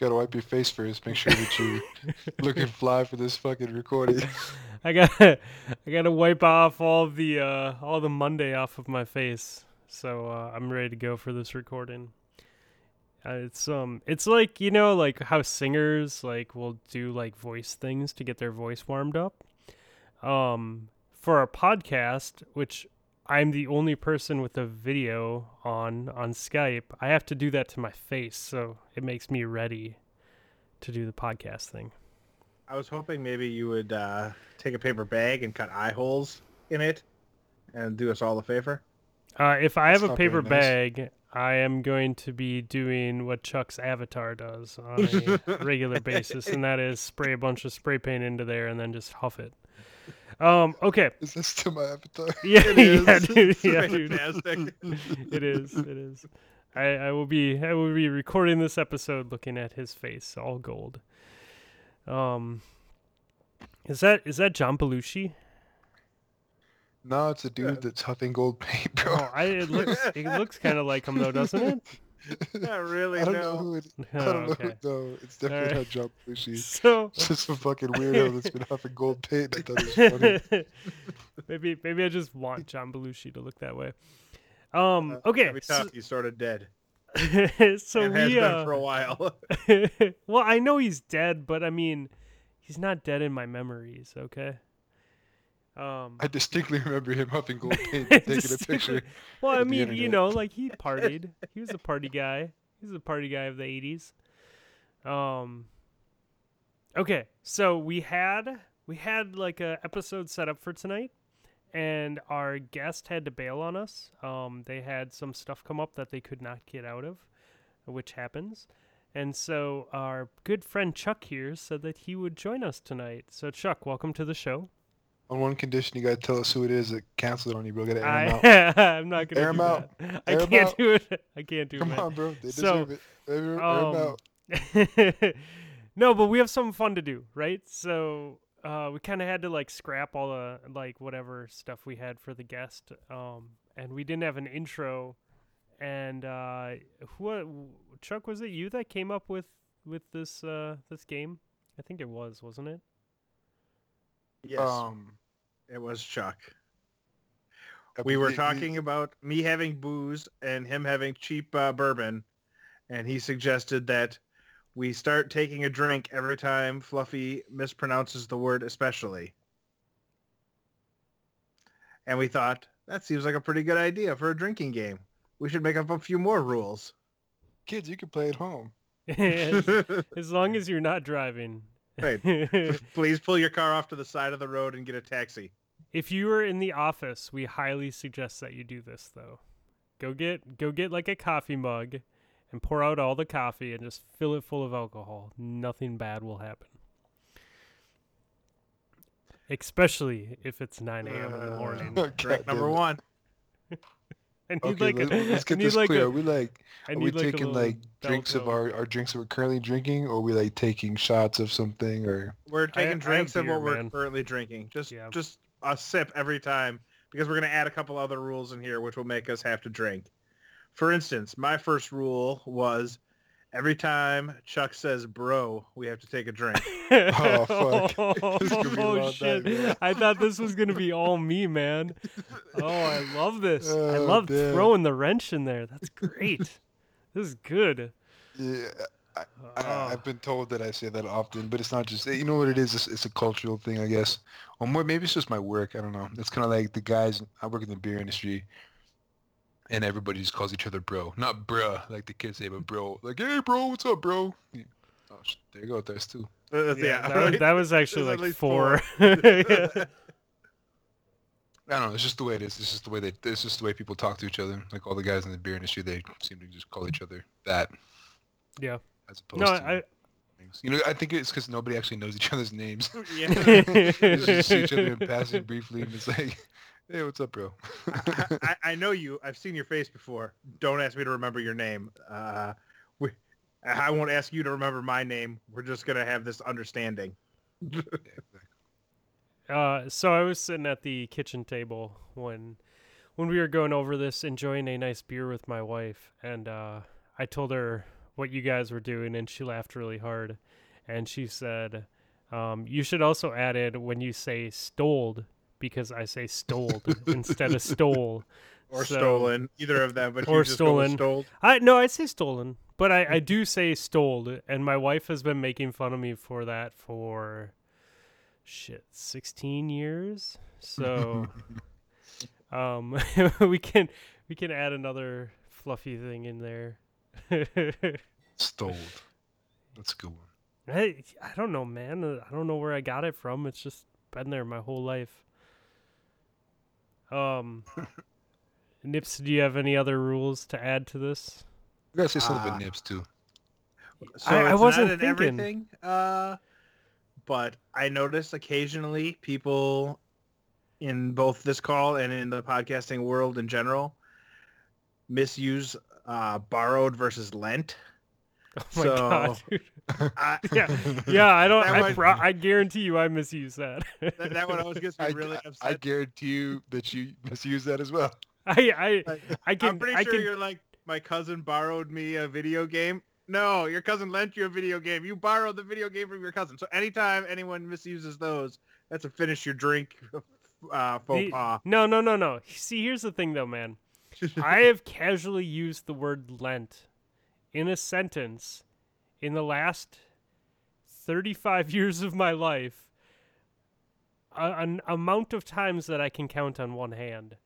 gotta wipe your face first. Make sure that you're looking fly for this fucking recording. I got I gotta wipe off all the uh, all the Monday off of my face, so uh, I'm ready to go for this recording. Uh, it's um, it's like you know, like how singers like will do like voice things to get their voice warmed up. Um, for our podcast, which I'm the only person with a video on on Skype, I have to do that to my face, so it makes me ready to do the podcast thing. I was hoping maybe you would uh, take a paper bag and cut eye holes in it and do us all a favor. Uh, if I have That's a paper nice. bag, I am going to be doing what Chuck's avatar does on a regular basis, and that is spray a bunch of spray paint into there and then just huff it. Um. Okay. Is that still my avatar? Yeah. It is. yeah, dude. It's Yeah, dude. fantastic. It is. It is. I, I will be I will be recording this episode looking at his face, all gold. Um. Is that is that John Belushi? No, it's a dude that's huffing gold paint, bro. Oh, I it looks it looks kind of like him though, doesn't it? Not really, I don't know who it. I Oh, don't know. Who, no, it's definitely Alright. not John Belushi. So It's just some fucking weirdo that's been huffing gold paint. I thought it was funny. maybe maybe I just want John Belushi to look that way. Um. Uh, Okay. Every time he's sort of dead. So, so and has we been uh, for a while. well, I know he's dead, but I mean, he's not dead in my memories. Okay. Um. I distinctly remember him huffing gold paint, and taking a picture. Well, I mean, you know, like he partied. he was a party guy. He was a party guy of the '80s. Um. Okay, so we had we had like a episode set up for tonight, and our guest had to bail on us. Um, they had some stuff come up that they could not get out of, which happens. And so our good friend Chuck here said that he would join us tonight. So Chuck, welcome to the show. On one condition, you gotta tell us who it is that canceled on you, bro. Gotta air 'em out. I, I'm not gonna Air do 'em out. that. I Air 'em can't out. do it. I can't do Come it. on, bro. They So, deserve it. Air, air 'em Um, out. no, but we have something fun to do, right? So uh, we kind of had to like scrap all the like whatever stuff we had for the guest, um, and we didn't have an intro. And uh, who, Chuck, was it you that came up with with this uh, this game? I think it was, wasn't it? yes, Um, it was Chuck. I We were talking about me having booze and him having cheap uh, bourbon, and he suggested that we start taking a drink every time Fluffy mispronounces the word especially. And we thought, that seems like a pretty good idea for a drinking game. We should make up a few more rules. Kids, you can play at home. as, as long as you're not driving. Right. Please pull your car off to the side of the road and get a taxi. If you are in the office, we highly suggest that you do this though. Go get go get like a coffee mug and pour out all the coffee and just fill it full of alcohol. Nothing bad will happen. Especially if it's 9 a.m. in the Uh, morning. God Drink number it. one. I need Okay, like let's, a, let's I get need this like clear. a- are we like, are we like taking like drinks of our, our drinks that we're currently drinking, or are we like taking shots of something, or We're I- I taking have drinks of beer, what we're currently drinking. Just Yeah. just a sip every time because we're going to add a couple other rules in here which will make us have to drink. For instance, my first rule was every time Chuck says bro, we have to take a drink. Oh, fuck. This is gonna be a Oh, shit. night. I thought this was gonna be all me, man. Oh, I love this. I Oh, love damn. throwing the wrench in there. That's great. this is good. yeah? I, Oh. I've been told that I say that often, but it's not just you know what it is. It's, it's a cultural thing, I guess. Or more, maybe it's just my work. I don't know. It's kind of like the guys. I work in the beer industry, and everybody just calls each other bro, not bruh like the kids say, but bro. Like, hey, bro, what's up, bro? Yeah. Oh, sh- there you go. There's two. Uh, Yeah, that, right? was, that was actually There's like least four. four. I don't know. It's just the way it is. It's just the way they. It's just the way people talk to each other. Like all the guys in the beer industry, they seem to just call each other that yeah. As opposed No, to I. things. You know, I think it's because nobody actually knows each other's names. yeah. Just see each other in passing briefly, and it's like, hey, what's up, bro? I, I know you. I've seen your face before. Don't ask me to remember your name. Uh, we, I won't ask you to remember my name. We're just gonna have this understanding. Uh, so I was sitting at the kitchen table when when we were going over this, enjoying a nice beer with my wife, and uh, I told her what you guys were doing, and she laughed really hard. And she said, um, "You should also add in when you say stoled because I say stoled instead of stole." Or So- stolen, either of them, but Or just stolen. I no, I say stolen, but I, I do say stoled, and my wife has been making fun of me for that for shit sixteen years. So um, we can we can add another fluffy thing in there. Stoled. That's a good one. I I don't know, man. Uh, I don't know where I got it from. It's just been there my whole life. Um, Nips, do you have any other rules to add to this? You gotta say something Ah. about nips too. So I- I wasn't not in thinking. everything. Uh, but I noticed occasionally people in both this call and in the podcasting world in general misuse uh, borrowed versus lent. Oh my So, god, dude. I, Yeah, yeah. I don't. I, one- pro- I guarantee you, I misuse that. that, that one always gets me I, really I- upset. I guarantee you that you misuse that as well. I I I can I'm pretty I sure can you're like my cousin borrowed me a video game. No, your cousin lent you a video game. You borrowed the video game from your cousin. So anytime anyone misuses those, that's a finish your drink uh, faux The- pas. No, no, no, no. See, here's the thing, though, man. I have casually used the word Lent in a sentence in the last 35 years of my life, an amount of times that I can count on one hand.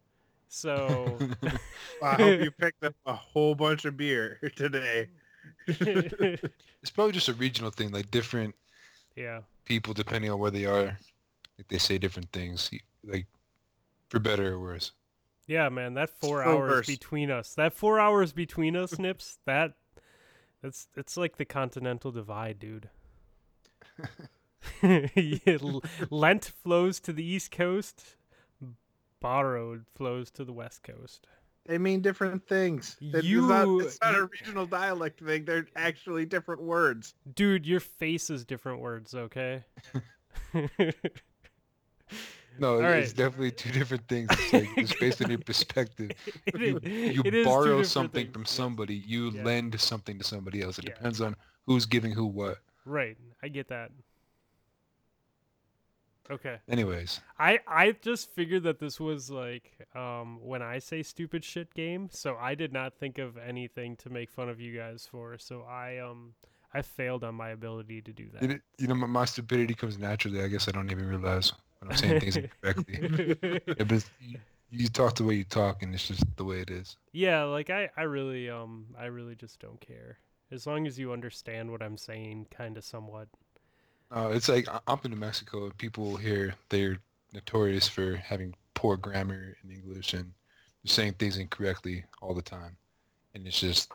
So, I hope you picked up a whole bunch of beer today. It's probably just a regional thing. Like different yeah. people, depending on where they are, like they say different things. Like for better or worse. Yeah, man, that four hours verse. between us. That four hours between us, Nips. That that's it's like the continental divide, dude. Lent flows to the east coast. Borrowed flows to the west coast. They mean different things. It's, You- not, it's not a regional dialect thing. They're actually different words. Dude, your face is different words, okay? No, it's definitely two different things. It's like it's based on your perspective. It You, you it borrow something things, from somebody. You Yeah. lend something to somebody else. It Yeah. depends on who's giving who what. Right, I get that. Okay. Anyways, I I just figured that this was like um when I say stupid shit game, so I did not think of anything to make fun of you guys for. So I um I failed on my ability to do that. know, you know, my, my stupidity comes naturally. I guess I don't even realize I'm saying things incorrectly. Yeah, but you, you talk the way you talk, and it's just the way it is. yeah, like I I really um I really just don't care. As long as you understand what I'm saying kind of somewhat. Uh, it's like I'm in New Mexico, people here they're notorious for having poor grammar in English and saying things incorrectly all the time, and it's just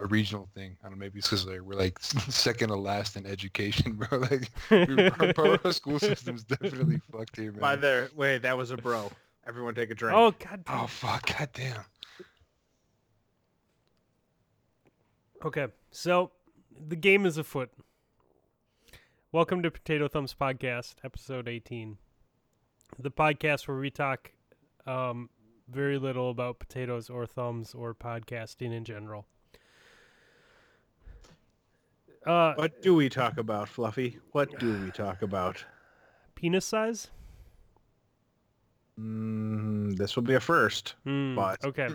a regional thing. I don't know, maybe it's because like, we're like second to last in education, bro. Like we- our, our- our school system's definitely fucked here, man. By the way, that was a bro. Everyone take a drink. Oh god. damn. oh fuck, goddamn. Okay, so the game is afoot. Welcome to Potato Thumbs Podcast, episode 18. The podcast where we talk um, very little about potatoes or thumbs or podcasting in general. Uh, What do we talk about, Fluffy? What do we talk about? penis size? Mm, this will be a first. Hmm, But- okay.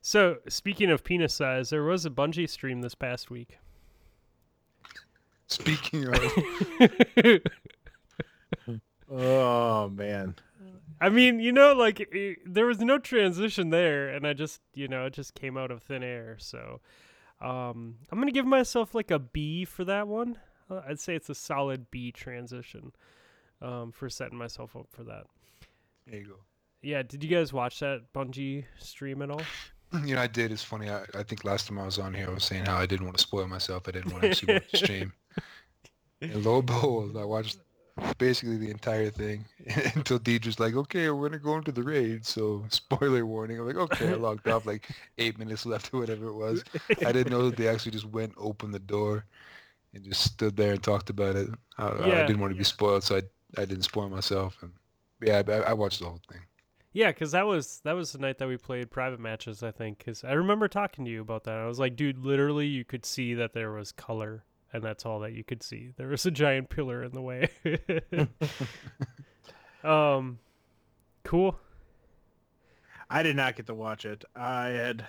So, speaking of penis size, there was a Bungie stream this past week. Speaking of, Oh man. I mean, you know, like i there was no transition there, and I just, you know, it just came out of thin air. So, um, I'm gonna give myself like a B for that one. Uh, I'd say it's a solid B transition, um, for setting myself up for that. there you go. Yeah, did you guys watch that Bungie stream at all? You know, I did. It's funny. I, I think last time I was on here, I was saying how I didn't want to spoil myself. I didn't want to actually watch the stream. And lo and behold, I watched basically the entire thing until Deidre's like, okay, we're going to go into the raid. So spoiler warning. I'm like, okay, I logged off like eight minutes left or whatever it was. I didn't know that they actually just went, opened the door and just stood there and talked about it. I, I didn't want to be spoiled, so I, I didn't spoil myself. And yeah, I, I watched the whole thing. Yeah, because that was that was the night that we played private matches. I think because I remember talking to you about that. I was like, dude, literally, you could see that there was color, and that's all that you could see. There was a giant pillar in the way. um, cool. I did not get to watch it. I had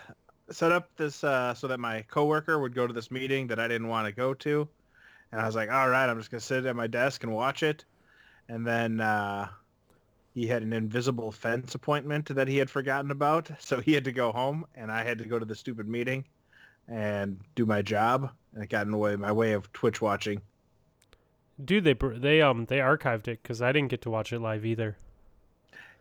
set up this uh, so that my coworker would go to this meeting that I didn't want to go to, and I was like, all right, I'm just gonna sit at my desk and watch it, and then uh, he had an invisible fence appointment that he had forgotten about, so he had to go home, and I had to go to the stupid meeting and do my job, and it got in the way my way of Twitch watching. Dude, they they um they archived it because I didn't get to watch it live either.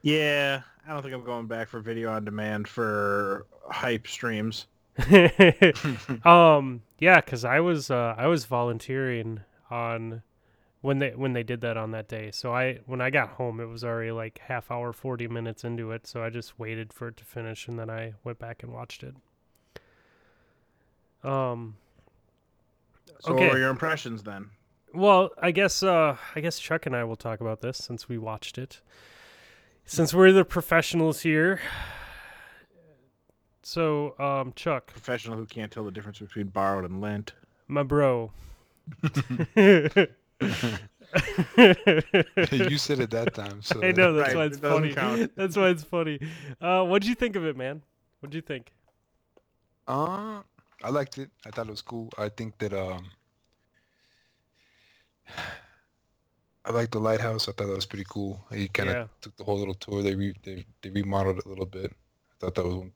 Yeah, I don't think I'm going back for video on demand for hype streams. um yeah because i was uh i was volunteering on when they when they did that on that day so i when i got home it was already like half hour 40 minutes into it so i just waited for it to finish and then i went back and watched it um So Okay. what were your impressions then? well i guess uh i guess chuck and i will talk about this since we watched it since we're the professionals here so um chuck Professional who can't tell the difference between borrowed and lent. my bro you said it that time, so I know that's Right, why it's it funny. count. That's why it's funny. Uh, what'd you think of it, man? What'd you think? Uh, I liked it. I thought it was cool. I think that um, I liked the lighthouse. I thought that was pretty cool. He kind of Yeah. took the whole little tour. They re they, they remodeled it a little bit. I thought that was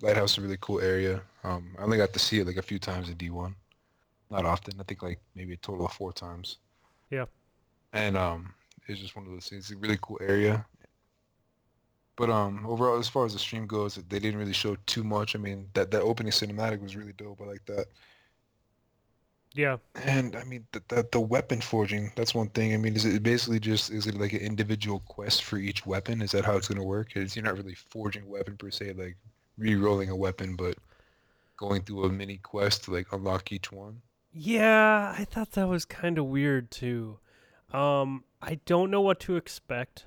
lighthouse is a really cool area. Um, I only got to see it like a few times in D1. Not often. I think like maybe a total of four times. Yeah. And um, it's just one of those things. It's a really cool area. But um, overall, as far as the stream goes, they didn't really show too much. I mean, that that opening cinematic was really dope. I like that. Yeah, And I mean, the, the the weapon forging. That's one thing. I mean, is it basically just is it like an individual quest for each weapon? Is that how it's gonna work? Is you're not really forging a weapon per se, like re-rolling a weapon, but going through a mini quest to like unlock each one. yeah. I thought that was kind of weird too. Um, I don't know what to expect.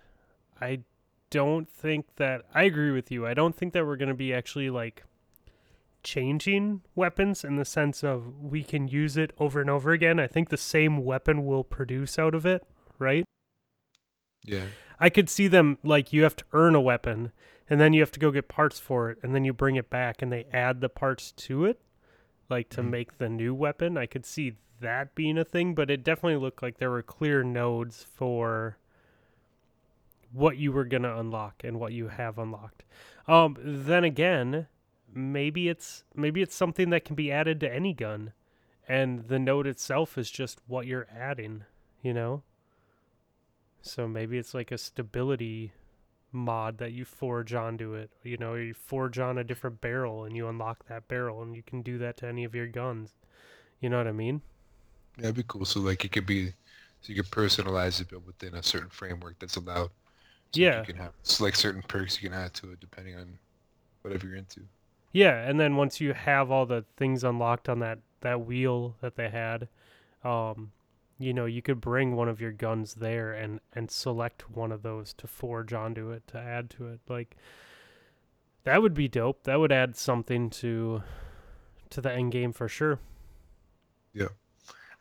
I don't think that I agree with you. I don't think that we're gonna be actually like changing weapons in the sense of we can use it over and over again. I think the same weapon will produce out of it, right? Yeah. I could see them like you have to earn a weapon and then you have to go get parts for it and then you bring it back and they add the parts to it like to Mhm. make the new weapon. I could see that being a thing, but it definitely looked like there were clear nodes for what you were going to unlock and what you have unlocked. Um then again, maybe it's maybe it's something that can be added to any gun and the note itself is just what you're adding, you know? So maybe it's like a stability mod that you forge onto it. You know, you forge on a different barrel and you unlock that barrel and you can do that to any of your guns. You know what I mean? Yeah, it'd be cool. So like it could be, so you could personalize it, but within a certain framework that's allowed. Yeah. You can have select certain perks you can add to it depending on whatever you're into. Yeah, and then once you have all the things unlocked on that that wheel that they had, um, you know, you could bring one of your guns there and and select one of those to forge onto it to add to it. Like that would be dope. That would add something to to the end game for sure. Yeah,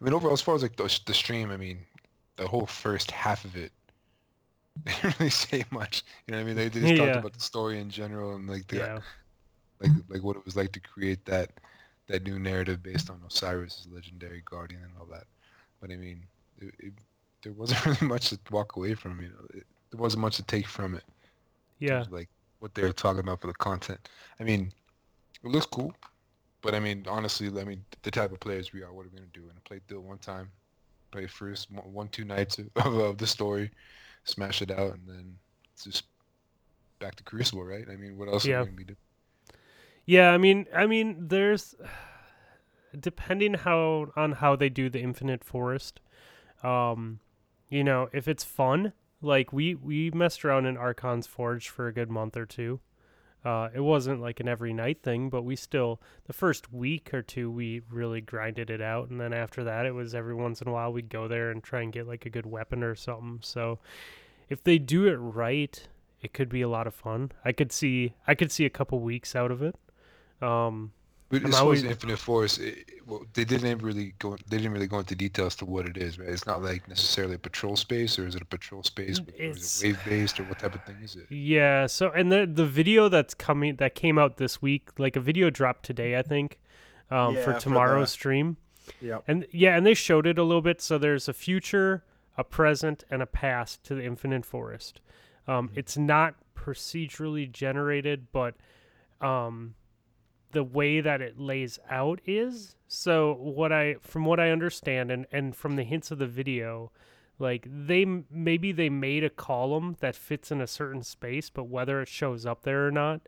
I mean, overall, as far as like the, the stream, I mean, the whole first half of it, they didn't really say much. You know what I mean? They, they just Yeah. talked about the story in general and like the Yeah. like like what it was like to create that that new narrative based on Osiris' legendary guardian and all that. But I mean, it, it, there wasn't really much to walk away from. You know, it, there wasn't much to take from it. Yeah. like what they were talking about for the content. I mean, it looks cool, but I mean, honestly, I mean, the type of players we are, what are we gonna do? And play through it one time, play first one two nights of, of the story, smash it out, and then it's just back to Crucible, right? I mean, what else Yeah. are we gonna be doing? Yeah, I mean, I mean, there's depending how on how they do the Infinite Forest. Um, you know, if it's fun, like we we messed around in Archon's Forge for a good month or two. Uh, it wasn't like an every night thing, but we still the first week or two we really grinded it out, and then after that it was every once in a while we'd go there and try and get like a good weapon or something. So if they do it right, it could be a lot of fun. I could see I could see a couple weeks out of it. Um, But I'm as far always- as Infinite Forest, it, well, they didn't really go. They didn't really go into details to what it is. Right? It's not like necessarily a patrol space, or is it a patrol space? With, or is it wave based, or what type of thing is it? Yeah, so and the the video that's coming that came out this week, like a video dropped today, I think, um, Yeah, for for tomorrow's the- stream. Yeah. And yeah, and they showed it a little bit. So there's a future, a present, and a past to the Infinite Forest. Um, it's not procedurally generated, but um, the way that it lays out is so. What I, from what I understand, and and from the hints of the video, like they maybe they made a column that fits in a certain space, but whether it shows up there or not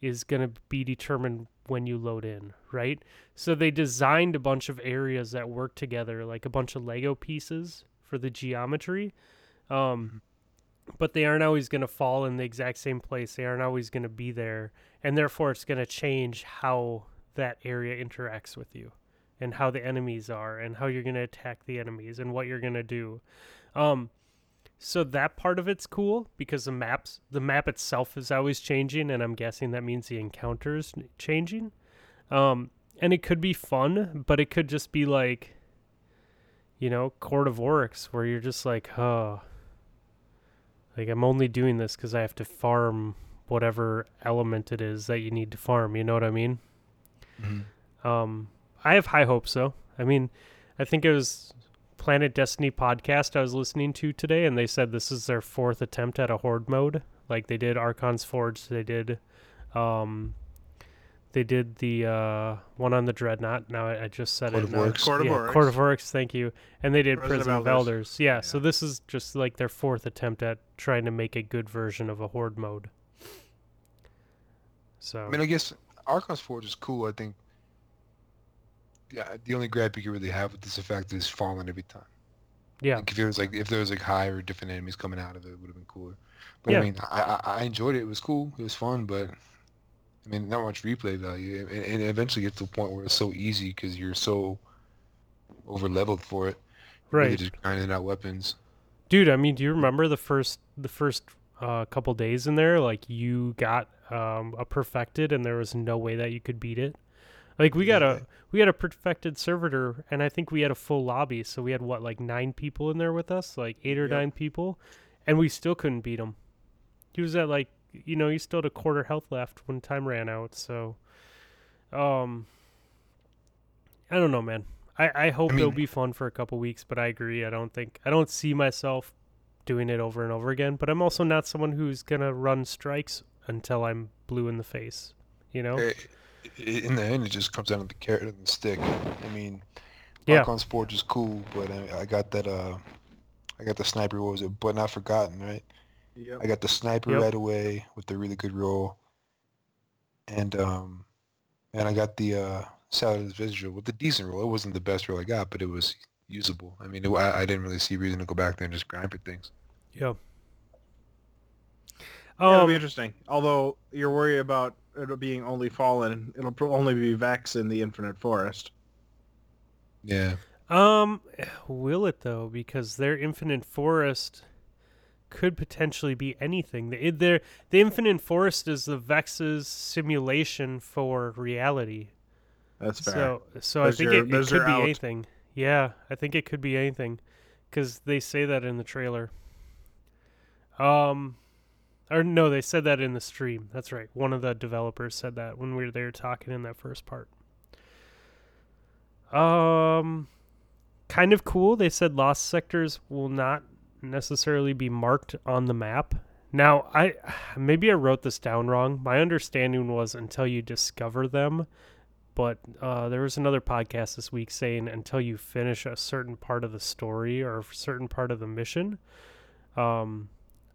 is going to be determined when you load in, right? So they designed a bunch of areas that work together, like a bunch of Lego pieces for the geometry. Um, but they aren't always going to fall in the exact same place. They aren't always going to be there. And therefore, it's going to change how that area interacts with you and how the enemies are and how you're going to attack the enemies and what you're going to do. Um, so that part of it's cool because the maps, the map itself is always changing, and I'm guessing that means the encounters changing. Um, and it could be fun, but it could just be like, you know, Court of Oryx, where you're just like, oh, like I'm only doing this because I have to farm whatever element it is that you need to farm. You know what I mean? Mhm. Um, I have high hopes though. I mean, I think it was Planet Destiny podcast I was listening to today, and they said this is their fourth attempt at a horde mode. Like they did Archon's Forge, they did, um, they did the uh, one on the Dreadnought. Now I, I just said Court it. of now. Oryx. Court of yeah, Oryx. Court of Oryx. Thank you. And they did Prison of Prison of Elders. Elders. Yeah, So this is just like their fourth attempt at trying to make a good version of a horde mode. So I mean, I guess Archon's Forge is cool. I think. Yeah, the only gripe you can really have with this effect is the fact that it's falling every time. yeah, Like if it was like if there was like higher different enemies coming out of it, it would have been cooler. But Yeah. I mean, I, I I enjoyed it. It was cool. It was fun, but I mean, not much replay value. And, and eventually gets to the point where it's so easy because you're so over leveled for it. Right. You're just grinding out weapons. dude i mean do you remember the first the first uh, couple days in there like you got um, a perfected and there was no way that you could beat it like we got a we had a perfected servitor and i think we had a full lobby so we had what like nine people in there with us like eight or Yep. nine people and we still couldn't beat him he was at like you know he still had a quarter health left when time ran out so um i don't know man i i hope I it'll be fun for a couple weeks but i agree i don't think i don't see myself doing it over and over again but i'm also not someone who's gonna run strikes until i'm blue in the face you know Eh, In the end, it just comes down to the carrot and the stick. I mean, Yeah. Archon's Forge is cool, but I, I got that. Uh, I got the sniper. What was it? But not forgotten, right? Yep. I got the sniper Yep. right away with the really good roll, and um, and I got the uh, Saladin's Vigil with the decent roll. It wasn't the best roll I got, but it was usable. I mean, it, I, I didn't really see reason to go back there and just grind for things. yeah Yeah, it'll be um interesting. Although you're worried about it being only fallen, it'll pro- only be Vex in the Infinite Forest. Yeah, Um, will it though? Because their infinite forest could potentially be anything. The the infinite forest is the Vex's simulation for reality. That's fair. So, so I think your- it, it could be out. anything. Yeah, I think it could be anything, because they say that in the trailer. Um, or no, they said that in the stream. That's right. One of the developers said that when we were there talking in that first part. Um, kind of cool. They said lost sectors will not necessarily be marked on the map. Now, I maybe I wrote this down wrong. My understanding was until you discover them, but uh, there was another podcast this week saying until you finish a certain part of the story or a certain part of the mission. Um,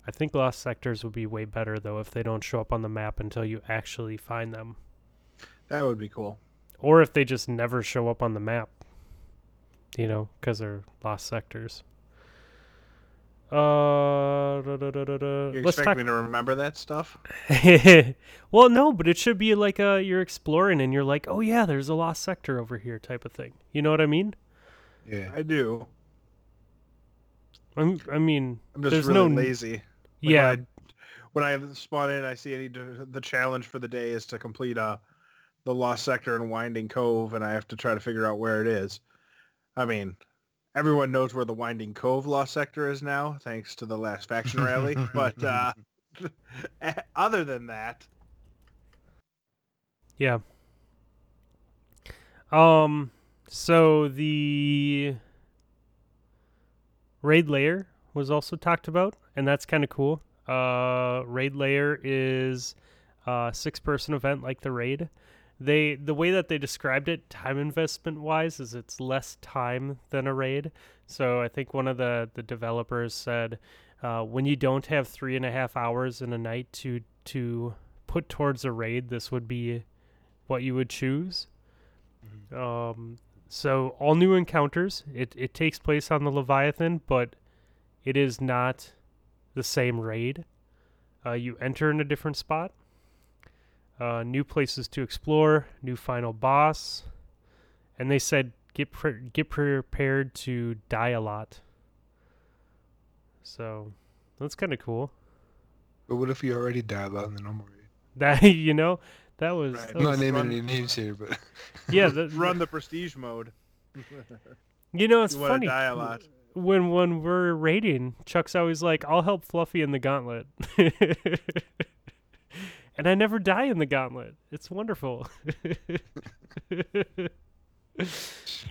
I think lost sectors would be way better though if they don't show up on the map until you actually find them, that would be cool. or if they just never show up on the map. You know, because they're lost sectors. Uh, da, da, da, da, da. You let's expect talk me to remember that stuff? well, no, but it should be like uh you're exploring and you're like, oh yeah, there's a lost sector over here, type of thing. You know what I mean? yeah. I do. I'm, I mean, I'm just There's really no- lazy. Like, yeah, When I, when I spawn in, I see any the challenge for the day is to complete uh the lost sector in Winding Cove, and I have to try to figure out where it is. I mean, everyone knows where the Winding Cove lost sector is now, thanks to the last faction rally. but uh, other than that, yeah. Um. So the raid layer was also talked about, and that's kind of cool. Uh, raid layer is a six-person event like the raid. They the way that they described it, time investment wise, is it's less time than a raid. So I think one of the the developers said, uh, when you don't have three and a half hours in a night to to put towards a raid, this would be what you would choose. Mm-hmm. Um, so all new encounters. It it takes place on the Leviathan, but it is not the same raid. Uh, you enter in a different spot. Uh, new places to explore, new final boss, and they said get pre- get prepared to die a lot. So that's kind of cool. But what if you already died a lot in the normal raid? That you know, that was. Right. That I'm not naming run- any names here, but yeah, the, run the prestige mode. You know, it's you funny. die a lot. when when we're raiding, Chuck's always like, "I'll help Fluffy in the gauntlet," and I never die in the gauntlet. It's wonderful.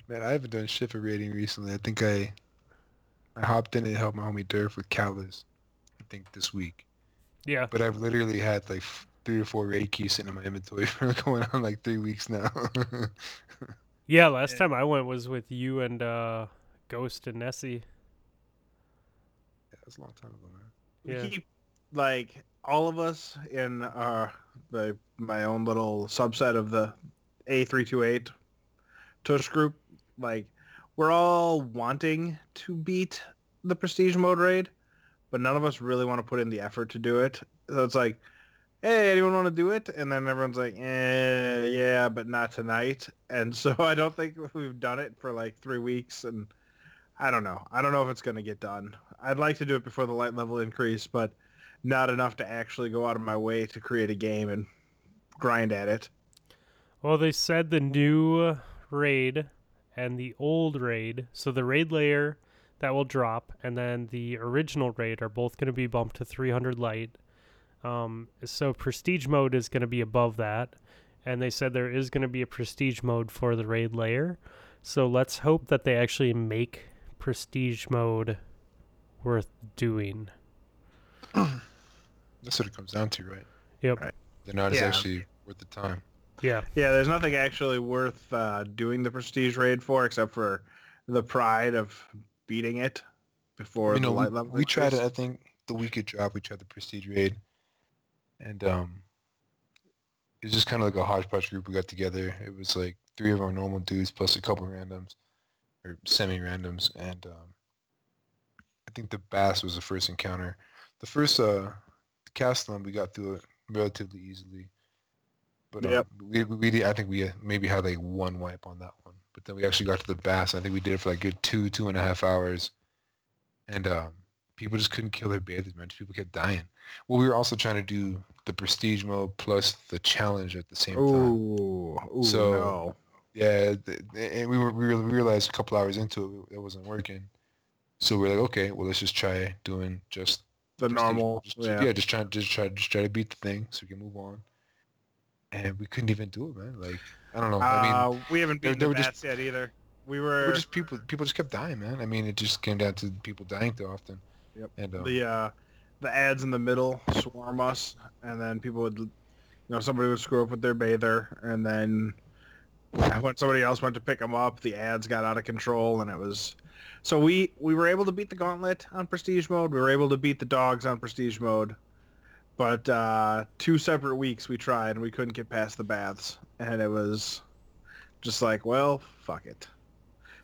man, I haven't done shit for raiding recently. I think I I hopped in and helped my homie Durf with Calus. I think this week, yeah, but I've literally had like three or four raid keys sitting in my inventory for going on like three weeks now. yeah. Last Yeah. time I went was with you and uh, Ghost and Nessie. Yeah, that's a long time ago, man. We Yeah. keep like all of us in our the, my own little subset of the A328 Tush group, like we're all wanting to beat the prestige mode raid, but none of us really want to put in the effort to do it. So it's like, hey, anyone want to do it? And then everyone's like, eh, yeah, but not tonight. And so I don't think we've done it for like three weeks, and I don't know. I don't know if it's going to get done. I'd like to do it before the light level increase, but not enough to actually go out of my way to create a game and grind at it. Well, they said the new raid and the old raid, so the raid layer that will drop, and then the original raid are both going to be bumped to 300 light. Um, so prestige mode is going to be above that, and they said there is going to be a prestige mode for the raid layer. So let's hope that they actually make prestige mode worth doing. That's what it comes down to, right? Yep. Right. They're not as Yeah. actually worth the time. Yeah. Yeah, there's nothing actually worth uh, doing the prestige raid for except for the pride of beating it before you the light level. we tried it. I think the week it dropped, we tried the Prestige raid, and um, it was just kind of like a hodgepodge group. We got together. It was like three of our normal dudes plus a couple randoms, or semi-randoms, and um, I think the baths was the first encounter. The first uh, Castellum, we got through it relatively easily. But um, Yep. we, we, we did, I think we uh, maybe had like one wipe on that one. But then we actually got to the baths. I think we did it for like good two, two and a half hours. And um, people just couldn't kill their bathers, man. People kept dying. Well, we were also trying to do the prestige mode plus the challenge at the same time. Ooh, ooh So- no. Yeah, th- and we were we realized a couple hours into it it wasn't working. So we're like, okay, well let's just try doing just The normal. Just, yeah. yeah, just try just try just try to beat the thing so we can move on. And we couldn't even do it, man. Like I don't know. I mean, Uh, we haven't beaten they the were just- baths yet either. We were, were just people people just kept dying, man. I mean, it just came down to people dying too often. Yep. And um, the uh, the ads in the middle swarm us, and then people would, you know, somebody would screw up with their bather, and then when somebody else went to pick them up, the ads got out of control, and it was. So we we were able to beat the gauntlet on prestige mode. We were able to beat the dogs on prestige mode, but uh, two separate weeks we tried, and we couldn't get past the baths, and it was just like, well, fuck it.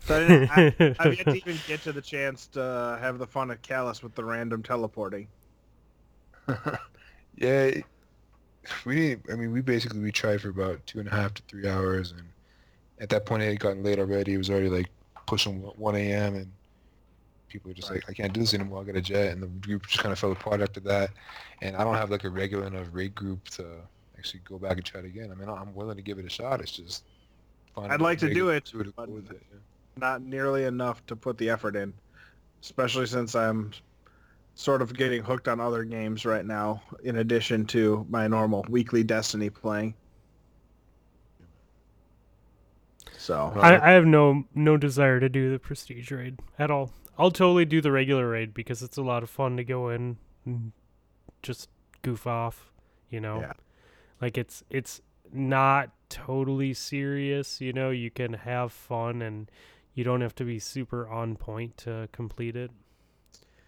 So I didn't, I, I've yet to even get to the chance to have the fun at Calus with the random teleporting. yeah, we didn't. I mean, we basically we tried for about two and a half to three hours, and at that point it had gotten late already. It was already like pushing one a.m. and people are just like, I can't do this anymore. I got a jet, and the group just kind of fell apart after that. And I don't have like a regular enough raid group to actually go back and try it again. I mean, I'm willing to give it a shot. It's just. I'd like to do it, to but- it, yeah. Not nearly enough to put the effort in, especially since I'm sort of getting hooked on other games right now, in addition to my normal weekly Destiny playing. So I, uh, I have no no desire to do the prestige raid at all. I'll totally do the regular raid because it's a lot of fun to go in and just goof off, you know. Yeah. Like it's it's not totally serious, you know, you can have fun and you don't have to be super on point to complete it.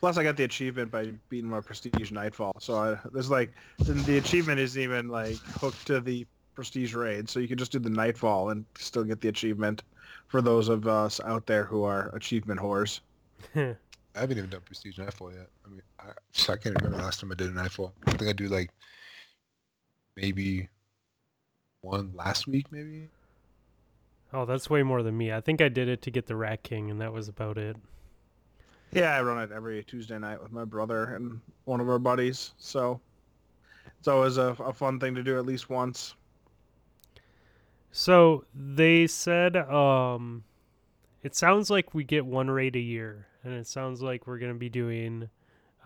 Plus, I got the achievement by beating my Prestige Nightfall. So I, there's like the, the achievement isn't even like hooked to the Prestige raid, so you can just do the Nightfall and still get the achievement. For those of us out there who are achievement whores, I haven't even done Prestige Nightfall yet. I mean, I, I can't remember the last time I did a Nightfall. I think I do like maybe one last week, maybe. oh, that's way more than me. I think I did it to get the Rat King and that was about it. yeah, I run it every Tuesday night with my brother and one of our buddies. So it's always a, a fun thing to do at least once. So they said um it sounds like we get one raid a year and it sounds like we're going to be doing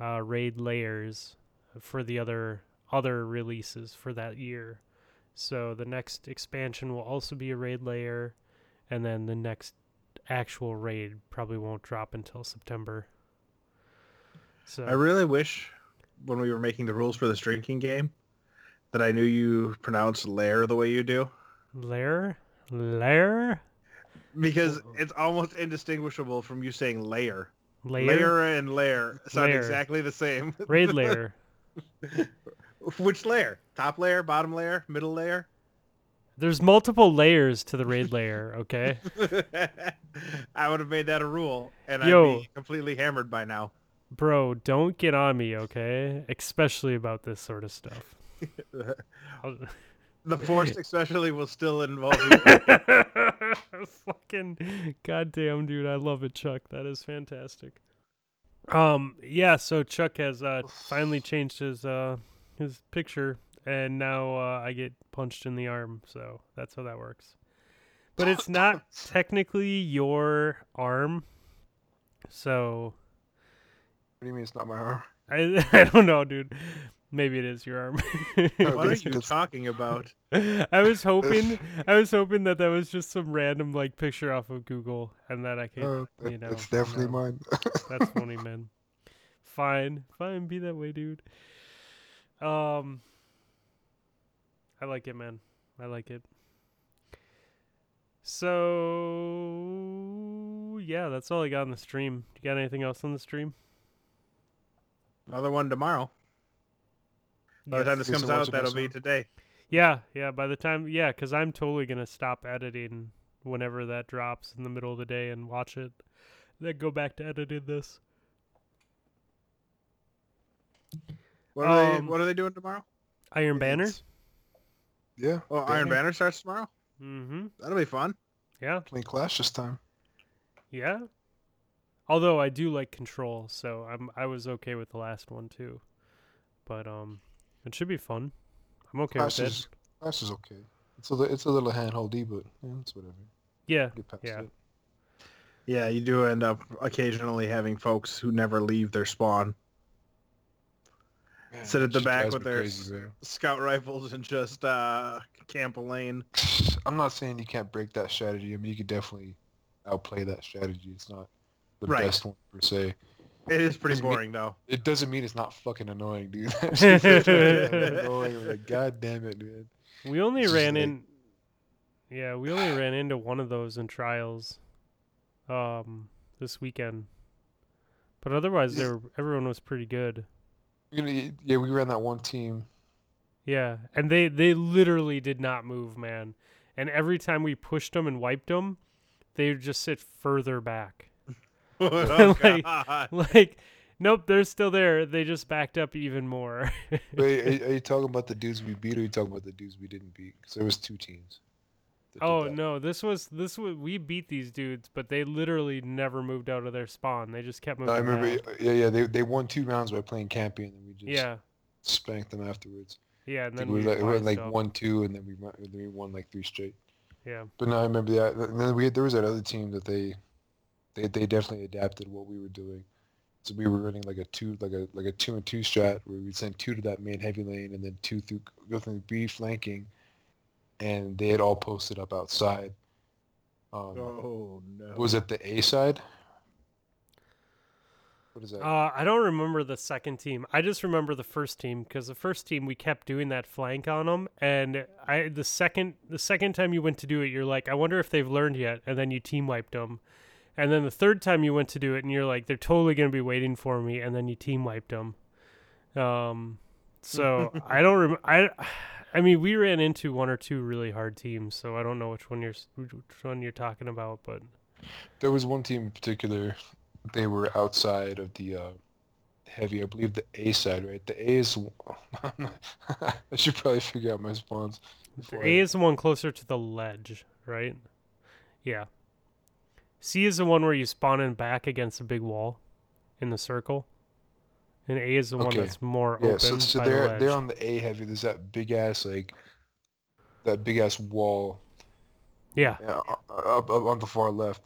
uh raid layers for the other other releases for that year. So the next expansion will also be a raid layer and then the next actual raid probably won't drop until September. So I really wish when we were making the rules for this drinking game that I knew you pronounced lair the way you do. Layer layer Because it's almost indistinguishable from you saying layer. layer, Layer and layer sound Layer. exactly the same. raid layer. Which layer? Top layer, bottom layer, middle layer? There's multiple layers to the raid layer, okay? I would have made that a rule, and Yo. I'd be completely hammered by now. Bro, don't get on me, okay? Especially about this sort of stuff. The force especially will still involve you. Fucking goddamn dude, I love it, Chuck. That is fantastic. Um, yeah, so Chuck has uh finally changed his uh his picture and now uh, I get punched in the arm, so that's how that works. But it's not technically your arm. So What do you mean it's not my arm? I I don't know, dude. Maybe it is your arm. What are you talking about? I was hoping I was hoping that that was just some random like picture off of Google and that I could Uh, you know, it's definitely no. mine. that's funny, man. Fine. Fine, be that way, dude. Um I like it, man. I like it. So yeah, that's all I got on the stream. You got anything else on the stream? Another one tomorrow. By the time this comes out, that'll be today. Yeah, yeah. By the time, yeah, because I'm totally gonna stop editing whenever that drops in the middle of the day and watch it. Then go back to editing this. What are Um, they? What are they doing tomorrow? Iron Banner. Yeah. Oh, Iron Banner. Banner starts tomorrow. Mm-hmm. That'll be fun. Yeah, Playing Clash this time. yeah. Although I do like Control, so I'm I was okay with the last one too. But um, it should be fun. I'm okay Clash with it. is Clash is okay. It's a li- it's a little handholdy, but yeah, it's whatever. Yeah, Get past Yeah. it. Yeah, you do end up occasionally having folks who never leave their spawn, Man, Sit at the back with their crazy, scout rifles, and just uh, camp a lane. I'm not saying you can't break that strategy. I mean, you could definitely outplay that strategy. It's not the Right. best one per se. It is pretty Doesn't mean- boring though. It doesn't mean it's not fucking annoying, dude. That shit is fucking annoying. Like, God damn it, dude. we only It's just ran like- in. Yeah, we only ran into one of those in trials, um, this weekend. But otherwise, they were, everyone was pretty good. You know, yeah, we ran that one team. Yeah, and they they literally did not move, man. And every time we pushed them and wiped them, they would just sit further back. oh, Like- Like, nope, they're still there. They just backed up even more. Wait, are, are you talking about the dudes we beat, or are you talking about the dudes we didn't beat? Because there was two teams. Oh no, this was this was we beat these dudes, but they literally never moved out of their spawn. They just kept moving. No, I remember. back. Yeah, yeah. They they won two rounds by playing Campion, and we just Yeah, spanked them afterwards. yeah, and then we were like, we went like one two, and then we won, then we won like three straight. Yeah, But no, I remember that. And then we had, there was that other team that they, they they definitely adapted what we were doing. So we were running like a two like a like a two and two strat where we'd send two to that main heavy lane and then two through go through B flanking, and they had all posted up outside. Um, Oh no. Was it the A side? What is that? uh, I don't remember the second team. I just remember the first team because the first team we kept doing that flank on them, and I the second the second time you went to do it, you're like, I wonder if they've learned yet, and then you team wiped them. And then the third time you went to do it, and you're like, they're totally gonna be waiting for me, and then you team wiped them. Um, so I don't rem- I, I mean, we ran into one or two really hard teams, so I don't know which one you're which one you're talking about, but There was one team in particular. They were outside of the uh, heavy. I believe the A side, right? The A is. I should probably figure out my spawns. the I- A is the one closer to the ledge, right? Yeah. C is the one where you spawn in back against a big wall, in the circle, and A is the one that's more Yeah, open so, so they're ledge. they're on the A heavy. There's that big ass like that big ass wall yeah, yeah, up, up on the far left.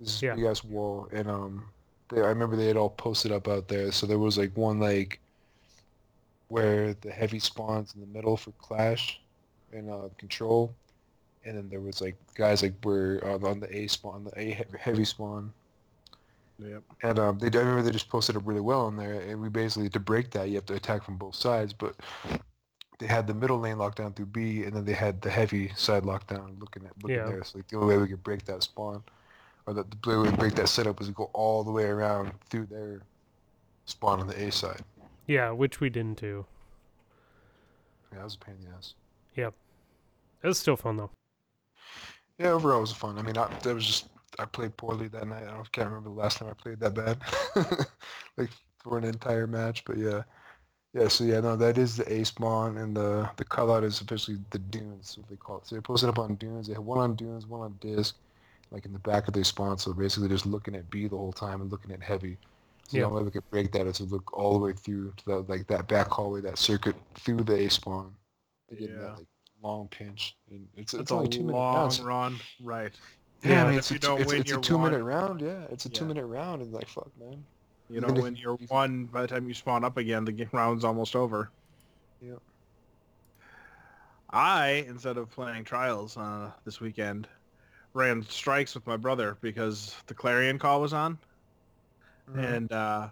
This yeah. big ass wall, and um, they, I remember they had all posted up out there. So there was like one like where the heavy spawns in the middle for clash and uh, control, and then there was like guys like were uh, on the A spawn, the A heavy spawn, Yep. and um, they I remember they just posted up really well in there, and we basically to break that you have to attack from both sides, but they had the middle lane locked down through B, and then they had the heavy side locked down looking at looking Yeah. there. So like the only way we could break that spawn, or the, the way we could break that setup was to go all the way around through their spawn on the A side. yeah, which we didn't do. Yeah, that was a pain in the ass. Yep. It was still fun though. Yeah, overall it was fun. I mean, I, that was just I played poorly that night. I don't, can't remember the last time I played that bad, like for an entire match. But yeah, yeah. So yeah, no, that is the A spawn, and the the call out is officially the dunes, what they call it. So they posted up on dunes. They had one on dunes, one on disc, like in the back of their spawn. So basically, just looking at B the whole time and looking at heavy. So Yeah. the only way we could break that is to look all the way through to the, like that back hallway, that circuit through the A spawn. Yeah. that like long pinch, and it's It's it's a only two minute long run, right? Yeah, Yeah, I mean, if it's, you a, it's, win it's a your two minute round. Yeah, it's a Yeah. two minute round, and like, fuck, man. You know, when you're one, by the time you spawn up again, the round's almost over. Yep. I, instead of playing trials uh, this weekend, ran strikes with my brother because the clarion call was on, Mm-hmm. and uh,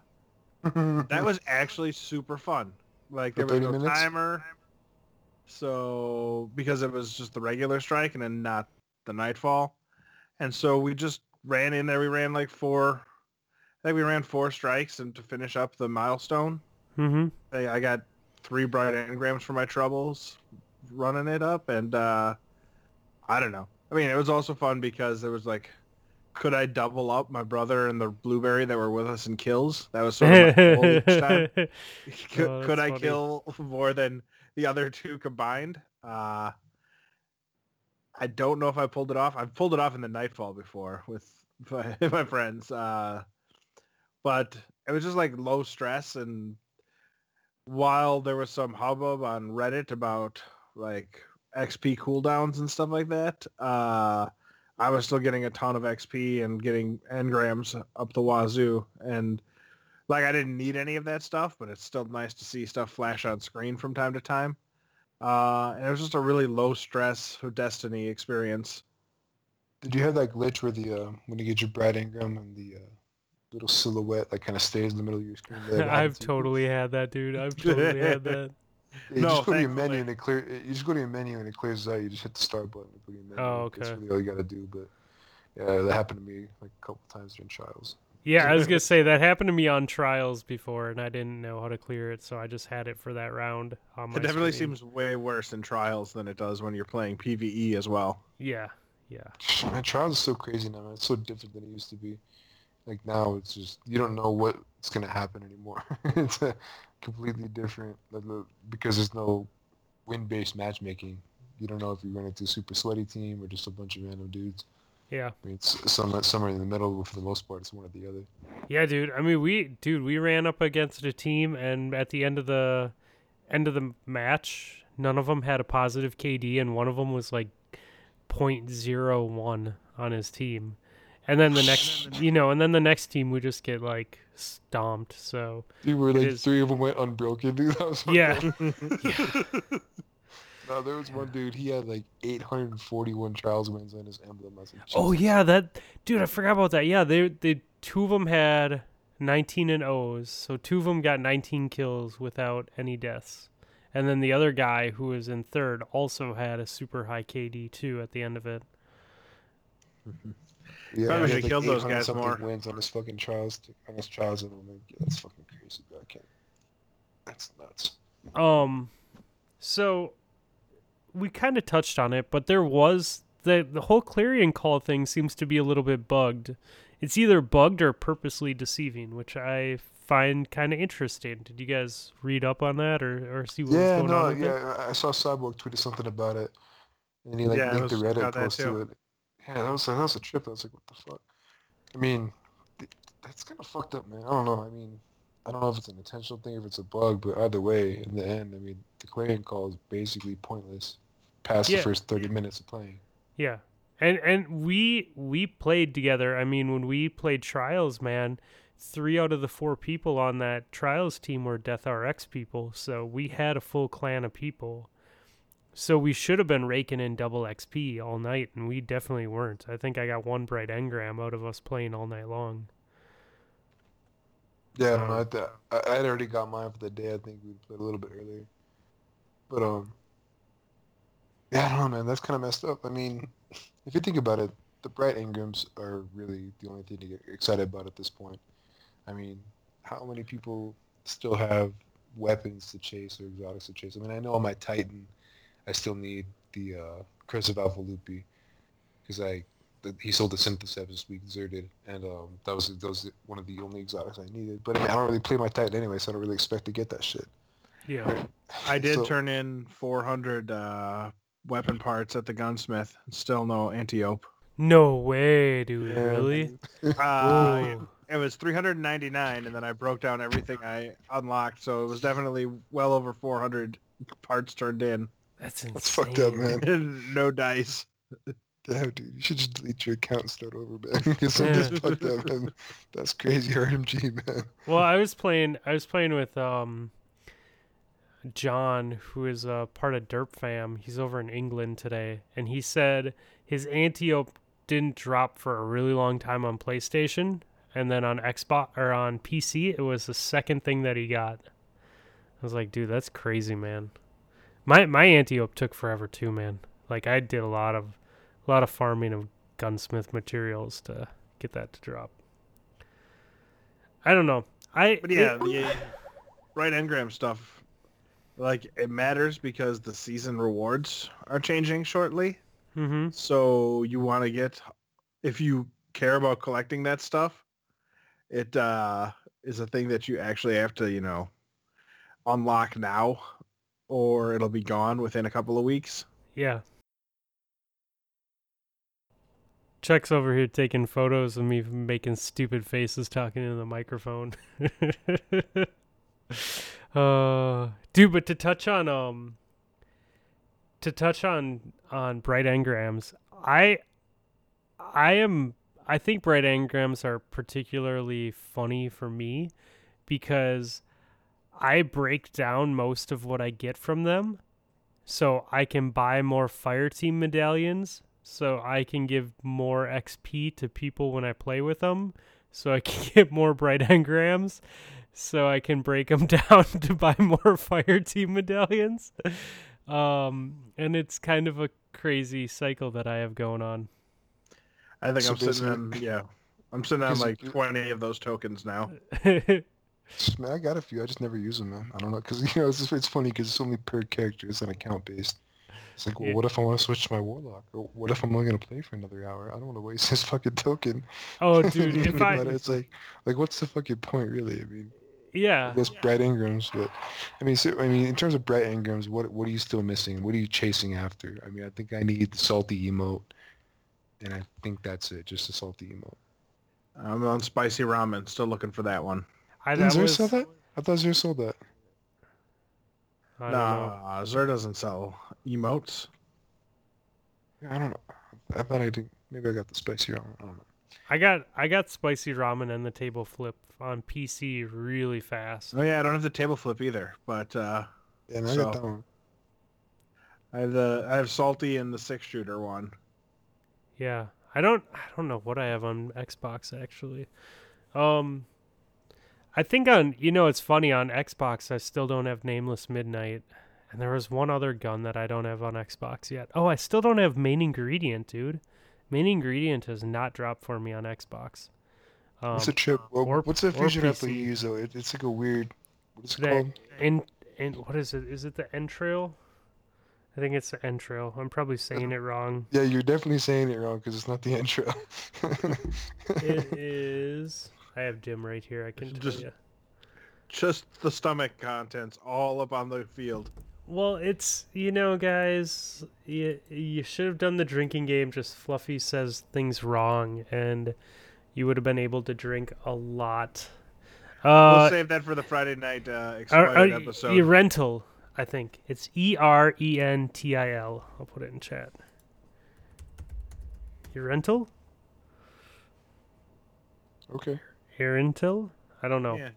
that was actually super fun. Like there was 30 no minutes? timer, so because it was just the regular strike and then not the nightfall, and so we just ran in there. We ran like four, I think we ran four strikes, and to finish up the milestone, Mm-hmm. I, I got three bright engrams for my troubles running it up, and uh, I don't know. I mean, it was also fun because there was like, could I double up my brother and the blueberry that were with us in kills? That was sort of my goal each time. Could, Oh, could I funny. kill more than the other two combined? Uh, I don't know if I pulled it off. I've pulled it off in the Nightfall before with my, my friends. Uh, but it was just like low stress. And while there was some hubbub on Reddit about like XP cooldowns and stuff like that, uh, I was still getting a ton of XP and getting engrams up the wazoo. And like I didn't need any of that stuff, but it's still nice to see stuff flash on screen from time to time. Uh, and it was just a really low stress Destiny experience. Did you have that glitch where the uh, when you get your bright engram and the uh, little silhouette that kind of stays in the middle of your screen? That I've happens you? totally had that, dude. I've totally had that. Yeah, you No, just go to your thankfully. menu and it clear. You just go to your menu and it clears out. You just hit the start button. And go to your menu. Oh, That's really all you got to do. But yeah, that happened to me like a couple times during trials. Yeah, I was gonna say that happened to me on trials before, and I didn't know how to clear it, so I just had it for that round. On my It definitely screen. seems way worse in Trials than it does when you're playing PvE as well. Yeah, yeah. Man, trials is so crazy now. Man. It's so different than it used to be. Like now, it's just you don't know what's gonna happen anymore. it's a completely different because there's no win-based matchmaking. you don't know if you're running into a super sweaty team or just a bunch of random dudes. Yeah. I mean, it's some somewhere in the middle, but for the most part, it's one or the other. Yeah, dude. I mean, we dude, we ran up against a team, and at the end of the end of the match, none of them had a positive KD, and one of them was like 0.01 on his team. And then the next, you know, and then the next team we just get like stomped. So Dude, were It like is- three of them went unbroken. Dude, that was fucked yeah, up. No, there was one dude. He had like 841 trials wins on his emblem. I like, Oh yeah, that dude, I forgot about that. Yeah, they they two of them had 19 and O's, so two of them got 19 kills without any deaths, and then the other guy who was in third also had a super high KD too at the end of it. Yeah, Probably should've killed those guys more. Wins on his fucking trials. On his trials, and I'm like, yeah, that's fucking crazy. Bro. I can't. That's nuts. Um, so we kind of touched on it, but there was the the whole Clarion call thing seems to be a little bit bugged. It's either bugged or purposely deceiving, which I find kind of interesting. Did you guys read up on that or, or see what was going no, on? with it? yeah. I I saw Cyborg tweeted something about it, and he like Yeah, linked the Reddit post to it. Yeah, that was that was a trip. I was like, what the fuck? I mean, that's kind of fucked up, man. I don't know. I mean, I don't know if it's an intentional thing, if it's a bug, but either way, in the end, I mean, the clarion call is basically pointless past Yeah. the first 30 minutes of playing. Yeah. And and we we played together. I mean, when we played trials, man, three out of the four people on that trials team were Death RX people. So we had a full clan of people. So we should have been raking in double XP all night, and we definitely weren't. I think I got one bright engram out of us playing all night long. Yeah, I don't know. I, th- I I had already got mine for the day. I think we played a little bit earlier, but um, yeah, I don't know, man. That's kind of messed up. I mean, if you think about it, the bright engrams are really the only thing to get excited about at this point. I mean, how many people still have weapons to chase or exotics to chase? I mean, I know on my Titan, I still need the uh, Crest of Alpha Lupi because I the, he sold the Synthoceps this week, deserted, and um, that was that was one of the only exotics I needed. But I, mean, I don't really play my Titan anyway, so I don't really expect to get that shit. Yeah. I did So- turn in 400 uh, weapon parts at the gunsmith. Still no Antiope. No way, dude. Yeah, Really? Uh, it was 399, and then I broke down everything I unlocked, so it was definitely well over 400 parts turned in. That's insane. That's fucked up, man. no dice. Damn, dude, you should just delete your account and start over, man. Because some Yeah. just fucked up, man. That's crazy, RMG, man. Well, I was playing. I was playing with um, John, who is a part of Derp Fam. He's over in England today, and he said his Antiope didn't drop for a really long time on PlayStation, and then on Xbox or on PC, it was the second thing that he got. I was like, dude, that's crazy, man. My my Antiope took forever too, man. Like I did a lot of a lot of farming of gunsmith materials to get that to drop. I don't know. I But yeah, the right engram stuff, like it matters because the season rewards are changing shortly. mm-hmm. So you want to get, if you care about collecting that stuff, it uh, is a thing that you actually have to, you know, unlock now, or it'll be gone within a couple of weeks. Yeah. Chuck's over here taking photos of me making stupid faces talking into the microphone. uh dude, but to touch on um to touch on on bright engrams, I I am I think bright engrams are particularly funny for me because I break down most of what I get from them. So I can buy more fire team medallions. So I can give more XP to people when I play with them. So I can get more bright engrams so I can break them down to buy more fire team medallions um and it's kind of a crazy cycle that I have going on I think So I'm sitting on, yeah, I'm sitting on like 20 of those tokens now. Man, I got a few. I just never use them, man. I don't know, because you know it's, it's funny because it's only per character. It's an account based. It's like, well, Yeah. what if I want to switch to my warlock? Or what if I'm only gonna play for another hour? I don't want to waste this fucking token. oh dude if I it's like, like what's the fucking point, really? I mean, Yeah. I guess bright engram's, but I mean, so, I mean, in terms of bright engram's, what what are you still missing? What are you chasing after? I mean, I think I need the salty emote, and I think that's it, just a salty emote. I'm on spicy ramen. Still looking for that one. I, Didn't that Xur was, sell that? I thought Xur sold that. I don't. Nah, Xur doesn't sell emotes. I don't know. I thought I did. Maybe I got the spicy ramen. I don't know. I got I got spicy ramen and the table flip on PC really fast. Oh yeah, I don't have the table flip either, but uh, Yeah, and I So- got that one. I have the I have salty and the six shooter one. Yeah. I don't I don't know what I have on Xbox actually. Um I think on you know it's funny on Xbox I still don't have Nameless Midnight. And there was one other gun that I don't have on Xbox yet. Oh, I still don't have Main Ingredient, dude. Main Ingredient has not dropped for me on Xbox. Um, What's a chip? Well, or- what's the or fusion apple you use though? It, it's like a weird. What is it That- called? in in what is it? Is it the entrail? I think it's the entrail. I'm probably saying it wrong. Yeah, you're definitely saying it wrong because it's not the entrail. It is. I have Jim right here. I can tell Just- you. Just the stomach contents all up on the field. Well, it's you know, guys, you you should have done the drinking game. Just Fluffy says things wrong, and you would have been able to drink a lot. we'll Uh, save that for the Friday night uh, are- expired are- episode. e- rental. I think it's E R E N T I L. I'll put it in chat. Your rental? okay. Arentil? I don't know. Yeah,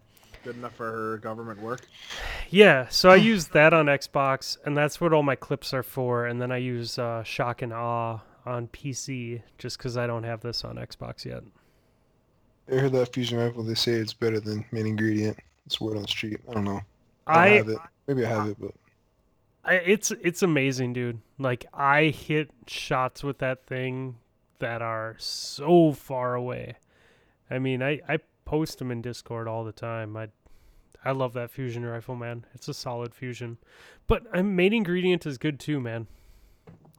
good enough for her government work. Yeah, so I use that on Xbox, and that's what all my clips are for. And then I use uh, Shock and Awe on PC just because I don't have this on Xbox yet. I heard that fusion rifle. They say it's better than main ingredient. It's word on the street. I don't know. I, don't I, have it. Maybe I have it, but I it's it's amazing, dude. Like I hit shots with that thing that are so far away. I mean, I I post them in Discord all the time. I I love that fusion rifle, man. It's a solid fusion. But uh, main ingredient is good too, man.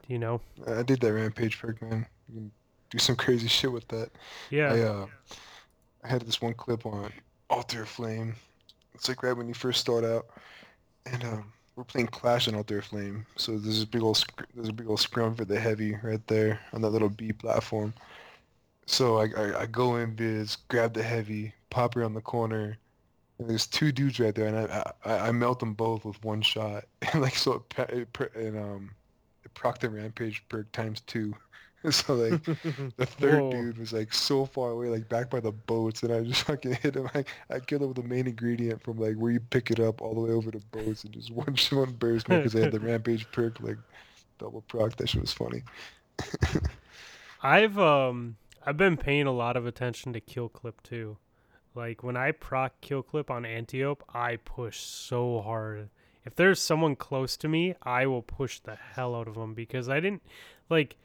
You know? I did that rampage perk, man. You can do some crazy shit with that. Yeah. I uh, I had this one clip on Altar Flame. It's like right when you first start out, and um, we're playing Clash on Altar Flame. So there's this big old sc- there's a big old scrum for the heavy right there on that little B platform. So I I, I go in biz, grab the heavy, pop around the corner. There's two dudes right there, and I, I I melt them both with one shot. And like so, it, it, and um, it proc the rampage perk times two. so like the third Whoa. dude was like so far away, like back by the boats, and I just fucking hit him. I, I killed him with the main ingredient from like where you pick it up all the way over the boats, and just one one burst because I had the rampage perk like double proc. That shit was funny. I've um I've been paying a lot of attention to kill clip too. Like when I proc kill clip on Antiope, I push so hard. If there's someone close to me, I will push the hell out of them because I didn't like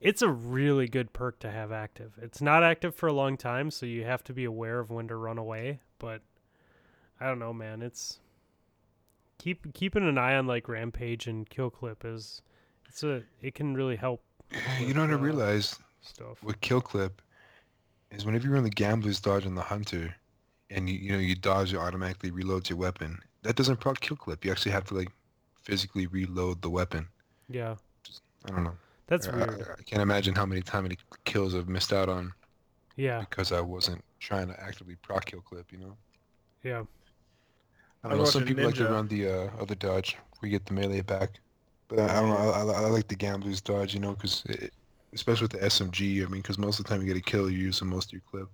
it's a really good perk to have active. It's not active for a long time, so you have to be aware of when to run away, but I don't know, man. It's keep keeping an eye on like rampage and kill clip is it's a it can really help you know what I uh, realized stuff. with kill clip is whenever you're on the gambler's dodge on the hunter, and you you know you dodge, it automatically reloads your weapon. That doesn't proc kill clip. You actually have to like physically reload the weapon. Yeah. Just, I don't know. That's I- weird. I, I can't imagine how many how many kills I've missed out on Yeah, because I wasn't trying to actively proc kill clip. You know. yeah. I I don't know. Some watching people like to run the uh, other dodge. We get the melee back, but I, I don't know. I, I, I like the gambler's dodge. You know, because especially with the SMG. I mean, because most of the time you get a kill, you're using most of your clip,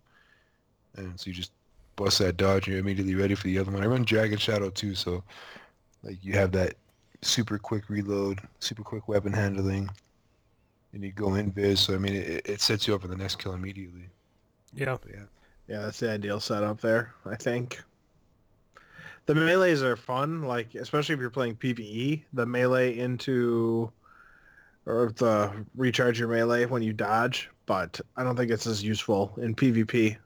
and so you just bust that dodge, and you're immediately ready for the other one. I run Dragon Shadow too, so like you have that super quick reload, super quick weapon handling, and you go in biz. So I mean, it, it sets you up for the next kill immediately. Yeah. But yeah. Yeah, that's the ideal setup there, I think. The melees are fun, like especially if you're playing PvE. The melee into or the recharge your melee when you dodge, but I don't think it's as useful in PvP.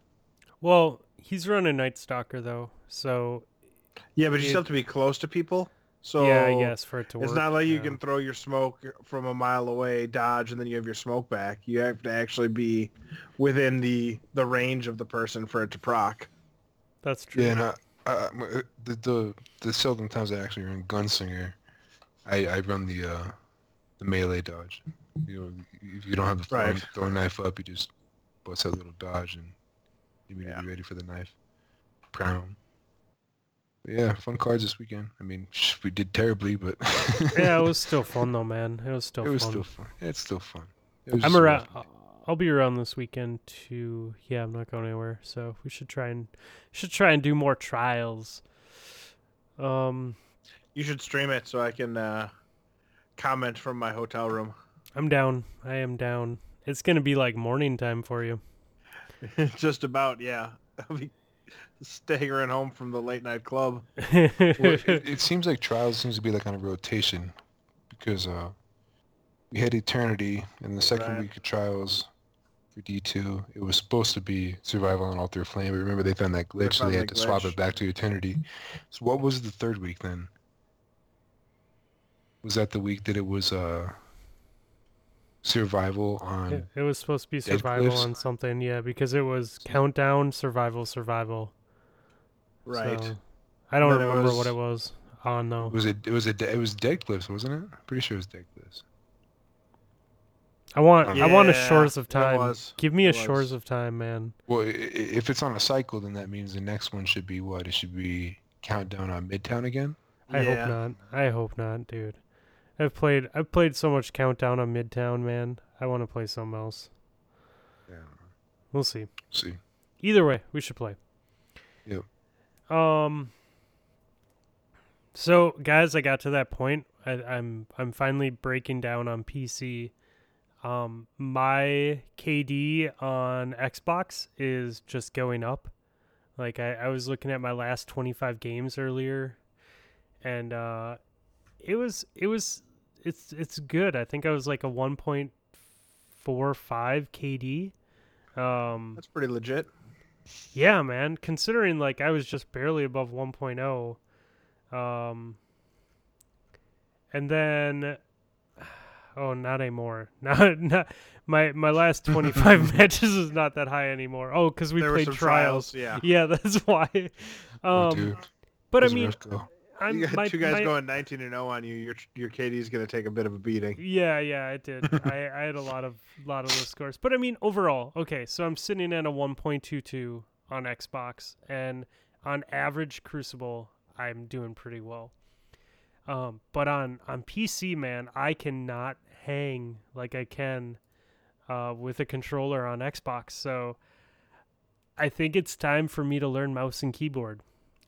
Well, he's running Night Stalker though, so Yeah, but you still have to be close to people. So yeah, I guess for it to work. it's not like you can throw your smoke from a mile away, dodge, and then you have your smoke back. You have to actually be within the the range of the person for it to proc. That's true. Yeah, and I, uh, m- the the the seldom times I actually run gunslinger, I I run the uh the melee dodge. You know, if you don't have the throwing, Right. throwing knife up, you just bust that little dodge and immediately Yeah. be ready for the knife. Prime. But yeah, fun cards this weekend. I mean, we did terribly, but yeah, it was still fun though, man. It was still it was fun. still fun. It's still fun. It I'm just a around. rough week. I'll be around this weekend too. Yeah, I'm not going anywhere, so we should try and should try and do more trials. Um, You should stream it so I can uh, comment from my hotel room. I'm down. I am down. It's gonna be like morning time for you. Just about, yeah. I'll be staggering home from the late night club. Well, it, it seems like trials seems to be like on a rotation because uh, we had eternity in the second Right. week of trials for D two. It was supposed to be survival on altar flame, but remember they found that glitch, so they had to swap it back to eternity. So what was the third week then? Was that the week that it was uh survival on? it, it was supposed to be survival Cliffs? on something, yeah, because it was countdown, survival, survival. Right. So, I don't Then it remember was- what it was on though. Was it? It was a. It was Dead Cliffs, wasn't it? I'm Pretty sure it was Dead Cliffs. I want. I want a Shores of Time. was. Give me a was. Shores of Time, man. Well, i- i- if it's on a cycle, then that means the next one should be what? It should be Countdown on Midtown again. I Yeah. hope not. I hope not, dude. I've played. I've played so much Countdown on Midtown, man. I want to play something else. Yeah. We'll see. See. Either way, we should play. Yep. Um. So, guys, I got to that point. I, I'm I'm finally breaking down on PC. Um, my KD on Xbox is just going up. Like I, I was looking at my last 25 games earlier, and uh, it was it was it's it's good. I think I was like a 1.45 KD. Um, That's pretty legit. yeah, man. Considering like I was just barely above 1.0, um, and then oh, not anymore. Not not my my last 25 matches is not that high anymore. Oh, because we there played trials. trials. Yeah. Yeah, that's why. Oh, Um, dude. but I Those are mean, rough go. I'm you got my, two guys my- going 19 and 0 on you. Your your KD's going to take a bit of a beating. Yeah, yeah, I did. I, I had a lot of lot of those scores, but I mean overall, okay. So I'm sitting at a 1.22 on Xbox, and on average Crucible, I'm doing pretty well. Um, but on on PC, man, I cannot hang like I can uh, with a controller on Xbox. So I think it's time for me to learn mouse and keyboard.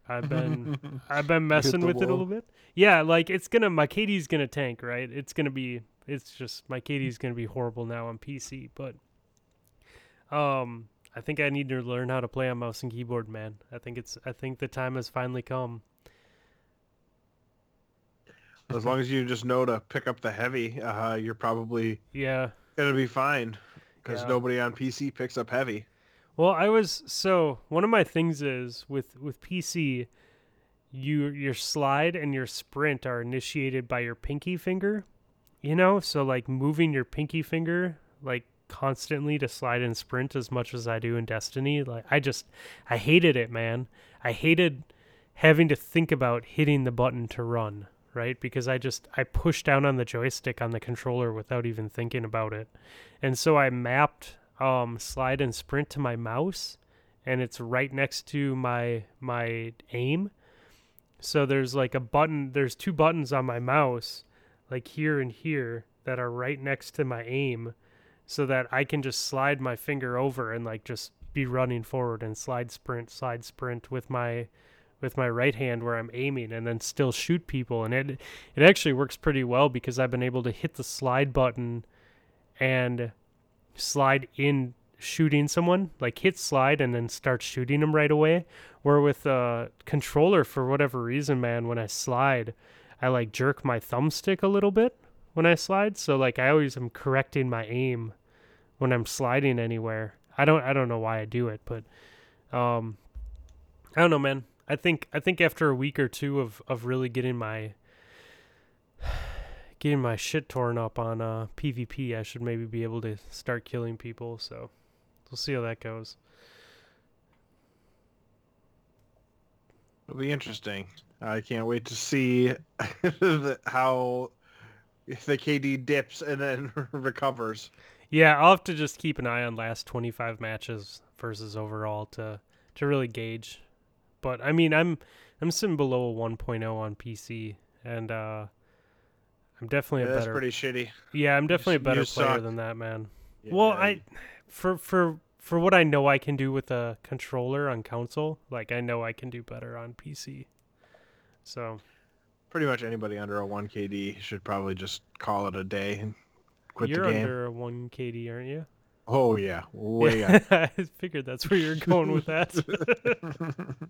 I've been I've been messing the with it a little bit. Yeah, like it's gonna my KD's gonna tank, right? It's gonna be it's just my KD's gonna be horrible now on PC, but um I think I need to learn how to play on mouse and keyboard, man. I think it's I think the time has finally come. As long as you just know to pick up the heavy, uh, you're probably Yeah. going to be fine. Because Yeah. nobody on PC picks up heavy. Well, I was so one of my things is with with PC, you your slide and your sprint are initiated by your pinky finger. You know, so like moving your pinky finger like constantly to slide and sprint as much as I do in Destiny, like I just I hated it, man. I hated having to think about hitting the button to run, right? Because I just I pushed down on the joystick on the controller without even thinking about it. And so I mapped um, slide and sprint to my mouse, and it's right next to my my aim. So there's like a button. There's two buttons on my mouse, like here and here, that are right next to my aim, so that I can just slide my finger over and like just be running forward and slide sprint, slide sprint with my with my right hand where I'm aiming and then still shoot people and it it actually works pretty well because I've been able to hit the slide button and slide in shooting someone, like hit slide and then start shooting them right away. Where with a controller, for whatever reason, man, when I slide, I like jerk my thumbstick a little bit when I slide. So like I always am correcting my aim when I'm sliding anywhere. I don't I don't know why I do it, but um I don't know, man. I think I think after a week or two of of really getting my getting my shit torn up on uh, PvP, I should maybe be able to start killing people. So we'll see how that goes. It'll be interesting. I can't wait to see the- how if the KD dips and then recovers. Yeah, I'll have to just keep an eye on last 25 matches versus overall to to really gauge. But I mean, I'm I'm sitting below a 1.0 on PC, and uh, I'm definitely Yeah, a that's better. pretty shitty. yeah, I'm definitely a you better player suck. than that man. Yeah, Well, I for for for what I know I can do with a controller on console, like I know I can do better on PC. So pretty much anybody under a one KD should probably just call it a day and quit you're the game. You're under a 1 KD, aren't you? Oh yeah, way up. I figured that's where you're going with that.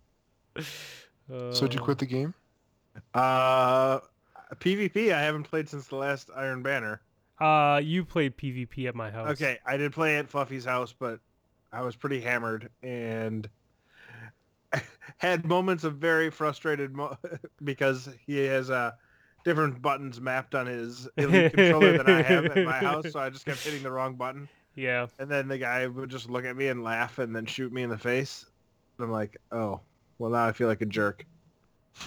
so did you Uh, quit the game? Uh, PvP I haven't played since the last Iron Banner. Uh, you played PvP at my house. Okay, I did play at Fluffy's house, but I was pretty hammered and had moments of very frustrated mo- because he has uh, different buttons mapped on his elite controller than I have at my house, so I just kept hitting the wrong button. Yeah. And then the guy would just look at me and laugh and then shoot me in the face. I'm like, oh, well now I feel like a jerk.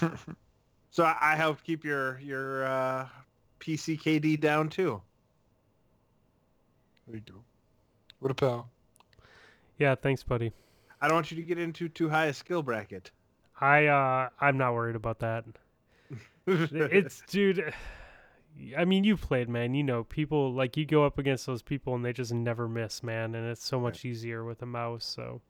So I, I helped keep your your uh, PCKD down too. There you go. What a pal. Yeah. Thanks, buddy. I don't want you to get into too high a skill bracket. I uh, I'm not worried about that. It's dude. I mean, you played, man. You know, people like you go up against those people and they just never miss, man. And it's so much easier with a mouse. So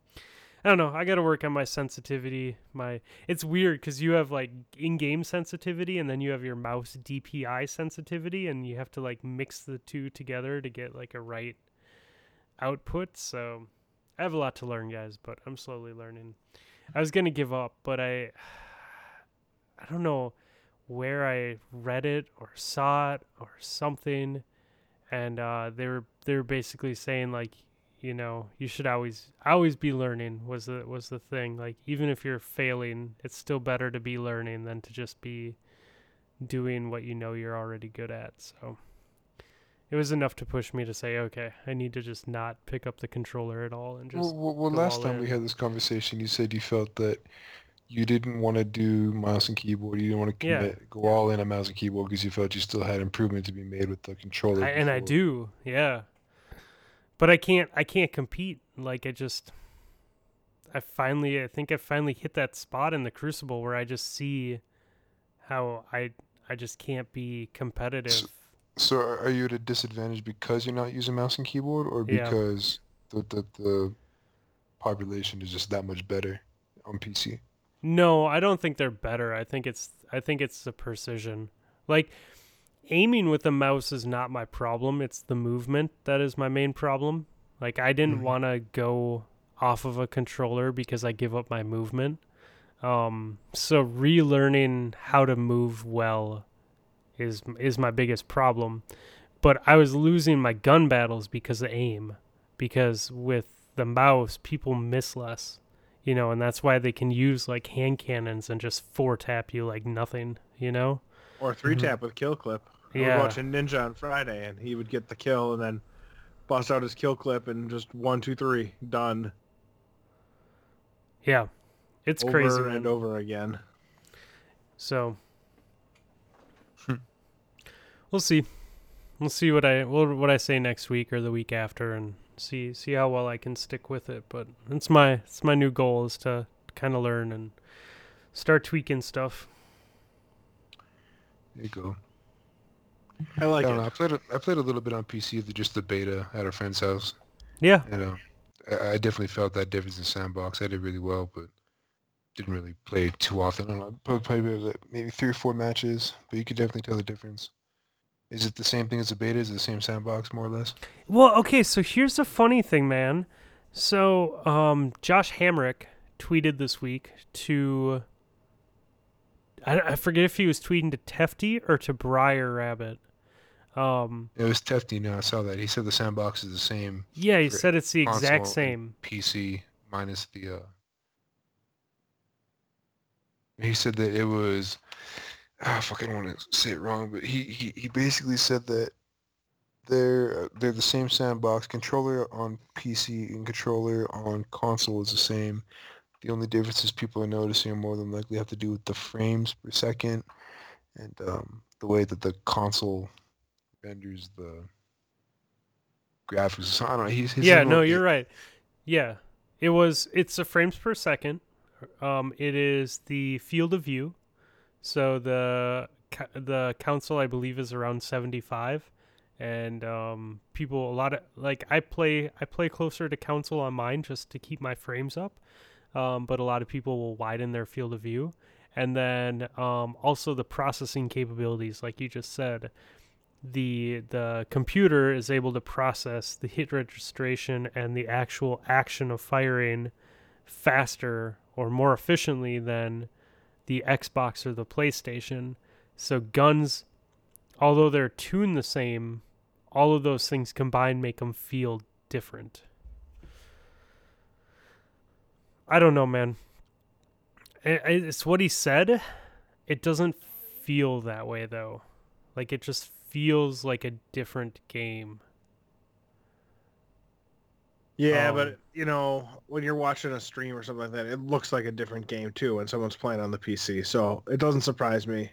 I don't know. I got to work on my sensitivity. My it's weird because you have like in-game sensitivity and then you have your mouse DPI sensitivity, and you have to like mix the two together to get like a right output. So I have a lot to learn, guys, but I'm slowly learning. I was gonna give up, but I I don't know where I read it or saw it or something, and uh, they were they were basically saying like, you know, you should always always be learning was the was the thing. Like even if you're failing, it's still better to be learning than to just be doing what you know you're already good at. So it was enough to push me to say, okay, I need to just not pick up the controller at all and just Well, well, well last time we had this conversation, you said you felt that you didn't want to do mouse and keyboard. You didn't want to Yeah. commit, go all in on mouse and keyboard because you felt you still had improvement to be made with the controller. I, and I do, yeah. But I can't I can't compete. Like I just I finally I think I finally hit that spot in the crucible where I just see how I I just can't be competitive. So are are you at a disadvantage because you're not using mouse and keyboard, or Yeah. because the, the the population is just that much better on PC? No, I don't think they're better. I think it's I think it's the precision. Like aiming with the mouse is not my problem. It's the movement that is my main problem. Like I didn't Mhm. want to go off of a controller because I give up my movement. Um so relearning how to move well is is my biggest problem. But I was losing my gun battles because of aim. Because with the mouse, people miss less you know, and that's why they can use like hand cannons and just four tap you like nothing, you know? Or three Mhm. tap with kill clip. I Yeah. was watching Ninja on Friday, and he would get the kill and then bust out his kill clip and just one, two, three, done. Yeah. It's over crazy. and man. over again. So Hmm. we'll see. We'll see what I what what I say next week or the week after and see see how well I can stick with it. But it's my it's my new goal is to kind of learn and start tweaking stuff. There you go. I like I don't know. it. I played a, I played a little bit on PC, the- just the beta at a friend's house. Yeah. You know, I, I definitely felt that difference in sandbox. I did really well, but didn't really play too often. I don't know. Probably played maybe, like, maybe three or four matches, but you could definitely tell the difference. Is it the same thing as the beta? Is it the same sandbox, more or less? Well, okay, so here's the funny thing, man. So, um, Josh Hamrick tweeted this week to. I, I forget if he was tweeting to Tefty or to Briar Rabbit. Um, It was Tefty. No, I saw that. He said the sandbox is the same yeah, he said it's the exact same. PC minus the. Uh, he said that it was. Ah, I don't want to say it wrong, but he, he, he basically said that they're uh, they're the same sandbox. Controller on PC and controller on console is the same. the only differences people are noticing are more than likely have to do with the frames per second and um, the way that the console renders the graphics. I don't know. He's, he's yeah, no, you're right. Yeah, it was. It's the frames per second. Um, it is the field of view. So the the console, I believe, is around 75, and um, people a lot of like I play I play closer to console on mine just to keep my frames up. Um, but a lot of people will widen their field of view, and then um, also the processing capabilities, like you just said the the computer is able to process the hit registration and the actual action of firing faster or more efficiently than the Xbox or the PlayStation. So guns although they're tuned the same, all of those things combined make them feel different. I don't know, man. It's what he said. It doesn't feel that way though. Like it just feels like a different game. Yeah, Um, but you know, when you're watching a stream or something like that, it looks like a different game too when someone's playing on the PC. So it doesn't surprise me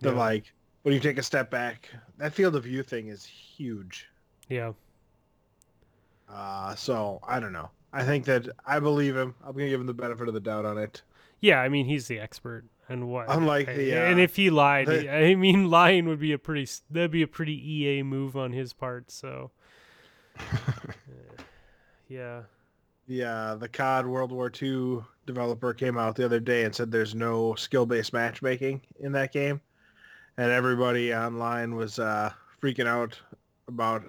that Yeah. like when you take a step back, that field of view thing is huge. Yeah. Uh, so I don't know. I think that I believe him. I'm gonna give him the benefit of the doubt on it. Yeah, I mean he's the expert and what Unlike the, and uh, if he lied, the- I mean lying would be a pretty that'd be a pretty EA move on his part, so yeah. The uh, the COD World War II developer came out the other day and said there's no skill-based matchmaking in that game, and everybody online was uh, freaking out about.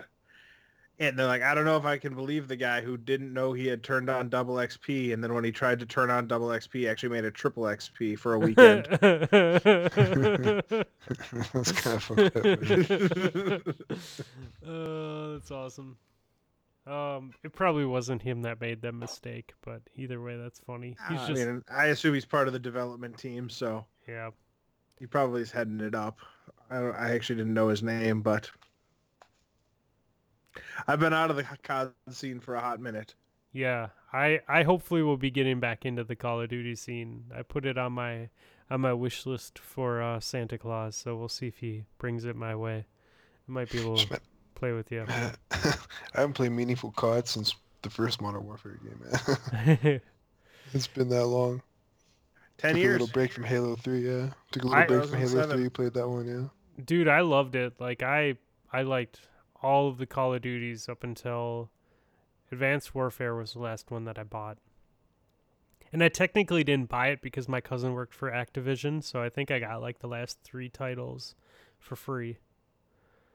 And they're like, I don't know if I can believe the guy who didn't know he had turned on double XP, and then when he tried to turn on double XP, actually made a triple XP for a weekend. That's kind of fucked up. man. uh, that's awesome. Um, it probably wasn't him that made that mistake, but either way, that's funny. He's I just mean, I assume he's part of the development team, so yeah. he probably is heading it up. I don't, I actually didn't know his name, but I've been out of the COD scene for a hot minute. Yeah, I I hopefully will be getting back into the Call of Duty scene. I put it on my on my wish list for uh, Santa Claus, so we'll see if he brings it my way. I might be able to play with you. I haven't played meaningful COD since the first Modern Warfare game, man. it's been that long. Ten Took a little break from Halo 3, yeah. Took a little I- break from Halo 2007. 3, played that one, yeah. Dude, I loved it. Like I I liked all of the Call of Duties up until Advanced Warfare was the last one that I bought. And I technically didn't buy it because my cousin worked for Activision, so I think I got like the last 3 titles for free.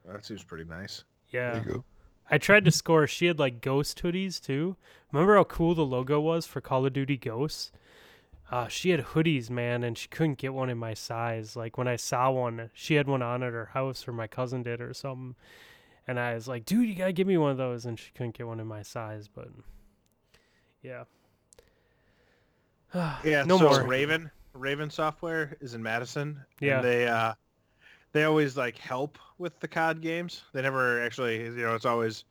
That seems pretty nice. Yeah. There you go. I tried to score. She had like ghost hoodies too. Remember how cool the logo was for Call of Duty Ghosts? Uh, she had hoodies, man, and she couldn't get one in my size. Like when I saw one, she had one on at her house, or my cousin did, or something. And I was like, "Dude, you gotta give me one of those," and she couldn't get one in my size. But yeah, Yeah, no so more. Raven, Raven Software is in Madison. Yeah. And they uh they always like help with the COD games. They never actually, you know, it's always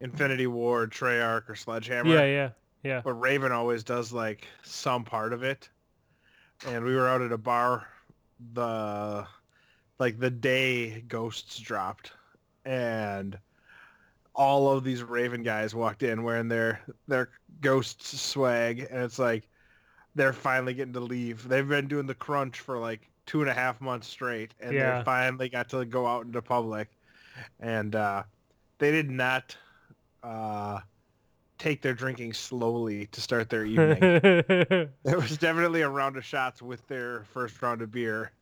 Infinity Ward, Treyarch, or Sledgehammer. yeah, yeah, yeah. But Raven always does like some part of it. And we were out at a bar the like the day Ghosts dropped and all of these Raven guys walked in wearing their their Ghosts swag and it's like they're finally getting to leave. They've been doing the crunch for like two and a half months straight and Yeah. they finally got to go out into public and uh they did not uh take their drinking slowly to start their evening. there was definitely a round of shots with their first round of beer,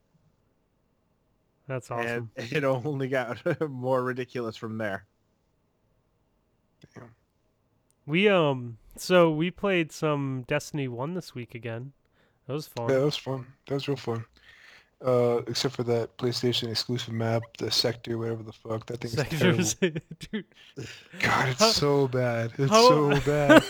That's awesome. and it only got more ridiculous from there. We um, so we played some Destiny One this week again. That was fun. Yeah, that was fun. That was real fun. Uh, except for that PlayStation exclusive map, the sector, whatever the fuck. That thing is terrible. Dude. God, it's How- so bad. It's how- so bad.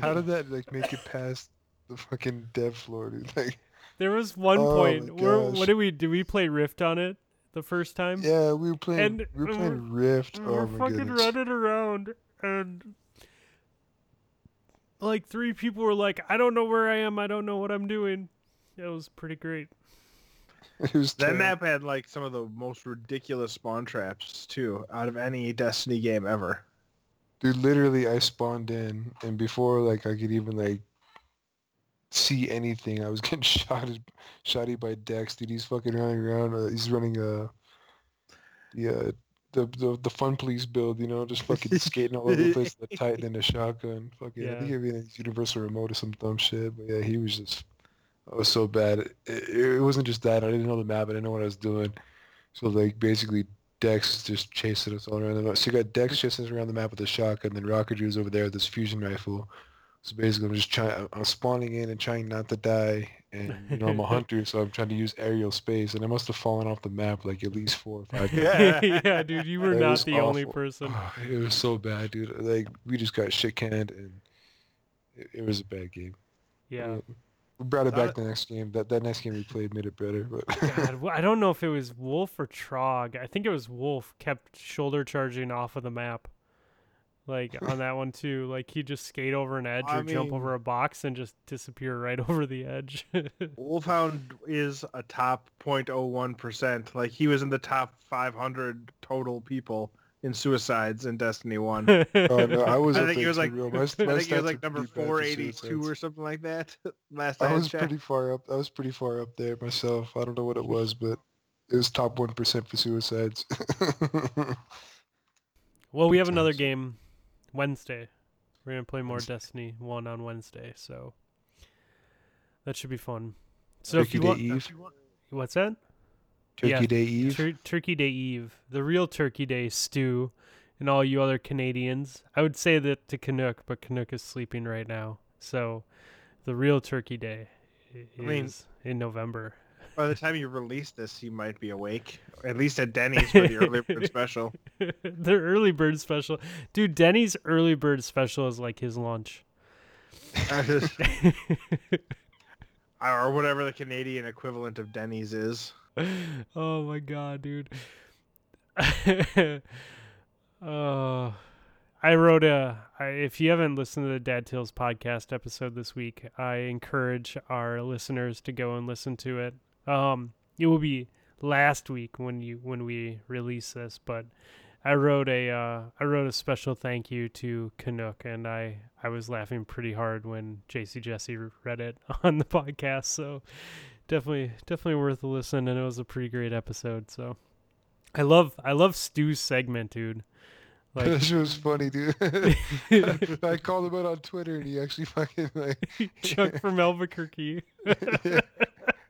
How did that like make it past the fucking dev floor, dude? Like, there was one Oh point where what did we do? we play Rift on it the first time? yeah, we were playing. And we were we're- playing Rift. We Oh We're my fucking goodness. running around and like three people were like, "I don't know where I am. I don't know what I'm doing." It was pretty great. It was That map had like some of the most ridiculous spawn traps too, out of any Destiny game ever. Dude, literally, I spawned in, and before like I could even like see anything, I was getting shot at, shotty by Dex. Dude, he's fucking running around. Uh, he's running uh the uh, the the the fun police build, you know, just fucking skating all over the place with a Titan and a shotgun. Fucking, I think Yeah. everything's universal remote or some dumb shit. But yeah, he was just. I was so bad. It, it, it wasn't just that. I didn't know the map. I didn't know what I was doing. So like basically Dex is just chasing us all around the map. So you got Dex chasing us around the map with a shotgun, then Rocket Drew's over there with this fusion rifle. So basically I'm just trying I'm spawning in and trying not to die and you know I'm a hunter so I'm trying to use aerial space and I must have fallen off the map like at least four or five times. Yeah. yeah, dude, you were It not was the only awful. person. It was so bad, dude. Like we just got shit canned and it, it was a bad game. Yeah. We brought it Thought- back the next game. That that next game we played made it better, but God, I don't know if it was Wolf or Trog. I think it was Wolf kept shoulder charging off of the map. Like on that one too. Like he'd just skate over an edge I or jump over a box and just disappear right over the edge. Wolfhound is a top 0.01%. Like he was in the top 500 total people in suicides in Destiny 1. oh no, I was I up think he was like real. My, I think he was like number pretty bad for 482 or something like that. Last I I was checked. pretty far up. I was pretty far up there myself. I don't know what it was, but it was top one percent for suicides. well, we have another game Wednesday. We're gonna play more Destiny One on Wednesday, so that should be fun. So if Turkey you Day want, Eve. what's that? Turkey Yeah, Day Eve. Tur- Turkey Day Eve, the real Turkey Day stew, and all you other Canadians. I would say that to Canuck, but Canuck is sleeping right now. So, the real Turkey Day i- I mean- is in November. By the time you release this, you might be awake. At least at Denny's for the early bird special. the early bird special, dude. Denny's early bird special is like his lunch. or whatever the Canadian equivalent of Denny's is. oh my god, dude. uh, I wrote a. I, if you haven't listened to the Dad Tales podcast episode this week, I encourage our listeners to go and listen to it. Um, it will be last week when you when we release this, but I wrote a uh, I wrote a special thank you to Canuck, and I I was laughing pretty hard when JC Jesse read it on the podcast. So definitely definitely worth a listen, and it was a pretty great episode. So I love I love Stu's segment, dude. that Like shit was funny, dude. I called him out on Twitter, and he actually fucking like. Chuck from Albuquerque.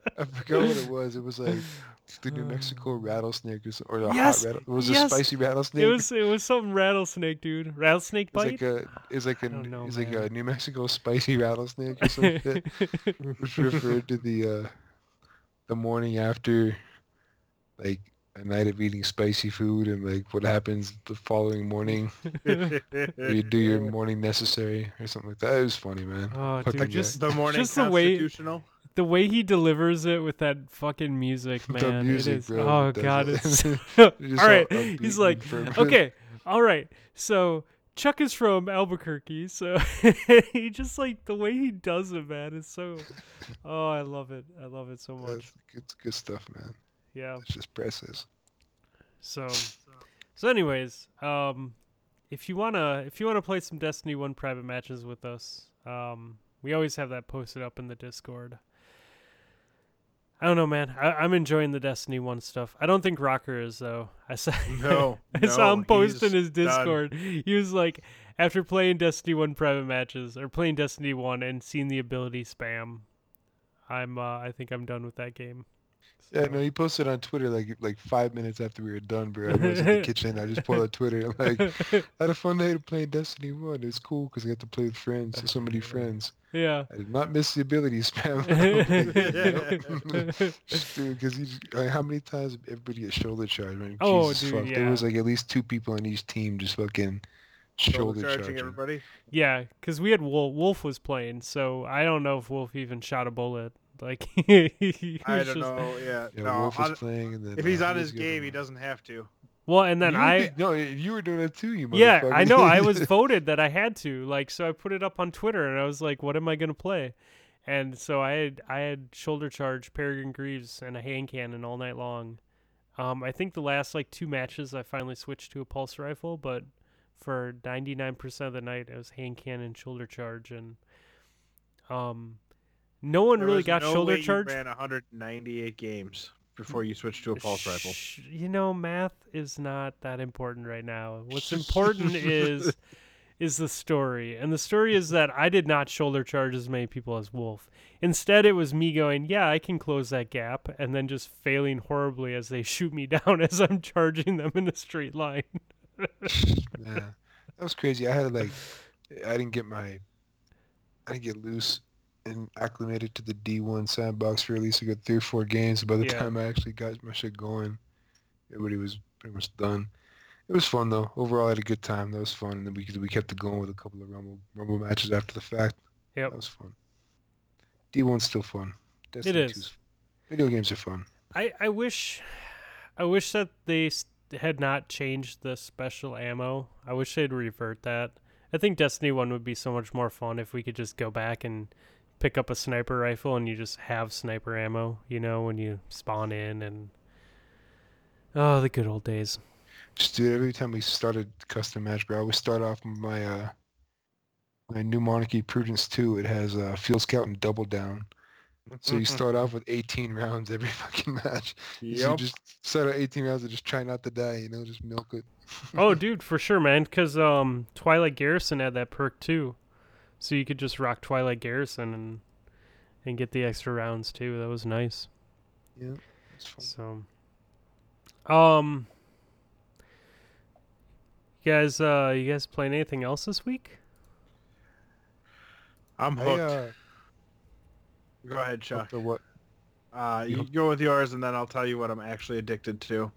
I forgot what it was. It was like the New Mexico rattlesnake or, something, or the Yes, hot rattle. It was a spicy rattlesnake. It was it was some rattlesnake, dude. Rattlesnake It's bite. like a it's like a don't know, it's like a New Mexico spicy rattlesnake or some shit, which referred to the uh, the morning after, like a night of eating spicy food and like what happens the following morning. you do your morning necessary or something like that. It was funny, man. oh, Fuck dude, that just the morning Just the way- constitutional. The way he delivers it with that fucking music, The man. music, it is. bro, Oh god, it. it's all right. He's like, okay, all right. So Chuck is from Albuquerque, so he just like the way he does it, man. Is so. Oh, I love it. I love it so much. That's good, good stuff, man. Yeah. It's just priceless. So, so anyways, um, if you wanna if you wanna play some Destiny One private matches with us, um, we always have that posted up in the Discord. I don't know, man. I, I'm enjoying the Destiny One stuff. I don't think Rocker is though. I saw No, I saw him post in his Discord. He was like, after playing Destiny One private matches or playing Destiny One and seeing the ability spam, I'm uh, I think I'm done with that game. Yeah, no, he posted on Twitter like like five minutes after we were done, bro. I was in the kitchen. I just pulled out Twitter. I'm like, I had a fun night of playing Destiny One. It's cool because I got to play with friends. So many friends. yeah. I did not miss the ability spam. Dude, because like, how many times did everybody get shoulder charged? Man? Oh, Jesus dude, fuck. There was like at least two people on each team just fucking shoulder, shoulder charging charging. everybody. Yeah, because we had Wolf. Wolf was playing, so I don't know if Wolf even shot a bullet. Like he I don't just, know. Yeah, Yeah, no. Wolf was on- playing, and then if he's uh, on who his was the game, he doesn't have to. Well, and then You I be- no, you were doing it too. You Yeah, I know. I was voted that I had to. Like, so I put it up on Twitter, and I was like, "What am I gonna play?" And so I had I had shoulder charge, Peregrine Greaves, and a hand cannon all night long. Um, I think the last like two matches, I finally switched to a pulse rifle, but for ninety nine percent of the night, it was hand cannon, shoulder charge, and um, no one There really was got no shoulder way you charge. ran 198 games before you switched to a pulse rifle. You know, math is not that important right now. What's important is is the story. And the story is that I did not shoulder charge as many people as Wolf. Instead, it was me going, "Yeah, I can close that gap," and then just failing horribly as they shoot me down as I'm charging them in a straight line. Yeah, that was crazy. I had like, I didn't get my, I didn't get loose and acclimated to the D1 sandbox for at least a good three or four games. By the Yeah. time I actually got my shit going, everybody was pretty much done. It was fun though. Overall, I had a good time. That was fun, and then we we kept it going with a couple of rumble rumble matches after the fact. Yep. That was fun. D1's still fun. Destiny is. 2's Video games are fun. I, I wish I wish that they had not changed the special ammo. I wish they'd revert that. I think Destiny 1 would be so much more fun if we could just go back and pick up a sniper rifle and you just have sniper ammo, you know, when you spawn in and Oh, the good old days. Just dude, every time we started custom match, bro, I always start off with my uh my new monarchy prudence 2. It has uh field scout and double down. So you start off with 18 rounds every fucking match. So you just start at 18 rounds and just try not to die, you know, just milk it. Oh, dude, for sure, man, cuz um Twilight Garrison had that perk too. So you could just rock Twilight Garrison and and get the extra rounds too. That was nice. Yeah. So, um, you guys, uh, you guys playing anything else this week? I'm I, hooked. uh, Go ahead, Chuck. hooked on what? Uh, You you go with yours, and then I'll tell you what I'm actually addicted to.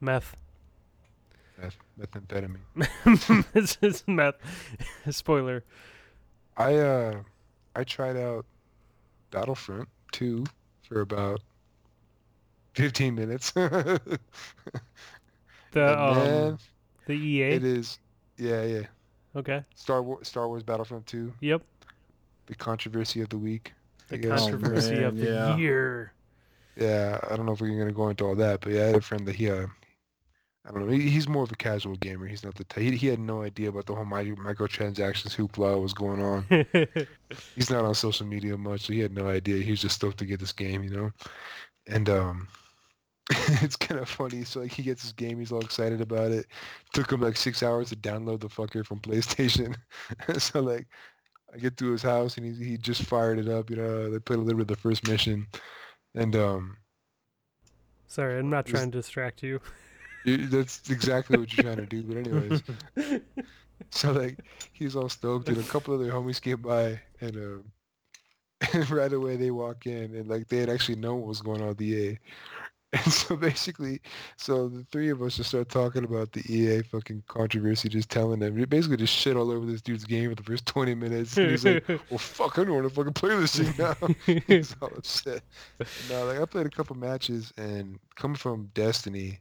Meth. Meth- Methamphetamine. this is meth. Spoiler. I uh, I tried out Battlefront 2 for about 15 minutes. The And um, the EA. it is, yeah, yeah. Okay. Star Wars, Star Wars Battlefront 2, Yep. the controversy of the week. The controversy man, of the yeah. year. Yeah, I don't know if we're gonna go into all that, but yeah, I had a friend that he, uh, I don't know, he, he's more of a casual gamer. He's not the type. He, he had no idea about the whole micro, microtransactions hoopla was going on. He's not on social media much, so he had no idea. He was just stoked to get this game, you know. And um, it's kind of funny. So like, he gets this game, he's all excited about it. Took him like six hours to download the fucker from PlayStation. so like, I get to his house and he he just fired it up. You know, they played a little bit of the first mission, and um, Sorry, I'm not trying to distract you. That's exactly what you're trying to do. But anyways, so like he's all stoked, and a couple other homies came by, and um, and right away they walk in, and like they had actually known what was going on with the EA. And so basically, so the three of us just start talking about the EA fucking controversy, just telling them, basically just shit all over this dude's game for the first 20 minutes. And he's like, well, fuck, I don't want to fucking play this thing now. he's all upset. No, like I played a couple matches, and coming from Destiny,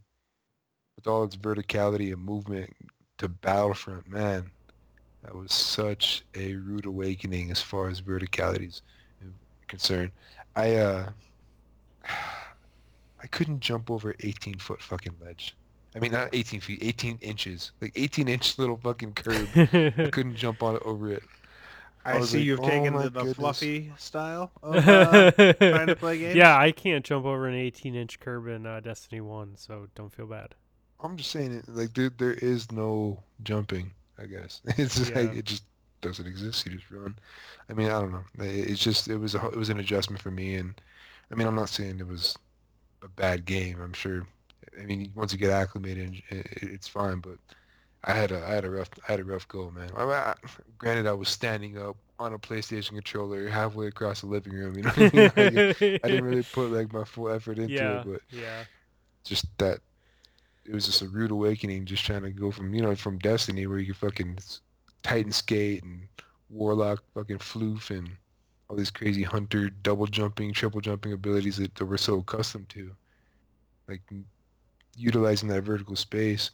with all its verticality and movement to Battlefront, man, that was such a rude awakening as far as verticality is concerned. I uh, I couldn't jump over 18 foot fucking ledge. I mean, not 18 feet, 18 inches, like 18 inch little fucking curb. I couldn't jump on over it. I I see like, you've "Oh taken the, the goodness." fluffy style of uh, trying to play games. yeah, I can't jump over an 18 inch curb in uh, Destiny 1, so don't feel bad. I'm just saying it like there there is no jumping. I guess it's just like it just doesn't exist. You just run. I mean, I don't know. It- It's just it was a, it was an adjustment for me, and I mean, I'm not saying it was a bad game. I'm sure. I mean, once you get acclimated, it, it's fine. But I had a I had a rough I had a rough go, man. I, I, granted, I was standing up on a PlayStation controller halfway across the living room. You know what I mean? I didn't really put like my full effort into yeah, it, but yeah. just that it was just a rude awakening just trying to go from you know from destiny where you could fucking titan skate and warlock fucking floof and all these crazy hunter double jumping triple jumping abilities that, that we're so accustomed to like utilizing that vertical space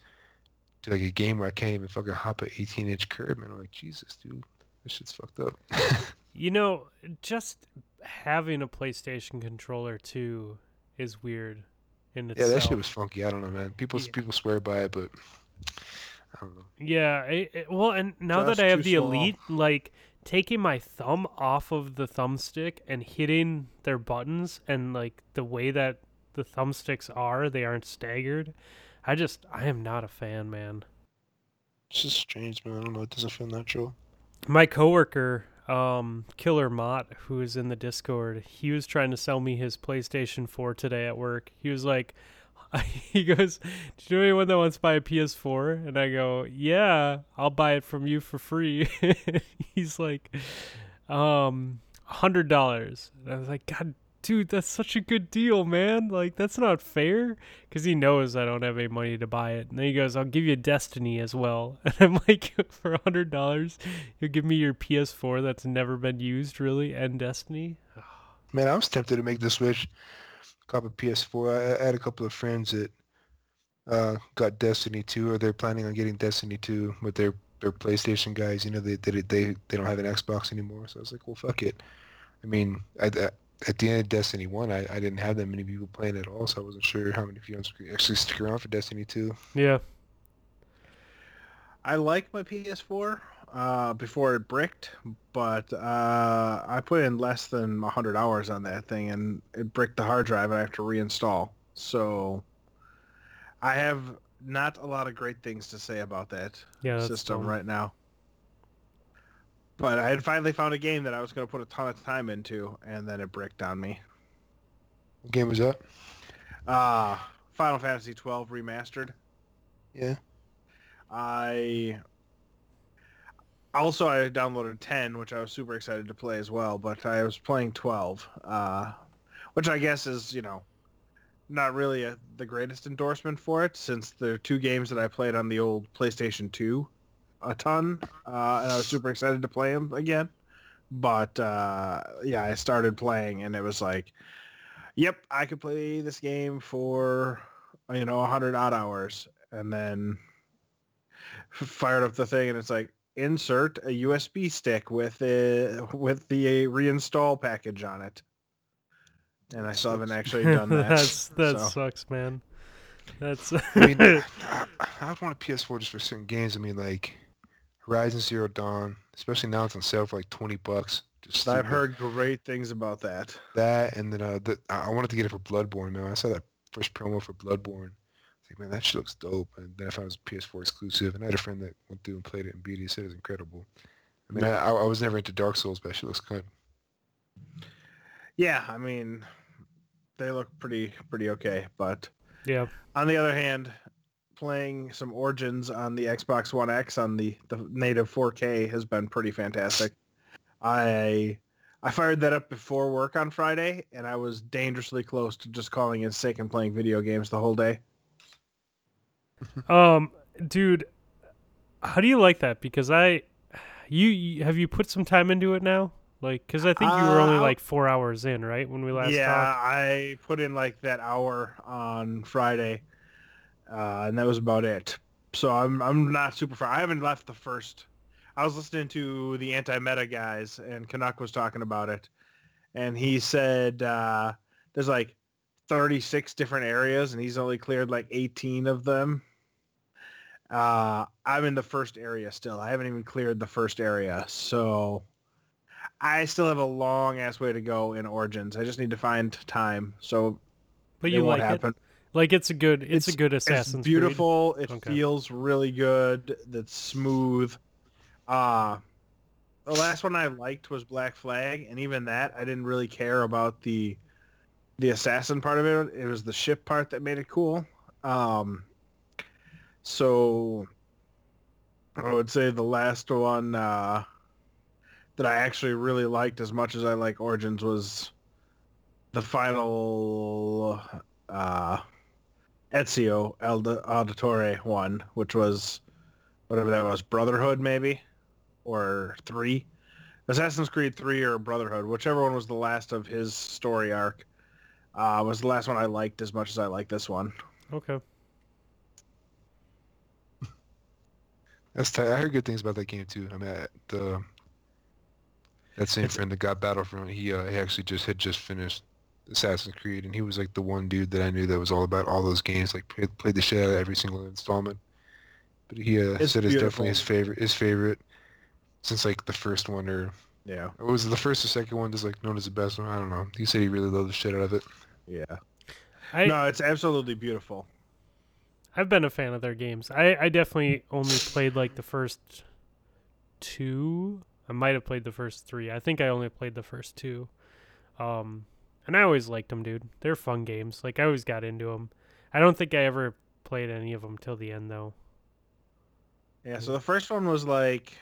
to like a game where I can't even fucking hop an 18 inch curb, man. I'm like, Jesus, dude, this shit's fucked up. You know, just having a PlayStation controller too is weird in yeah, that shit was funky. I don't know, man. People Yeah. people swear by it, but I don't know. Yeah, it, it- well, and now Just that I have the small. elite, like taking my thumb off of the thumbstick and hitting their buttons, and like the way that the thumbsticks are, they aren't staggered. I just, I am not a fan, man. It's just strange, man. I don't know. It doesn't feel natural. My coworker, um, Killer Mott, who is in the Discord, he was trying to sell me his PlayStation 4 today at work. He was like, he goes, "Do you know anyone that wants to buy a PS4?" And I go, "Yeah, I'll buy it from you for free." He's like, um, hundred dollars. And I was like, God, dude, that's such a good deal, man. Like, that's not fair. Because he knows I don't have any money to buy it. And then he goes, I'll give you Destiny as well. And I'm like, for a hundred dollars, you'll give me your PS4 that's never been used, really, and Destiny. Man, I was tempted to make the switch. Cop a PS4. I, I had a couple of friends that uh, got Destiny 2, or they're planning on getting Destiny 2, but they're they're PlayStation guys. You know, they they they they don't have an Xbox anymore. So I was like, well, fuck it. I mean, I, at the end of Destiny 1, I, I didn't have that many people playing at all, so I wasn't sure how many people would actually stick around for Destiny 2. Yeah. I like my PS4 uh, before it bricked, but uh, I put in less than 100 hours on that thing, and it bricked the hard drive, and I have to reinstall. So I have not a lot of great things to say about that Yeah. System dumb. right now. But I had finally found a game that I was going to put a ton of time into, and then it bricked on me. What game was that? Uh, Final Fantasy 12 remastered. Yeah. I also I downloaded 10, which I was super excited to play as well, but I was playing 12, uh, which I guess is, you know, not really a, the greatest endorsement for it since the two games that I played on the old PlayStation 2 a ton, uh, and I was super excited to play them again. But uh, yeah, I started playing and it was like, yep, I could play this game for you know 100 odd hours and then fired up the thing and it's like insert a USB stick with a with the reinstall package on it. And I still haven't actually done that. That's that so. sucks, man. That's. I mean, I, I would want a PS4 just for certain games. I mean, like Horizon Zero Dawn, especially now it's on sale for like 20 bucks. Just I've stupid. heard great things about that. that, and then uh, the, I I wanted to get it for Bloodborne, man. I saw that first promo for Bloodborne. I was like, man, that shit looks dope. And then I found it was PS4 exclusive, and I had a friend that went through and played it and beat it. He said it was incredible. I mean, I, I I was never into Dark Souls, but that shit looks good. Yeah, I mean, they look pretty pretty okay, but yeah. on the other hand, playing some Origins on the Xbox One X on the, the native 4K has been pretty fantastic. I I fired that up before work on Friday, and I was dangerously close to just calling in sick and playing video games the whole day. Um, dude, how do you like that? Because I, you, you have you put some time into it now? Like, because I think you were only Uh, like four hours in, right? When we last yeah, talked. I put in like that hour on Friday, uh, and that was about it. So I'm I'm not super far. I haven't left the first. I was listening to the anti-meta guys, and Canuck was talking about it, and he said uh, there's like 36 different areas, and he's only cleared like 18 of them. Uh, I'm in the first area still. I haven't even cleared the first area, so I still have a long ass way to go in Origins. I just need to find time. So But you won't like happen. it? Like it's a good, it's, a It's- good It's Assassin's Creed. beautiful. It Okay. feels really good. That's smooth. Uh the last one I liked was Black Flag, and even that I didn't really care about the the assassin part of it. It was the ship part that made it cool. Um so I would say the last one uh that I actually really liked as much as I like Origins was the final uh Ezio Auditore one, which was whatever that was, Brotherhood maybe, or three, Assassin's Creed three or Brotherhood, whichever one was the last of his story arc, uh, was the last one I liked as much as I like this one. Okay. That's. I heard good things about that game too. I mean, I, the that same it's, friend that got Battlefront, he uh, he actually just had just finished Assassin's Creed, and he was like the one dude that I knew that was all about all those games. Like played, played the shit out of every single installment. But he uh, It's said it's definitely his favorite. His favorite since like the first one, or Yeah. or was the first or second one? Just like known as the best one. I don't know. He said he really loved the shit out of it. Yeah. I no, it's absolutely beautiful. I've been a fan of their games. I I definitely only played like the first two. I might have played the first three. I think I only played the first two. Um, and I always liked them, dude. They're fun games. Like I always got into them. I don't think I ever played any of them till the end though. Yeah, so the first one was like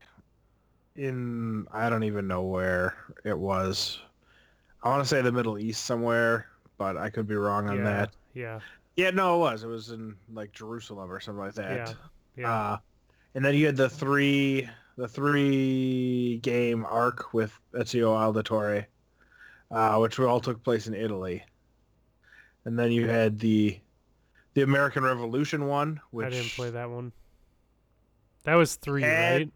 in I don't even know where it was. I want to say the Middle East somewhere, but I could be wrong on yeah, that. Yeah. Yeah, no, it was. It was in like Jerusalem or something like that. Yeah. Yeah. Uh, and then you had the three the three game arc with Ezio Auditore, uh, which all took place in Italy. And then you had the the American Revolution one, which I didn't play that one. That was three, had- right?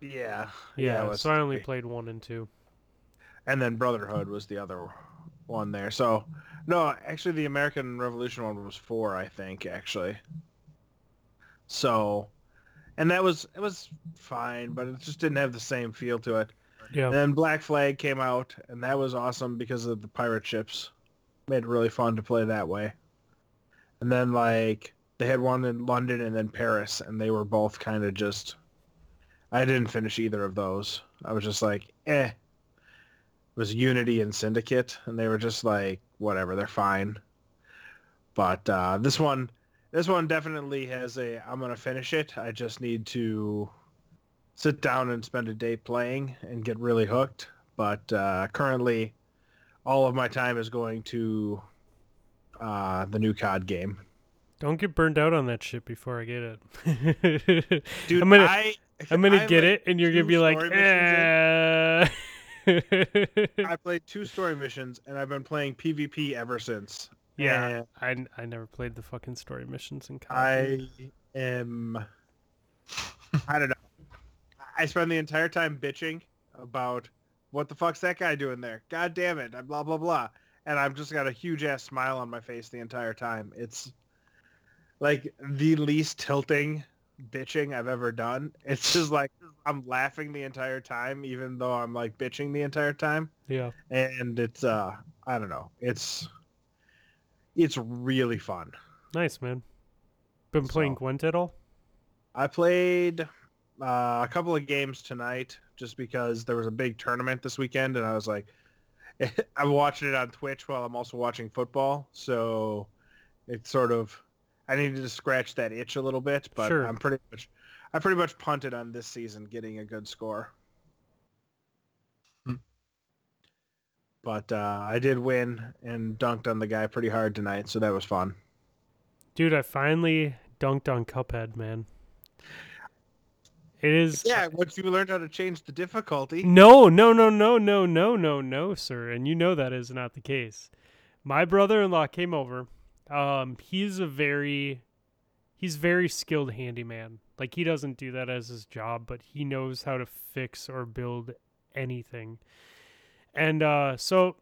Yeah, Yeah. was so I only three. played one and two. and then Brotherhood was the other one there. So no, actually the American Revolution one was four, I think, actually. So and that was it was fine, but it just didn't have the same feel to it. Yeah. And then Black Flag came out and that was awesome because of the pirate ships. Made it really fun to play that way. And then like they had one in London and then Paris and they were both kind of just I didn't finish either of those. I was just like, eh. It was Unity and Syndicate and they were just like, whatever, they're fine. But uh, this one this one definitely has a I'm gonna finish it. I just need to sit down and spend a day playing and get really hooked. But uh, currently, all of my time is going to uh, the new COD game. Don't get burned out on that shit before I get it. Dude, I'm gonna I, I'm gonna I, get it, and you're gonna be like, eh. I played two story missions, and I've been playing PvP ever since. yeah. And I I never played the fucking story missions in COD. I am. I don't know. I spend the entire time bitching about what the fuck's that guy doing there? God damn it! I'm Blah blah blah. And I've just got a huge ass smile on my face the entire time. It's like the least tilting bitching I've ever done. It's just like I'm laughing the entire time, even though I'm like bitching the entire time. yeah. And it's uh, I don't know. It's it's really fun. Nice man. Been playing So- Gwent at all? I played uh, a couple of games tonight just because there was a big tournament this weekend, and I was like, I'm watching it on Twitch while I'm also watching football, so it's sort of I needed to scratch that itch a little bit, but Sure. I'm pretty much I pretty much punted on this season getting a good score. Hmm. But uh, I did win and dunked on the guy pretty hard tonight, so that was fun. Dude, I finally dunked on Cuphead, man. It is Yeah, once you learned how to change the difficulty. No, no, no, no, no, no, no, no, sir. And you know that is not the case. My brother-in-law came over. Um, he's a very, he's very skilled handyman. Like he doesn't do that as his job, but he knows how to fix or build anything. And uh, so,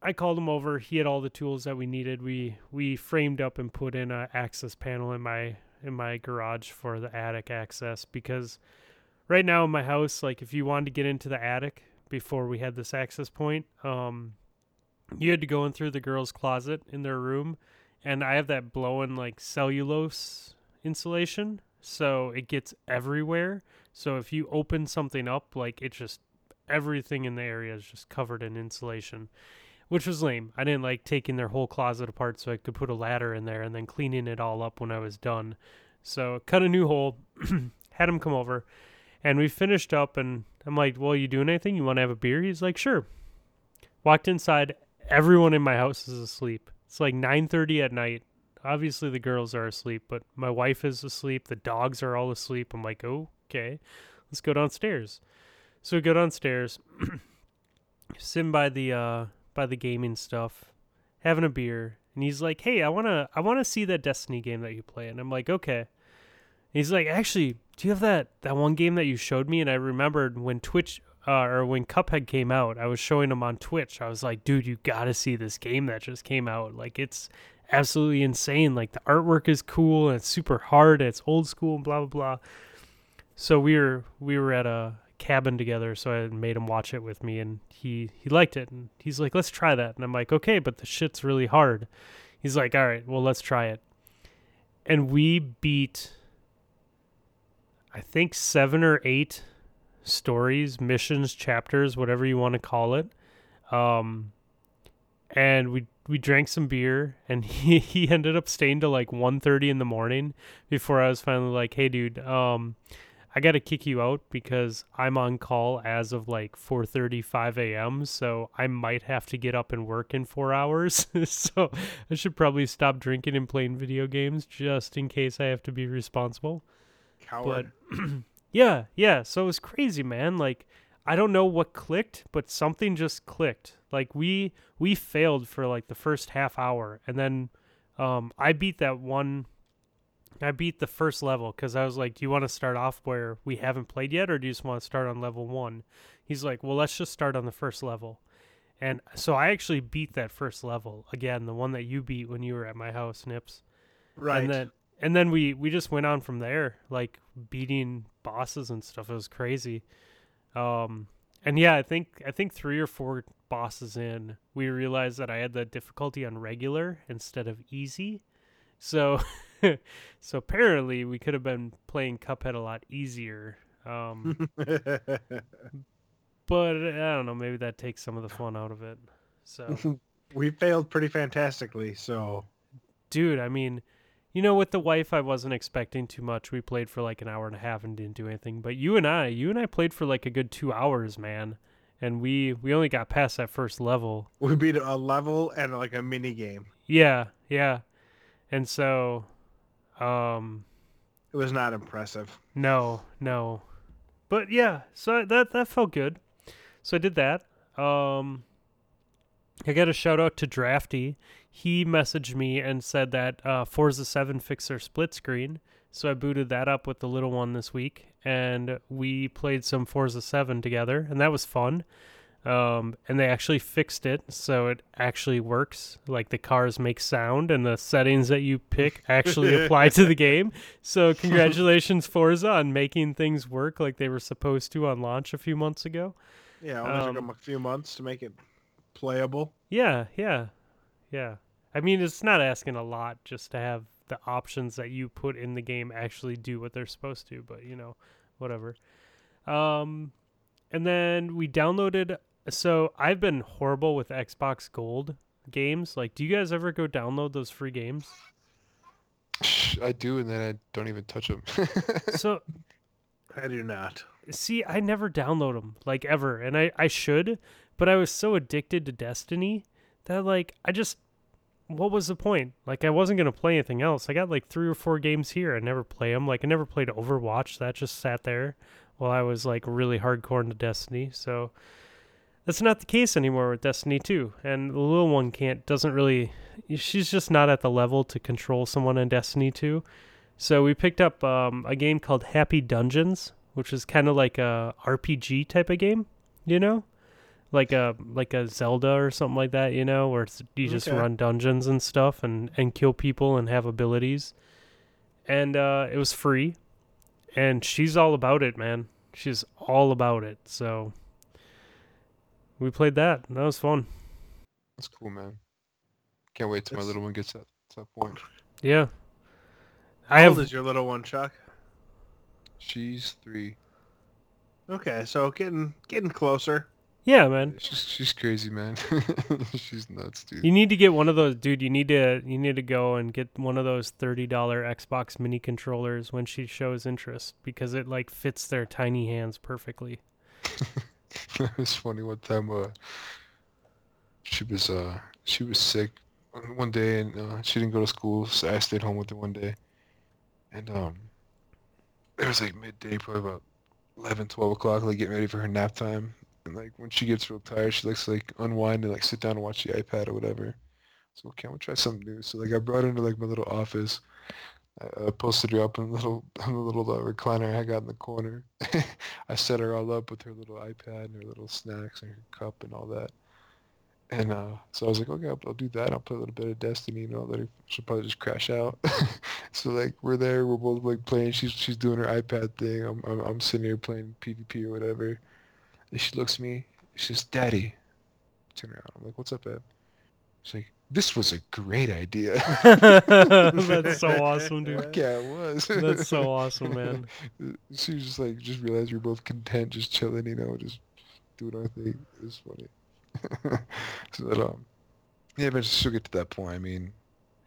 I called him over. He had all the tools that we needed. We we framed up and put in a access panel in my in my garage for the attic access because right now in my house, like if you wanted to get into the attic before we had this access point, um, you had to go in through the girls' closet in their room, and I have that blowing like cellulose insulation, so it gets everywhere. So if you open something up, like it just everything in the area is just covered in insulation. Which was lame. I didn't like taking their whole closet apart so I could put a ladder in there and then cleaning it all up when I was done. So cut a new hole, had him come over, and we finished up and I'm like, Well, you doing anything? You wanna have a beer? He's like, Sure. Walked inside, everyone in my house is asleep. It's like nine thirty at night. Obviously the girls are asleep, but my wife is asleep, the dogs are all asleep. I'm like, Okay, let's go downstairs. So we go downstairs, sitting by the uh by the gaming stuff, having a beer, and he's like, "Hey, I wanna I wanna see that Destiny game that you play." And I'm like, "Okay." And he's like, "Actually, do you have that that one game that you showed me? And I remembered when Twitch uh, or when Cuphead came out, I was showing him on Twitch. I was like, dude, you got to see this game that just came out. Like it's absolutely insane. Like the artwork is cool and it's super hard. And it's old school and blah blah blah. So we were we were at a cabin together, so I made him watch it with me, and he he liked it, and he's like, let's try that, and I'm like, okay, but the shit's really hard. He's like, all right, well, let's try it, and we beat. I think seven or eight stories, missions, chapters, whatever you want to call it. Um, and we we drank some beer and he, he ended up staying to like 1.30 in the morning before I was finally like, hey dude, um, I got to kick you out because I'm on call as of like 4:35 a.m. So I might have to get up and work in four hours. so I should probably stop drinking and playing video games just in case I have to be responsible. Coward. But yeah, yeah. So it was crazy, man. Like I don't know what clicked, but something just clicked. Like we we failed for like the first half hour, and then um, I beat that one I beat the first level because I was like, "Do you want to start off where we haven't played yet, or do you just want to start on level one?" He's like, "Well, let's just start on the first level." And so I actually beat that first level again, the one that you beat when you were at my house, Nips. Right. And then and then we we just went on from there, like beating bosses and stuff. It was crazy. Um, and yeah, I think I think three or four bosses in, we realized that I had the difficulty on regular instead of easy. So so apparently we could have been playing Cuphead a lot easier. Um, but I don't know, maybe that takes some of the fun out of it. So we failed pretty fantastically, so dude, I mean, you know, with the wife I wasn't expecting too much. We played for like an hour and a half and didn't do anything. But you and I, you and I played for like a good 2 hours, man. And we we only got past that first level. We beat a level and like a mini game. Yeah, yeah. And so um, it was not impressive. No, no. But yeah, so that that felt good. So I did that. Um, I got a shout out to Drafty. He messaged me and said that uh, Forza 7 fixed their split screen. So I booted that up with the little one this week, and we played some Forza 7 together, and that was fun um, and they actually fixed it so it actually works. Like the cars make sound, and the settings that you pick actually apply to the game. So congratulations, Forza, on making things work like they were supposed to on launch a few months ago. Yeah, it only um, took them a few months to make it playable. Yeah, yeah, yeah. I mean, it's not asking a lot just to have the options that you put in the game actually do what they're supposed to, but you know, whatever. Um, and then we downloaded so I've been horrible with Xbox Gold games. Like, do you guys ever go download those free games? I do, and then I don't even touch them. so I do not. See, I never download them like ever, and I I should, but I was so addicted to Destiny that like I just what was the point? Like I wasn't gonna play anything else. I got like three or four games here. I never play them. Like I never played Overwatch. That just sat there while I was like really hardcore into Destiny. So that's not the case anymore with Destiny 2. And the little one can't doesn't really she's just not at the level to control someone in Destiny 2. So we picked up um, a game called Happy Dungeons, which is kind of like a RPG type of game, you know? Like a like a Zelda or something like that, you know, where you just okay. run dungeons and stuff and and kill people and have abilities. And uh, it was free, and she's all about it, man. She's all about it. So we played that. That was fun. That's cool, man. Can't wait till my little one gets at that point. Yeah. How I old have... is your little one, Chuck? She's three. Okay, so getting getting closer. Yeah, man. She's she's crazy, man. she's nuts, dude. You need to get one of those, dude. You need to you need to go and get one of those thirty dollar Xbox Mini controllers when she shows interest because it like fits their tiny hands perfectly. it was funny one time. Uh, she was uh she was sick one day and uh, she didn't go to school, so I stayed home with her one day. And um, it was like midday, probably about 11, 12 o'clock, like getting ready for her nap time. And like when she gets real tired, she likes to like unwind and like sit down and watch the iPad or whatever. So okay, I'm gonna try something new. So like I brought her into like my little office, I, I posted her up in a little in little uh, recliner I got in the corner. I set her all up with her little iPad and her little snacks and her cup and all that. And uh, so I was like, okay, I'll, I'll do that. I'll play a little bit of Destiny, you know, let her, she'll probably just crash out. so like we're there, we're both like playing. She's she's doing her iPad thing. I'm I'm, I'm sitting here playing PvP or whatever. And she looks at me. She says, "Daddy." Turn around. I'm like, "What's up, Ed?" She's like, "This was a great idea." That's so awesome, dude. Yeah, it was. That's so awesome, man. she was just like, just realized we are both content, just chilling, you know, just doing our thing. It was funny. so that um, yeah, but she'll get to that point. I mean,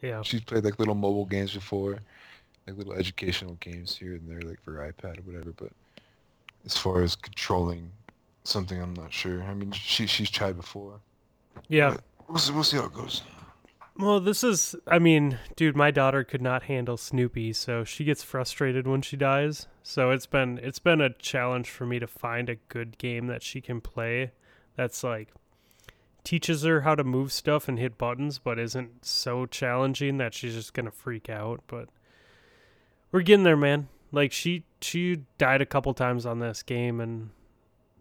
Yeah. she's played like little mobile games before, like little educational games here and there, like for iPad or whatever. But as far as controlling something, I'm not sure. I mean, she she's tried before. Yeah. We'll see, we'll see how it goes. Well, this is, I mean, dude, my daughter could not handle Snoopy, so she gets frustrated when she dies. So it's been it's been a challenge for me to find a good game that she can play that's like teaches her how to move stuff and hit buttons, but isn't so challenging that she's just gonna freak out. But we're getting there, man. Like she she died a couple times on this game, and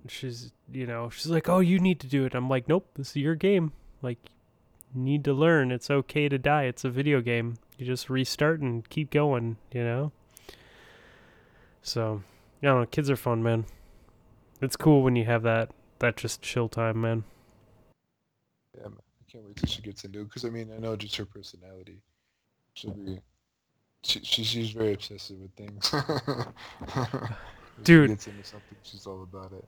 she's you know she's like, oh, you need to do it. I'm like, nope, this is your game. Like need to learn it's okay to die it's a video game you just restart and keep going you know so i don't know kids are fun man it's cool when you have that that just chill time man Yeah, man. I can't wait till she gets into it because I mean I know just her personality. She'll be. She, she she's very obsessive with things. Dude. she gets into something, she's all about it.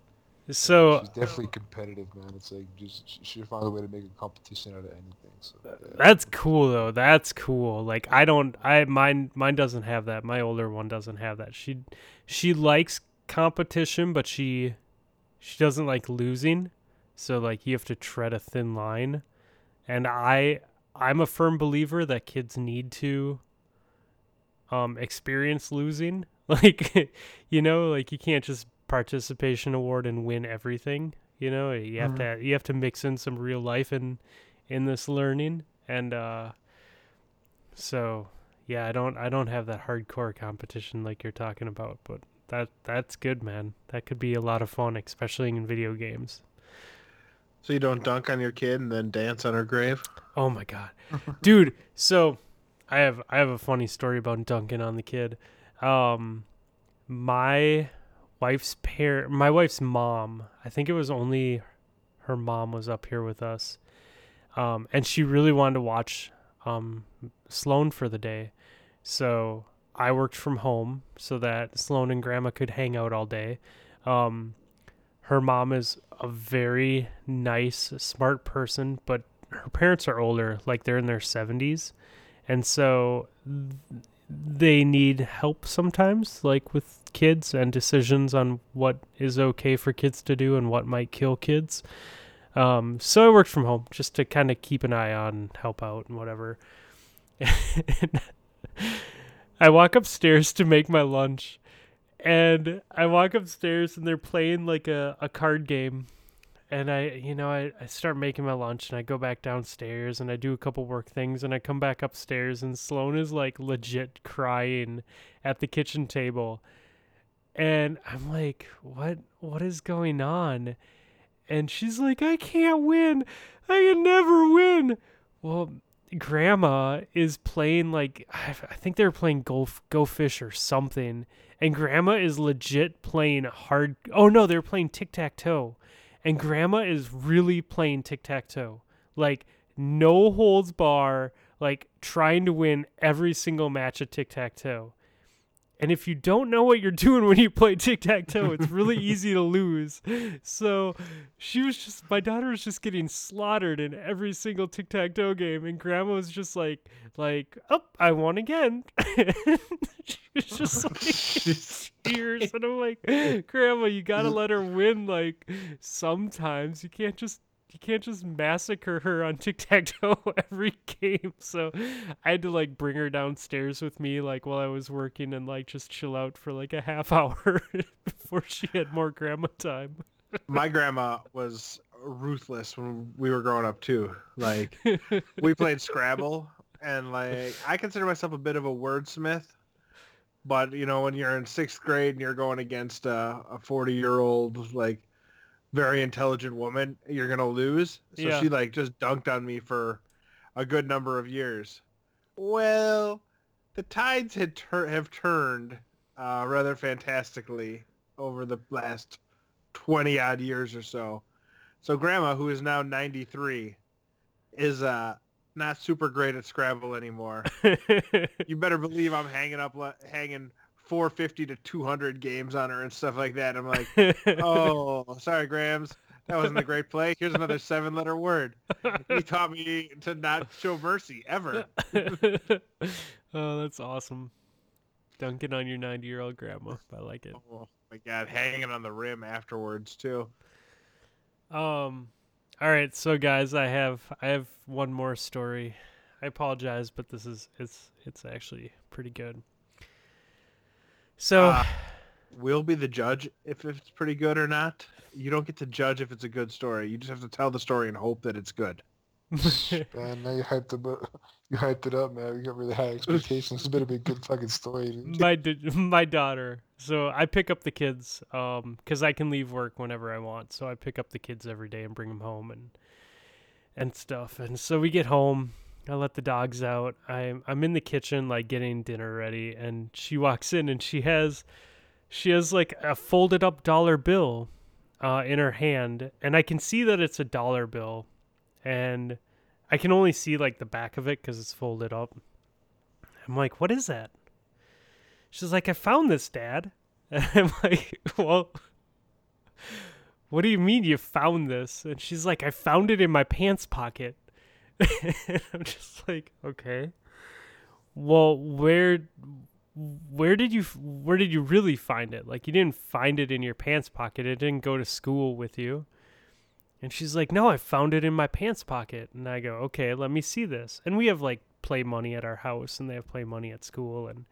So she's definitely competitive, man. It's like just she- she'll find a way to make a competition out of anything. So yeah. that's cool though that's cool like i don't i mine mine doesn't have that my older one doesn't have that she she likes competition but she she doesn't like losing so like you have to tread a thin line and i i'm a firm believer that kids need to um experience losing like you know like you can't just participation award and win everything you know you have to you have to mix in some real life in in this learning and uh so yeah i don't i don't have that hardcore competition like you're talking about but that that's good man that could be a lot of fun especially in video games So you don't dunk on your kid and then dance on her grave? Oh my god, dude! So, I have I have a funny story about dunking on the kid. Um, my wife's pair, my wife's mom. I think it was only her mom was up here with us, um, and she really wanted to watch um Sloan for the day, so I worked from home so that Sloan and Grandma could hang out all day. Um, her mom is a very nice, smart person, but her parents are older, like they're in their 70s. And so they need help sometimes, like with kids and decisions on what is okay for kids to do and what might kill kids. Um, so I worked from home just to kind of keep an eye on, help out, and whatever. And I walk upstairs to make my lunch, and I walk upstairs and they're playing like a, a card game and I, you know, I, I start making my lunch and I go back downstairs and I do a couple work things and I come back upstairs and Sloan is like legit crying at the kitchen table. And I'm like, what what is going on? And she's like, I can't win. I can never win. Well, grandma is playing like I think they were playing golf Go Fish or something. And grandma is legit playing hard Oh no, they're playing tic-tac-toe and grandma is really playing tic-tac-toe. Like no holds bar like trying to win every single match of tic-tac-toe and if you don't know what you're doing when you play tic-tac-toe it's really easy to lose. So she was just my daughter was just getting slaughtered in every single tic-tac-toe game and grandma was just like like oh i won again. She was just oh, like tears and i'm like grandma you gotta let her win like sometimes. You can't just you can't just massacre her on tic-tac-toe every game so i had to like bring her downstairs with me like while i was working and like just chill out for like a half hour before she had more grandma time My grandma was ruthless when we were growing up too. Like we played Scrabble and like I consider myself a bit of a wordsmith. But you know, when you're in sixth grade and you're going against a, a 40 year old like very intelligent woman, you're gonna lose. So Yeah. she like just dunked on me for a good number of years. Well, the tides had tur- have turned uh, rather fantastically over the last 20 odd years or so. So grandma, who is now 93, is uh, not super great at Scrabble anymore. you better believe I'm hanging up, le- hanging 450 to 200 games on her and stuff like that. I'm like, oh, sorry, Grams. That wasn't a great play. Here's another seven-letter word. He taught me to not show mercy ever. oh, that's awesome. Dunking on your 90 year old grandma. I like it. Oh my god, hanging on the rim afterwards too. Um, all right, so guys, I have I have one more story. I apologize, but this is it's it's actually pretty good. So Uh, We'll be the judge if it's pretty good or not. You don't get to judge if it's a good story. You just have to tell the story and hope that it's good. Man, now you hyped it up. You hyped it up, man. We got really high expectations. This better be a good fucking story. dude. my my daughter. So I pick up the kids um cuz I can leave work whenever I want. So I pick up the kids every day and bring them home and and stuff. And so we get home, I let the dogs out. I'm I'm in the kitchen like getting dinner ready and she walks in and she has she has like a folded up dollar bill uh in her hand and I can see that it's a dollar bill and I can only see like the back of it cuz it's folded up. I'm like, "What is that?" She's like, I found this, Dad. And I'm like, well, what do you mean you found this? And she's like, I found it in my pants pocket. I'm just like, okay. Well, where, where did you, where did you really find it? Like, you didn't find it in your pants pocket. It didn't go to school with you. And she's like, no, I found it in my pants pocket. And I go, okay, let me see this. And we have like play money at our house, and they have play money at school, and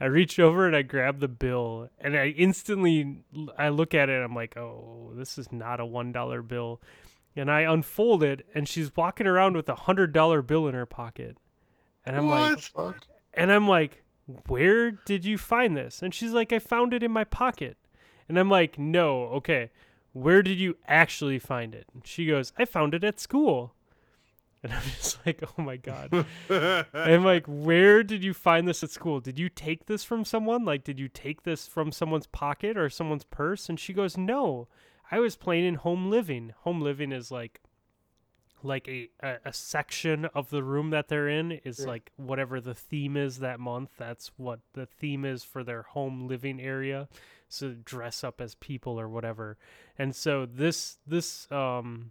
I reach over and I grab the bill and I instantly I look at it I'm like, "Oh, this is not a $1 bill." And I unfold it and she's walking around with a $100 bill in her pocket. And I'm like Fuck. and I'm like, "Where did you find this?" And she's like, "I found it in my pocket." And I'm like, "No, okay. Where did you actually find it?" And she goes, "I found it at school." And I'm just like, "Oh my god." I'm like, where did you find this at school? Did you take this from someone? Like, did you take this from someone's pocket or someone's purse? And she goes, no, I was playing in home living. Home living is like, like a, a, a section of the room that they're in is Yeah. like whatever the theme is that month. That's what the theme is for their home living area. So dress up as people or whatever. And so this this um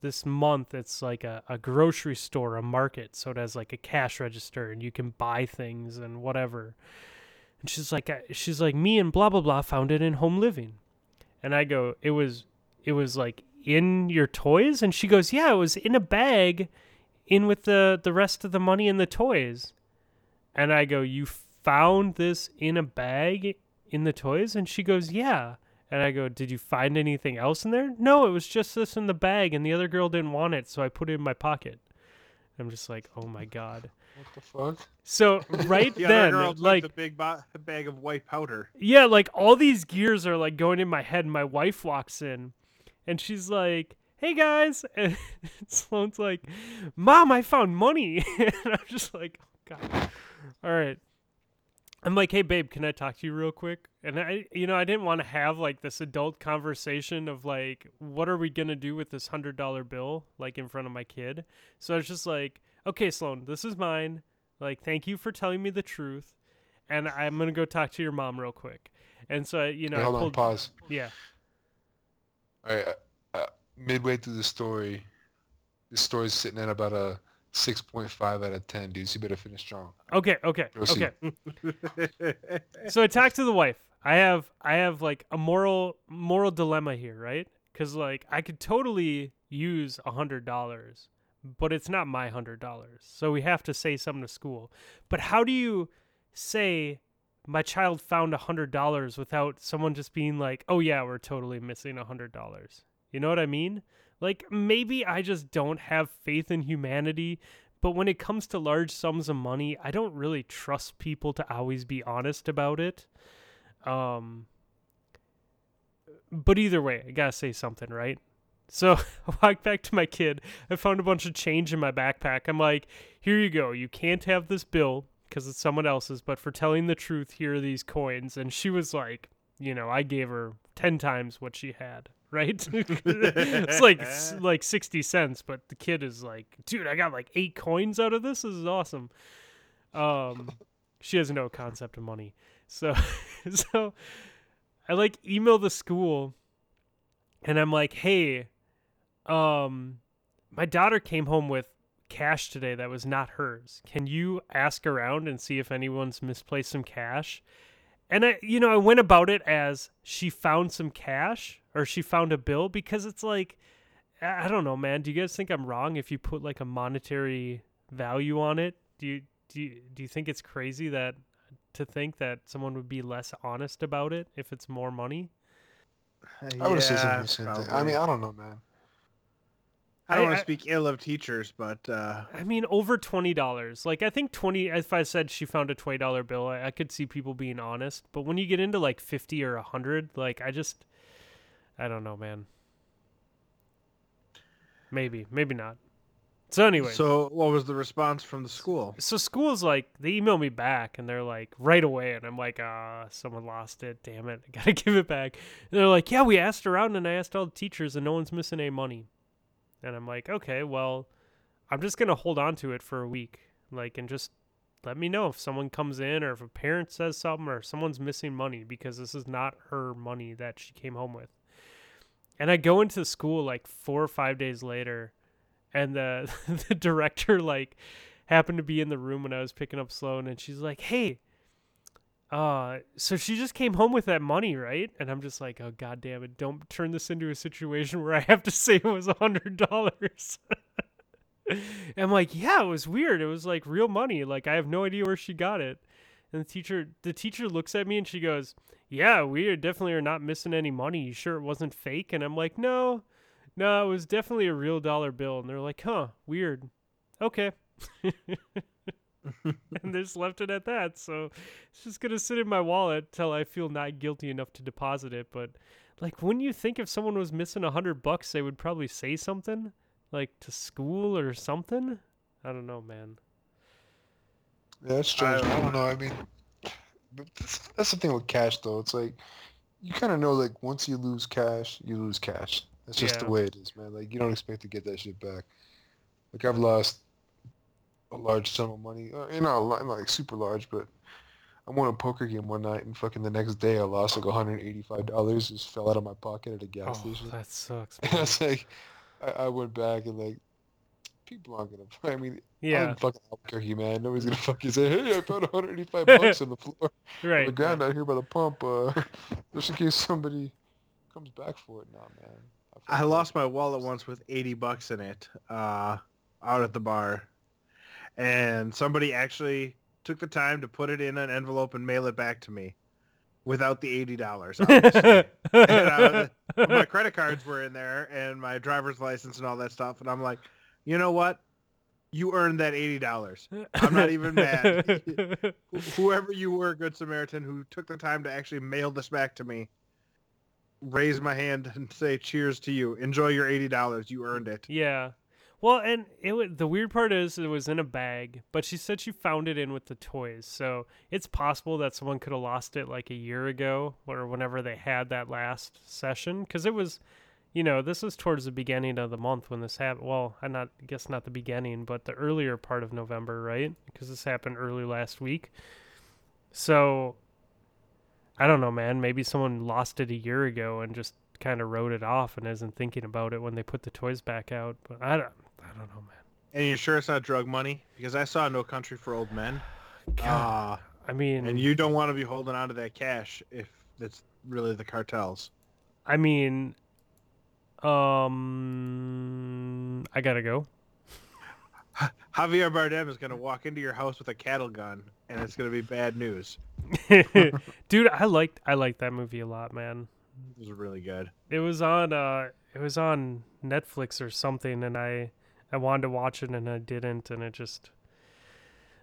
this month it's like a, a grocery store, a market. So it has like a cash register and you can buy things and whatever. And she's like, she's like, me and blah blah blah found it in home living, and I go, it was, it was like in your toys, and she goes, yeah, it was in a bag, in with the the rest of the money and the toys, and I go, you found this in a bag in the toys, and she goes, yeah. And I go, Did you find anything else in there? No, it was just this in the bag, and the other girl didn't want it, so I put it in my pocket. I'm just like, Oh my God. What the fuck? So, right the other then, like, the big bo- bag of white powder. yeah, like all these gears are like going in my head. And my wife walks in, and she's like, "Hey guys," and Sloane's like, "Mom, I found money," and I'm just like, oh, "God, all right." I'm like, "Hey babe, can I talk to you real quick?" And I, you know, I didn't want to have like this adult conversation of like, "What are we gonna do with this hundred dollar bill?" Like in front of my kid. So I was just like, "Okay, Sloan, this is mine. Like, thank you for telling me the truth." and I'm gonna go talk to your mom real quick. And so I- you know, I hold on, pulled- pause. yeah, All right, uh, uh, midway through the story, this story's sitting at about a 6.5 out of 10, dude. So you better finish strong. okay, okay, Proceed. okay. So I talked to the wife. I have, I have like a moral, moral dilemma here, right? Because like I could totally use a hundred dollars, but it's not my hundred dollars. So we have to say something to school. But how do you say my child found a hundred dollars without someone just being like, "Oh yeah, we're totally missing a hundred dollars." You know what I mean? Like maybe I just don't have faith in humanity. but when it comes to large sums of money, I don't really trust people to always be honest about it. Um, but either way, I gotta say something, right? So I walked back to my kid. I found a bunch of change in my backpack. I'm like, here you go. You can't have this bill because it's someone else's, but for telling the truth, here are these coins. And she was like, you know, I gave her 10 times what she had, right? it's like like 60 cents, but the kid is like, dude, I got like 8 coins out of this. This is awesome. Um she has no concept of money. So so I like email the school and I'm like, "Hey, um my daughter came home with cash today that was not hers. Can you ask around and see if anyone's misplaced some cash?" And I, you know, I went about it as she found some cash or she found a bill because it's like, I I don't know, man. Do you guys think I'm wrong if you put like a monetary value on it? Do you do you, do you think it's crazy that to think that someone would be less honest about it if it's more money? I would have said something the same thing. I mean, I don't know, man. I don't I- want to speak ill of teachers, but uh, I mean, over twenty dollars. Like, I think twenty. If I said she found a twenty dollar bill, I, I could see people being honest. But when you get into like fifty or a hundred, like, I just, I don't know, man. Maybe, maybe not. So anyway, so what was the response from the school? so school's like they email me back and they're like right away and i'm like ah someone lost it damn it i gotta give it back and they're like yeah we asked around and i asked all the teachers and no one's missing any money and i'm like okay well i'm just gonna hold on to it for a week like and just let me know if someone comes in or if a parent says something or someone's missing money because this is not her money that she came home with. And i go into school like four or five days later and the the director like happened to be in the room when I was picking up Sloan and she's like, "Hey, uh so she just came home with that money, right?" And I'm just like, "Oh god damn it, don't turn this into a situation where I have to say it was a $100." I'm like, "Yeah, it was weird. It was like real money. Like I have no idea where she got it." And the teacher the teacher looks at me and she goes, "Yeah, we are definitely are not missing any money. You sure it wasn't fake?" And I'm like, "No, no, it was definitely a real dollar bill. And they're like, huh, weird. Okay. and they just left it at that. So it's just going to sit in my wallet till I feel not guilty enough to deposit it. But like, wouldn't you think if someone was missing a hundred bucks, they would probably say something like to school or something? I don't know, man. Yeah, that's strange. I, I- don't know. I mean, but that's, that's the thing with cash, though. It's like you kind of know, like once you lose cash, you lose cash. That's just the way it is, man. Like you don't expect to get that shit back. Like I've lost a large sum of money, uh, you know, not like super large, but I won a poker game one night, and fucking the next day I lost like 185 dollars. Just fell out of my pocket at a gas Oh, station. that sucks. And man. it's like I, I went back and like people aren't gonna. I mean, yeah, I'm yeah, in fucking Albuquerque, man. Nobody's gonna fucking say, "Hey, I found 185 bucks on the floor, on the right. ground out here by the pump," uh, just in case somebody comes back for it. Nah, man. I lost my wallet once with 80 bucks in it uh, out at the bar. And somebody actually took the time to put it in an envelope and mail it back to me without the $80. obviously. And, uh, my credit cards were in there and my driver's license and all that stuff. And I'm like, you know what? You earned that $80. I'm not even mad. Whoever you were, Good Samaritan, who took the time to actually mail this back to me, raise my hand and say cheers to you. Enjoy your $80. You earned it. Yeah. Well, and it the weird part is it was in a bag, but she said she found it in with the toys. So it's possible that someone could have lost it like a year ago or whenever they had that last session because it was, you know, this was towards the beginning of the month when this happened. Well, I not I guess not the beginning, but the earlier part of November, right? Because this happened early last week. So I don't know, man. Maybe someone lost it a year ago and just kind of wrote it off and isn't thinking about it when they put the toys back out. But I don't, I don't know, man. And you're sure it's not drug money? Because I saw No Country for Old Men. God, Uh, I mean, and you don't want to be holding on to that cash if it's really the cartels. I mean, um, I gotta go. Javier Bardem is going to walk into your house with a cattle gun, and it's going to be bad news. Dude, I liked I liked that movie a lot, man. It was really good. It was on uh it was on Netflix or something and I I wanted to watch it and I didn't, and it just.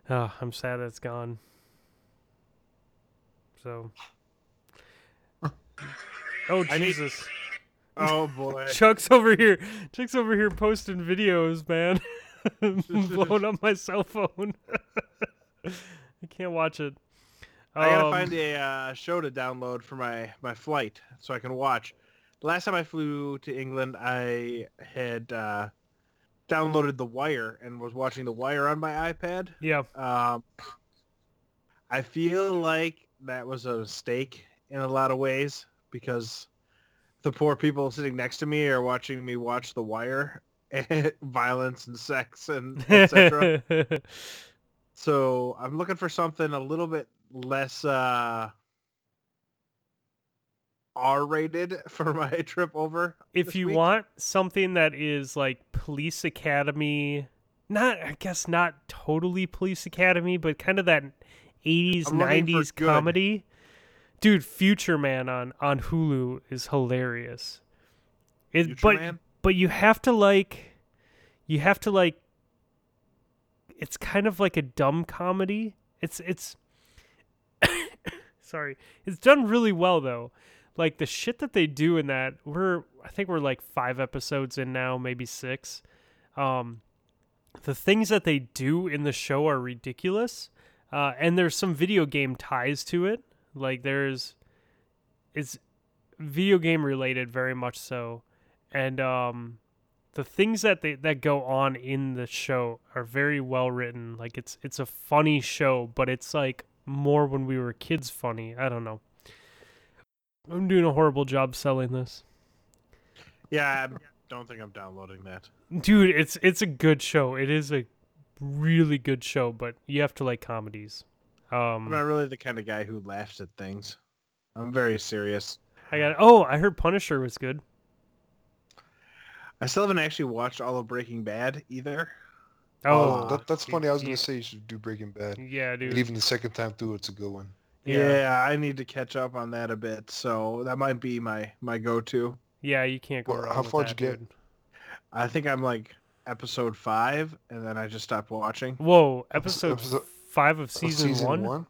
Oh, I'm sad it's gone. So. Oh Jesus! Oh boy. Chuck's over here. Chuck's over here posting videos, man. Blowing up my cell phone. I can't watch it. I gotta Um, find a uh, show to download for my my flight so I can watch. The last time I flew to England, I had uh, downloaded The Wire and was watching The Wire on my iPad. Yeah. Um, I feel like that was a mistake in a lot of ways because the poor people sitting next to me are watching me watch The Wire, violence and sex and etc. so I'm looking for something a little bit less uh, R-rated for my trip over. if you week. want something that is like police academy not i guess not totally police academy but kind of that 80s I'm 90s comedy dude future man on on hulu is hilarious it Future but Man? but you have to like you have to like it's kind of like a dumb comedy it's it's sorry it's done really well though like the shit that they do in that we're i think we're like five episodes in now maybe six. Um the things that they do in the show are ridiculous uh and there's some video game ties to it. Like there's it's video game related very much so. And um the things that they that go on in the show are very well written. Like it's it's a funny show but it's like more when we were kids funny. I don't know i'm doing a horrible job selling this Yeah, I don't think I'm downloading that. dude it's it's a good show it is a really good show but you have to like comedies Um, I'm not really the kind of guy who laughs at things. I'm very serious. i got oh i heard punisher was good I still haven't actually watched all of Breaking Bad either. oh Oh, that, that's funny. I was gonna say you should do Breaking Bad. yeah And dude even the second time through, it's a good one. Yeah. I need to catch up on that a bit. So that might be my my go-to. yeah you can't go Well, wrong how far'd that, you get? I think I'm like episode five, and then I just stopped watching. whoa Episode- episode, episode- five of Oh, season, one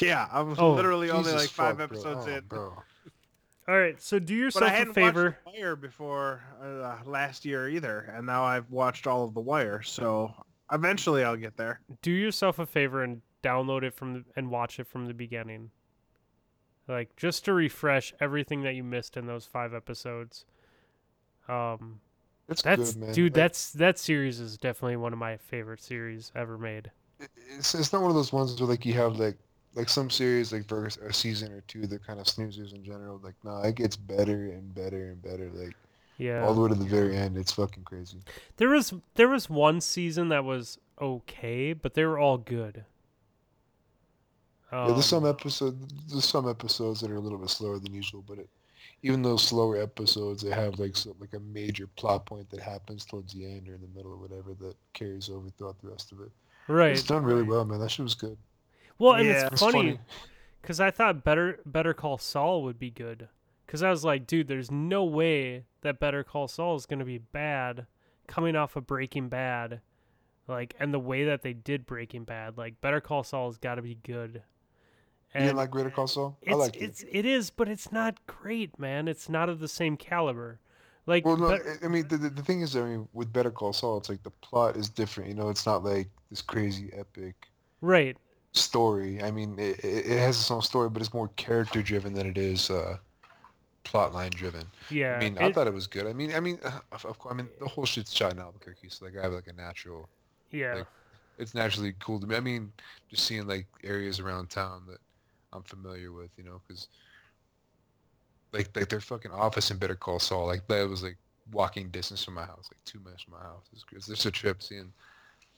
Yeah, I was Oh, literally only like five fuck, bro. episodes Oh, in. bro. All right, so do But yourself I a hadn't favor. watched The Wire before uh, last year either, and now I've watched all of The Wire. So eventually I'll get there. Do yourself a favor and download it from the, and watch it from the beginning. Like just to refresh everything that you missed in those five episodes. Um, It's that's good, man. dude. Like, That's that series is definitely one of my favorite series ever made. it's it's not one of those ones where like you have like like some series like for a season or two they're kind of snoozers in general. Like no, it gets better and better and better. Like Yeah, all the way to the very end. It's fucking crazy. there was there was one season that was okay, but they were all good. Yeah, there's some Um, episodes. There's some episodes that are a little bit slower than usual, but it, even those slower episodes, they have like so, like a major plot point that happens towards the end or in the middle or whatever that carries over throughout the rest of it. right. It's done really well, man. That shit was good. Well, and Yeah. it's It's funny funny. because I thought Better Better Call Saul would be good. Because I was like, dude, there's no way that Better Call Saul is gonna be bad coming off of Breaking Bad, like, and the way that they did Breaking Bad, like, Better Call Saul has got to be good. You didn't like Greater Call Saul? I it's like it. it's but it's not great, man. It's not of the same caliber. Like, Well, no, but- I- mean, the, the thing is, I mean, with Better Call Saul, it's like the plot is different. You know, it's not like this crazy epic right, story. I mean, it, it it has its own story, but it's more character driven than it is uh, plot line driven. yeah. I mean, I thought it was good. I mean, I mean, uh, of, of course, I mean, the whole shit's shot in Albuquerque, so like I have like a natural. yeah, like, It's naturally cool to me. I mean, just seeing like areas around town that I'm familiar with, you know, because like like their fucking office in Better Call Saul, like that was like walking distance from my house, like two minutes from my house. It's, it's a trip seeing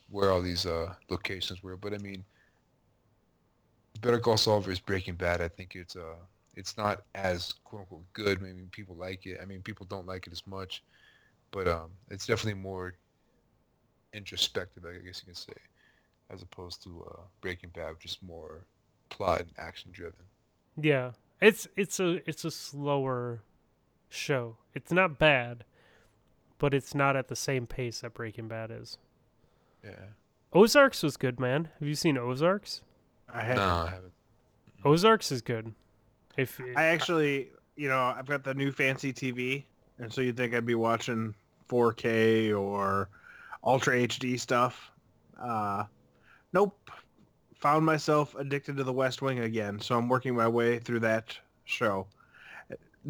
where all these uh locations were. But I mean, Better Call Saul versus Breaking Bad, I think it's uh it's not as quote unquote good. Maybe people like it. I mean, people don't like it as much, but um, it's definitely more introspective, I guess you can say, as opposed to uh, Breaking Bad, which is more plot and action driven. Yeah, it's it's a it's a slower show. It's not bad, but it's not at the same pace that Breaking Bad is. Yeah. Ozarks was good, man. Have you seen Ozarks? I had No, I haven't. Ozarks is good. If I actually, you know, I've got the new fancy TV, and so you'd think I'd be watching 4K or Ultra HD stuff. Uh, nope. Found myself addicted to The West Wing again, so I'm working my way through that show.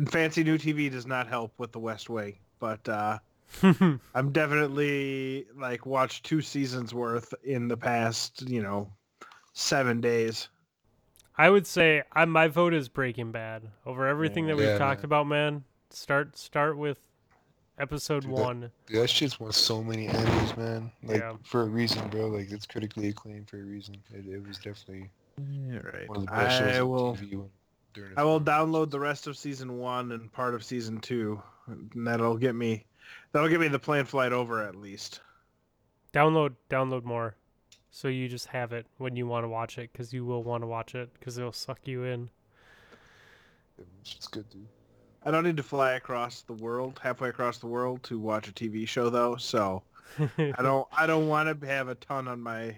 Fancy new TV does not help with The West Wing, but uh, I'm definitely like watched two seasons worth in the past, you know, seven days. I would say I, my vote is Breaking Bad over everything that we've Yeah, talked about, man. Start start with episode Dude, one. Dude, that shit's won so many Emmys, man. Like Yeah. for a reason, bro. Like it's critically acclaimed for a reason. It, it was definitely Yeah, right. one of the best shows I on will. TV when- during its I will download the rest of season one and part of season two, and that'll get me. That'll get me the plane flight over at least. Download download more, so you just have it when you want to watch it, because you will want to watch it, because it'll suck you in. It's good, dude. I don't need to fly across the world, halfway across the world, to watch a TV show though. So I don't. I don't want to have a ton on my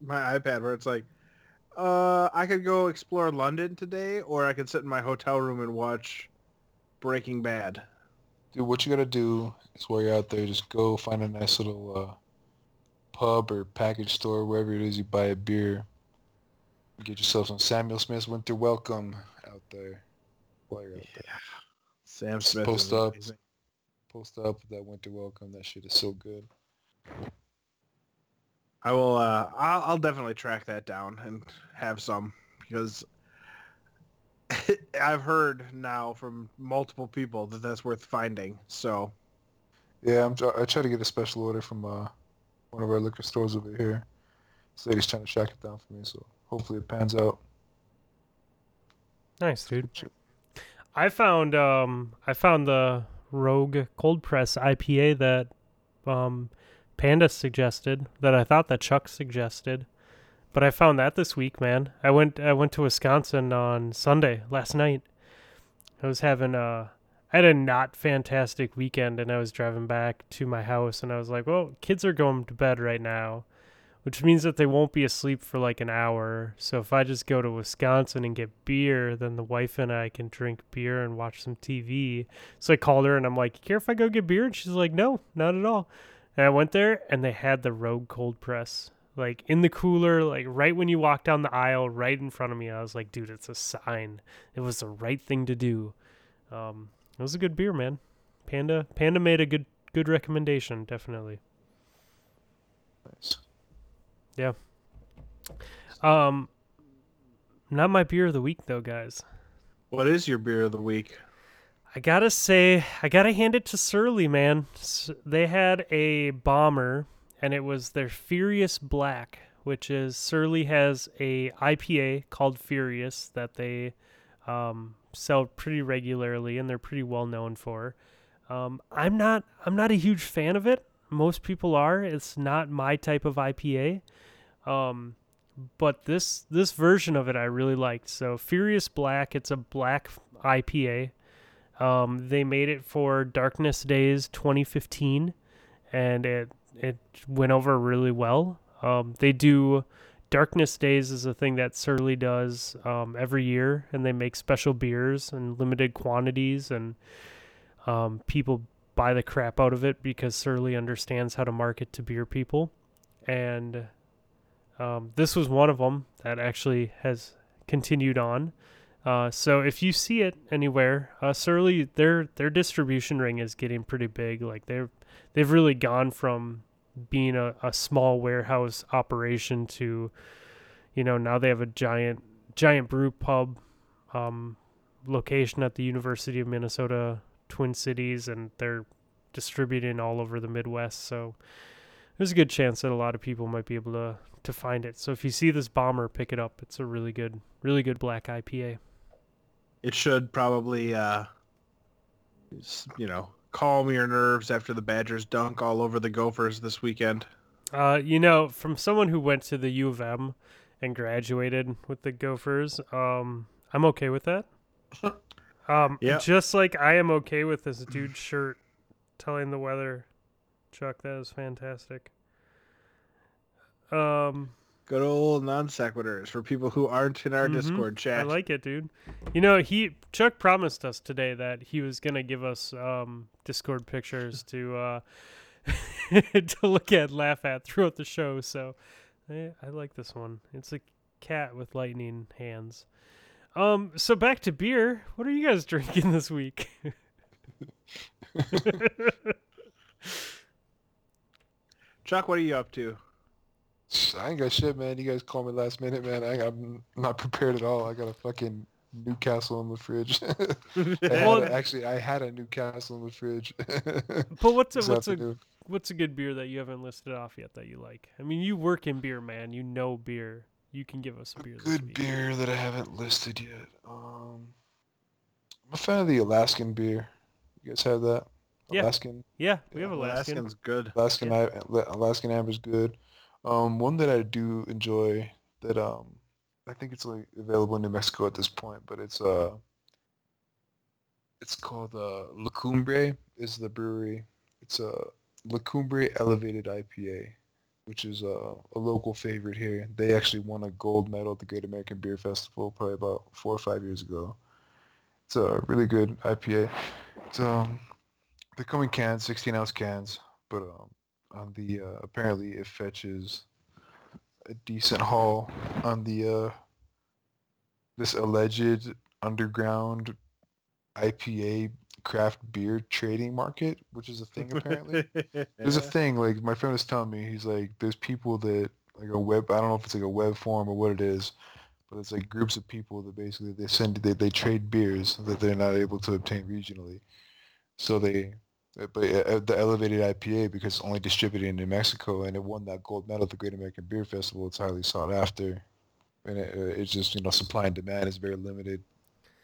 my iPad where it's like, uh, I could go explore London today, or I could sit in my hotel room and watch Breaking Bad. Dude, what you gotta do is while you're out there, just go find a nice little uh, pub or package store, wherever it is you buy a beer. Get yourself some Samuel Smith's Winter Welcome out there. While you're out there. Sam Just Smith. Post up. amazing. Post up that Winter Welcome. That shit is so good. I will. Uh, I'll, I'll definitely track that down and have some because I've heard now from multiple people that that's worth finding. So Yeah, I'm. try- I try to get a special order from uh, one of our liquor stores over here. This lady's trying to track it down for me, so hopefully it pans out. nice, dude. I found um I found the Rogue Cold Press IPA that um Panda suggested that I thought that Chuck suggested. But I found that this week, man. I went I went to Wisconsin on Sunday last night. I was having a I had a not fantastic weekend and I was driving back to my house and I was like, "Well, kids are going to bed right now." Which means that they won't be asleep for like an hour. So if I just go to Wisconsin and get beer, then the wife and I can drink beer and watch some TV. So I called her and I'm like, "Care if I go get beer?" And she's like, "No, not at all." And I went there and they had the Rogue cold press like in the cooler, like right when you walk down the aisle, right in front of me. I was like, "Dude, it's a sign. It was the right thing to do." Um, it was a good beer, man. Panda Panda made a good good recommendation, definitely. Nice. Um, not my beer of the week though, guys. what is your beer of the week? I gotta say, I gotta hand it to Surly, man. They had a bomber, and it was their Furious Black, which is Surly has a IPA called Furious that they um, sell pretty regularly, and they're pretty well known for. Um, I'm not, I'm not a huge fan of it. Most people are. It's not my type of IPA. Um, but this this version of it I really liked. So Furious Black, it's a black IPA. Um, they made it for Darkness Days 2015, and it it went over really well. Um, they do Darkness Days is a thing that Surly does um, every year, and they make special beers in limited quantities, and um, people buy the crap out of it because Surly understands how to market to beer people, and um, this was one of them that actually has continued on. Uh, so if you see it anywhere, uh, Surly, their their distribution ring is getting pretty big. Like they're they've really gone from being a, a small warehouse operation to, you know, now they have a giant giant brew pub um, location at the University of Minnesota Twin Cities, and they're distributing all over the Midwest. So there's a good chance that a lot of people might be able to to find it. So if you see this bomber, pick it up. It's a really good, really good black IPA. It should probably, uh, you know, calm your nerves after the Badgers dunk all over the Gophers this weekend. Uh, you know, from someone who went to the U of M and graduated with the Gophers, um, I'm okay with that. Um, Yeah. just like I am okay with this dude shirt telling the weather, Chuck. That is fantastic. Um, Good old non sequiturs for people who aren't in our Mhm. Discord chat. I like it, dude. You know, he Chuck promised us today that he was gonna give us um Discord pictures to uh to look at, laugh at throughout the show. So, eh, I like this one. It's a cat with lightning hands. Um, so back to beer. What are you guys drinking this week? Chuck, what are you up to? I ain't got shit, man. You guys call me last minute, man. I, I'm not prepared at all. I got a fucking Newcastle in the fridge. I Well- a- actually, I had a Newcastle in the fridge. But what's a this what's a what's a good beer that you haven't listed off yet that you like? I mean, you work in beer, man. You know beer. You can give us a beer. this good week. beer that I haven't listed yet? Um, I'm a fan of the Alaskan beer. You guys have that? Yeah. Alaskan, Yeah, we Yeah, have Alaskan. Alaskan's good. Alaskan, I, Alaskan Amber's good. Um, one that I do enjoy that um, I think it's only available in New Mexico at this point, but it's uh, it's called uh, La Cumbre is the brewery. It's a La Cumbre Elevated IPA, which is uh, a local favorite here. They actually won a gold medal at the Great American Beer Festival probably about four or five years ago. It's a really good IPA. It's um, they come in cans, 16 ounce cans, but um, on the uh, apparently it fetches a decent haul on the uh, this alleged underground IPA craft beer trading market, which is a thing apparently. There's a thing like my friend was telling me. He's like, there's people that like a web. I don't know if it's like a web form or what it is, but it's like groups of people that basically they send they they trade beers that they're not able to obtain regionally. So they, uh, but uh, the elevated IPA because it's only distributed in New Mexico and it won that gold medal at the Great American Beer Festival. It's highly sought after, and it, uh, it's just you know supply and demand is very limited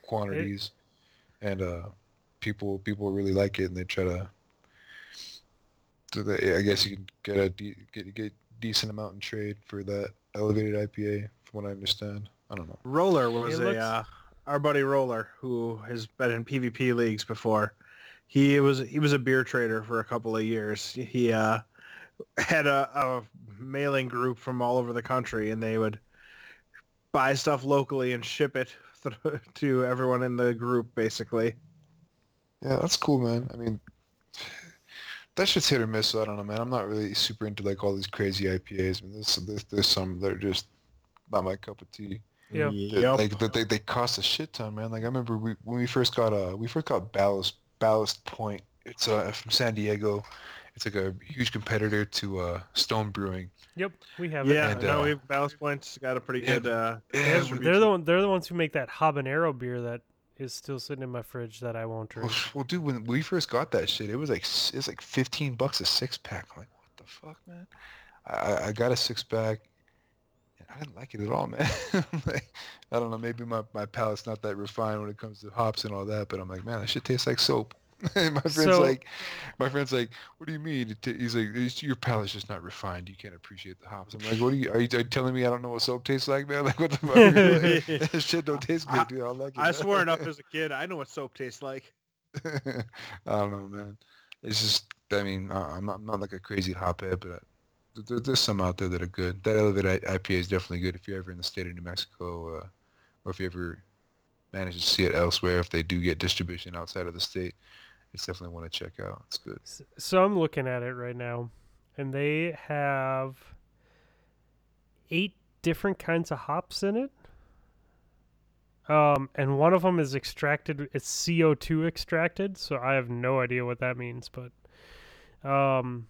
quantities, and uh, people people really like it and they try to. So they, I guess you can get a de- get get decent amount in trade for that elevated IPA, from what I understand. I don't know. Roller was It a uh, our buddy Roller who has been in PvP leagues before. He was he was a beer trader for a couple of years. He uh, had a, a mailing group from all over the country, and they would buy stuff locally and ship it th- to everyone in the group, basically. Yeah, that's cool, man. I mean, that shit's hit or miss. So I don't know, man. I'm not really super into like all these crazy IPAs. I mean, there's there's, there's some that are just not my cup of tea. Yeah. That- Yep. Like that they, they cost a shit ton, man. Like I remember we, when we first got uh we first got Ballast Ballast Point. It's uh from San Diego. It's like a huge competitor to uh Stone Brewing. Yep, we have yeah, it. And, no, uh, we've Ballast Point's got a pretty yeah, good. Uh, yeah, They're, they're the one, they're the ones who make that habanero beer that is still sitting in my fridge that I won't drink. well, dude, when we first got that shit, it was like it's like 15 bucks a six pack. I'm like, what the fuck, man? I, I- I got a six pack. and I didn't like it at all, man. like, I don't know. Maybe my, my palate's not that refined when it comes to hops and all that, but I'm like, man, that shit tastes like soap. And my friend's So- like, my friend's like, what do you mean? He's like, your palate's just not refined. You can't appreciate the hops. I'm like, what are you? Are you, are you telling me I don't know what soap tastes like, man? Like, what the fuck? Like, that shit don't taste good, dude. I don't like it. I man." swore enough as a kid. I know what soap tastes like. I don't know, man. It's just, I mean, I- I'm not, I'm not like a crazy hophead, but I, there, there's some out there that are good. That elevated IPA is definitely good if you're ever in the state of New Mexico, uh, or if you ever manage to see it elsewhere. If they do get distribution outside of the state, it's definitely one to check out. It's good. So I'm looking at it right now, and they have eight different kinds of hops in it. Um, and one of them is extracted. It's CO2 extracted, so I have no idea what that means. But, um,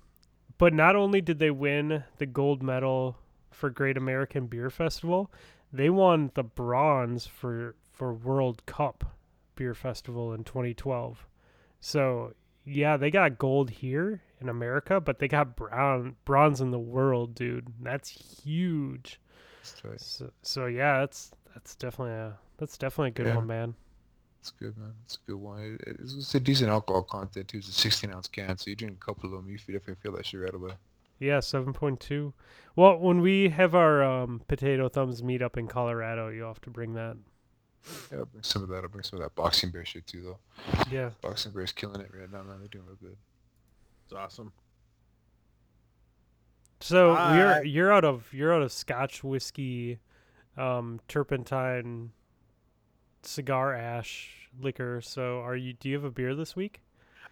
but not only did they win the gold medal for Great American Beer Festival, they won the bronze for for World Cup Beer Festival in 2012. So yeah, they got gold here in America, but they got brown bronze in the world, dude. That's huge. It's, tight. So, so yeah, that's that's definitely a that's definitely a good Yeah. one, man. It's good, man. It's a good one. It, it- it's a decent alcohol content too. It's a 16 ounce can, so you drink a couple of them, you definitely feel that shit right away. Yeah, seven point two. Well, when we have our um, potato thumbs meet up in Colorado, you'll have to bring that. Yeah, I'll bring some of that. I'll bring some of that boxing bear shit too, though. Yeah. Boxing Bear's killing it right now, man. They're doing real good. It's awesome. So I- you're you're out of you're out of Scotch whiskey, um, turpentine, cigar ash liquor. So are you? Do you have a beer this week?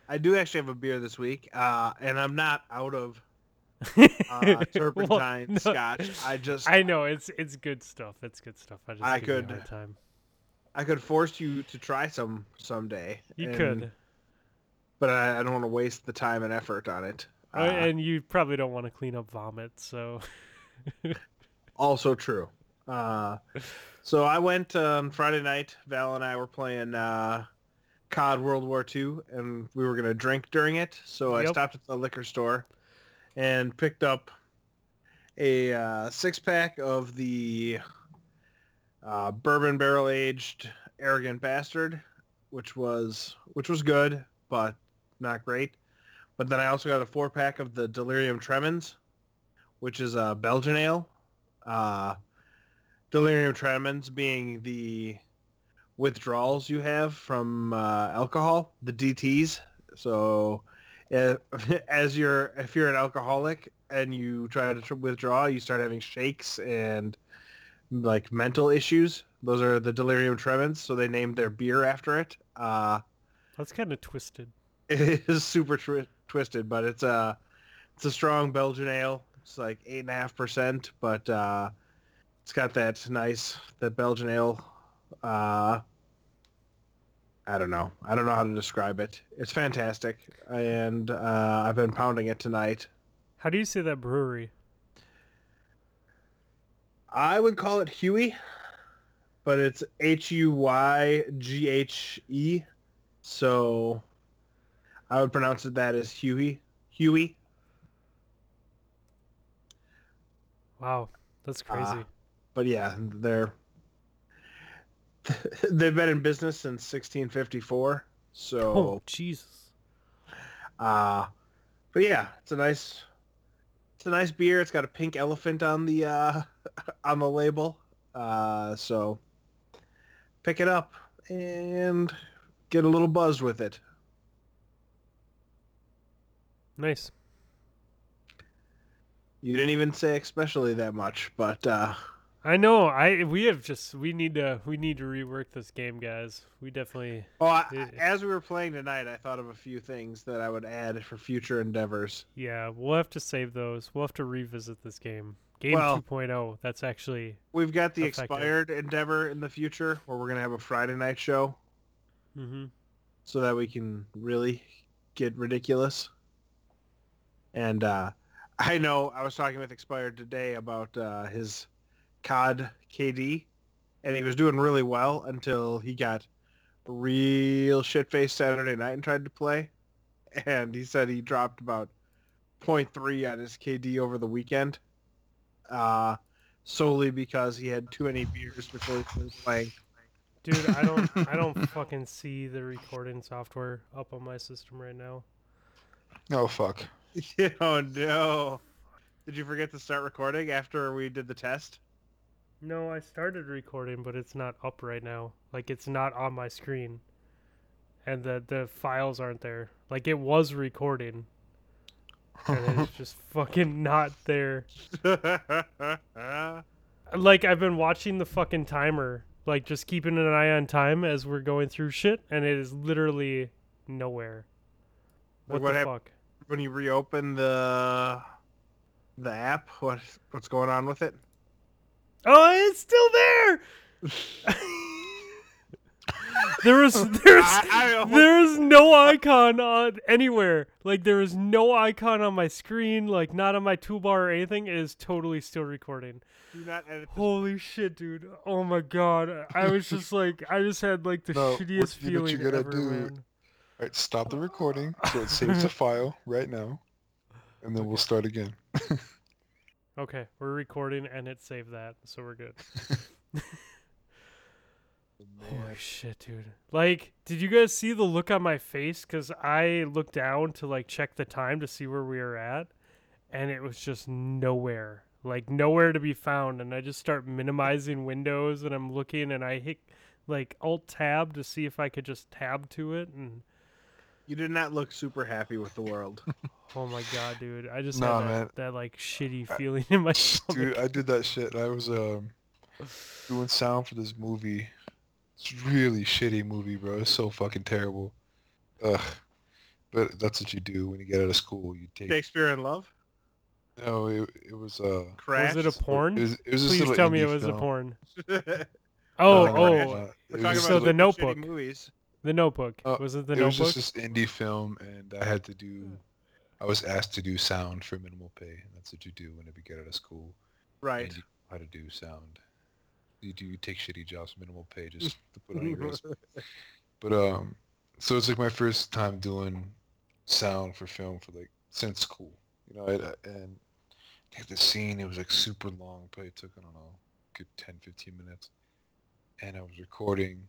I do actually have a beer this week, uh, and I'm not out of uh, Well, turpentine no, scotch. I just I know it's it's good stuff. It's good stuff. I just I give you a could- hard time. I could force you to try some someday. You and- could, but I, I don't want to waste the time and effort on it. Uh, and you probably don't want to clean up vomit. So also true. Uh, so I went on Friday night. Val and I were playing uh, COD World War II, and we were gonna drink during it. So I stopped at the liquor store and picked up a uh, six pack of the uh, bourbon barrel aged arrogant bastard, which was which was good, but not great. But then I also got a four pack of the Delirium Tremens, which is a Belgian ale. Uh, delirium tremens being the withdrawals you have from uh, alcohol, the DTS. So, uh, as you're if you're an alcoholic and you try to withdraw, you start having shakes and like mental issues. Those are the delirium tremens. So they named their beer after it. Uh, that's kind of twisted. it is super twi- twisted, but it's a it's a strong Belgian ale. It's like eight and a half percent, but uh, it's got that nice that Belgian ale. Uh, I don't know. I don't know how to describe it. It's fantastic, and uh, I've been pounding it tonight. How do you say that brewery? I would call it Huey, but it's H U Y G H E, so I would pronounce it that as Huey. Huey. Wow, that's crazy. Uh, but yeah, they're they've been in business since 1654. So, oh Jesus. uh, but yeah, it's a nice it's a nice beer. It's got a pink elephant on the uh, on the label. Uh, so pick it up and get a little buzzed with it. Nice. You didn't even say especially that much, but uh, I know. I we have just we need to we need to rework this game, guys. We definitely oh, I, Yeah. as we were playing tonight, I thought of a few things that I would add for future endeavors. yeah, we'll have to save those. We'll have to revisit this game. Game Well- 2.0. That's actually We've got the Effective. expired endeavor in the future where we're gonna have a Friday night show mhm. so that we can really get ridiculous. And uh, I know I was talking with expired today about uh, his COD KD, and he was doing really well until he got real shit faced Saturday night and tried to play, and he said he dropped about 0.3 on his KD over the weekend. Uh, solely because he had too many beers before he started playing. Dude, I don't I don't fucking see the recording software up on my system right now. Oh fuck. oh no! Did you forget to start recording after we did the test? No, I started recording, but it's not up right now. Like it's not on my screen. And the the files aren't there. Like it was recording and it's just fucking not there. Like I've been watching the fucking timer, like just keeping an eye on time as we're going through shit and it is literally nowhere. What, what the hap- fuck? when you reopen the the app, what what's going on with it? Oh, it's still there. there was there's I- I hope- there is no icon on anywhere. Like there is no icon on my screen, like not on my toolbar or anything. It is totally still recording. Do not edit this. Holy shit, dude! Oh my god! I was just like, I just had like the No, shittiest you know what feeling you gotta ever, do? man. All right, stop the recording so it saves the file right now, and then we'll start again. Okay, we're recording and it saved that, so we're good. Holy shit, dude. Like, did you guys see the look on my face? Because I looked down to, like, check the time to see where we were at, and it was just nowhere. Like, nowhere to be found. And I just start minimizing windows, and I'm looking, and I hit, like, Alt-Tab to see if I could just tab to it, and You did not look super happy with the world. Oh my god, dude! I just Nah, had that, man. that like shitty feeling in my stomach. Dude, I did that shit. I was um doing sound for this movie. It's a really shitty movie, bro. It's so fucking terrible. Ugh. But that's what you do when you get out of school. You take. Shakespeare in Love, No, it, it was uh. Crash. Was it a porn? It was, it was Please tell me it indie was a porn. Oh, No, oh, no, Crash. no, it talking was- So about the shitty Notebook. movies. The Notebook. Uh, was it the it was just this indie film, and I had to do. I was asked to do sound for minimal pay, and that's what you do whenever you get out of school. Right. And you know how to do sound. You do you take shitty jobs, minimal pay, just to put on your resume. But um, so it's like my first time doing sound for film for like since school, you know. I, and like the scene, it was like super long, but it took I don't know, good 10, 15 minutes. And I was recording,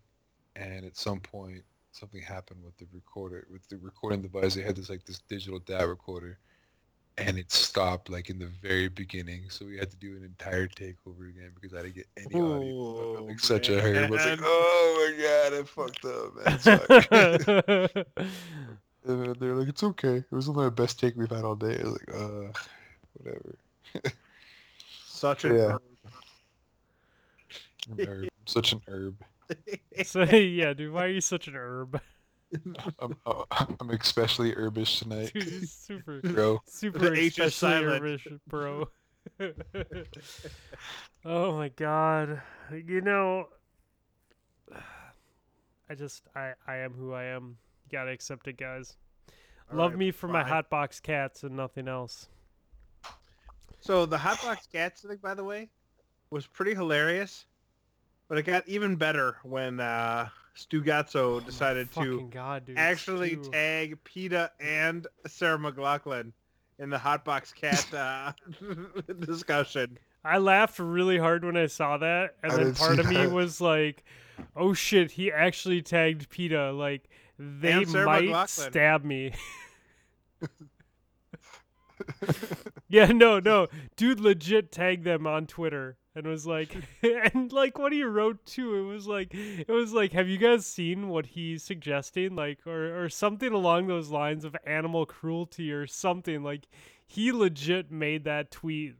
and at some point, something happened with the recorder, with the recording device. They had this like this digital DAW recorder, and it stopped like in the very beginning. So we had to do an entire take over again because I didn't get any audio. Oh, like such a hurt. I was like, oh my god, I fucked up, man. And then they're like, it's okay. It was only the best take we've had all day. I was like, uh, whatever. Such a Yeah. Herb. Such an herb. so yeah, dude, why are you such an herb? I'm, uh, I'm especially herbish tonight, Dude, super, bro. super The especially herbish, bro. oh my god, you know, I just, I, I am who I am. You gotta accept it, guys. All Love right, me for my fine. hot box cats and nothing else. So the hot box cats thing, by the way, was pretty hilarious, but it got even better when uh, Stu Gatso decided to god, dude. actually Stu. tag PETA and Sarah McLachlan in the hot box cat uh, discussion. I laughed really hard when I saw that, and I then part see of me was like, "Oh shit, he actually tagged PETA. Like, they might McLachlan. stab me." yeah, no, no, dude, legit tagged them on Twitter and was like, and like what he wrote too. It was like, it was like, have you guys seen what he's suggesting? Like, or or something along those lines of animal cruelty or something. Like, he legit made that tweet.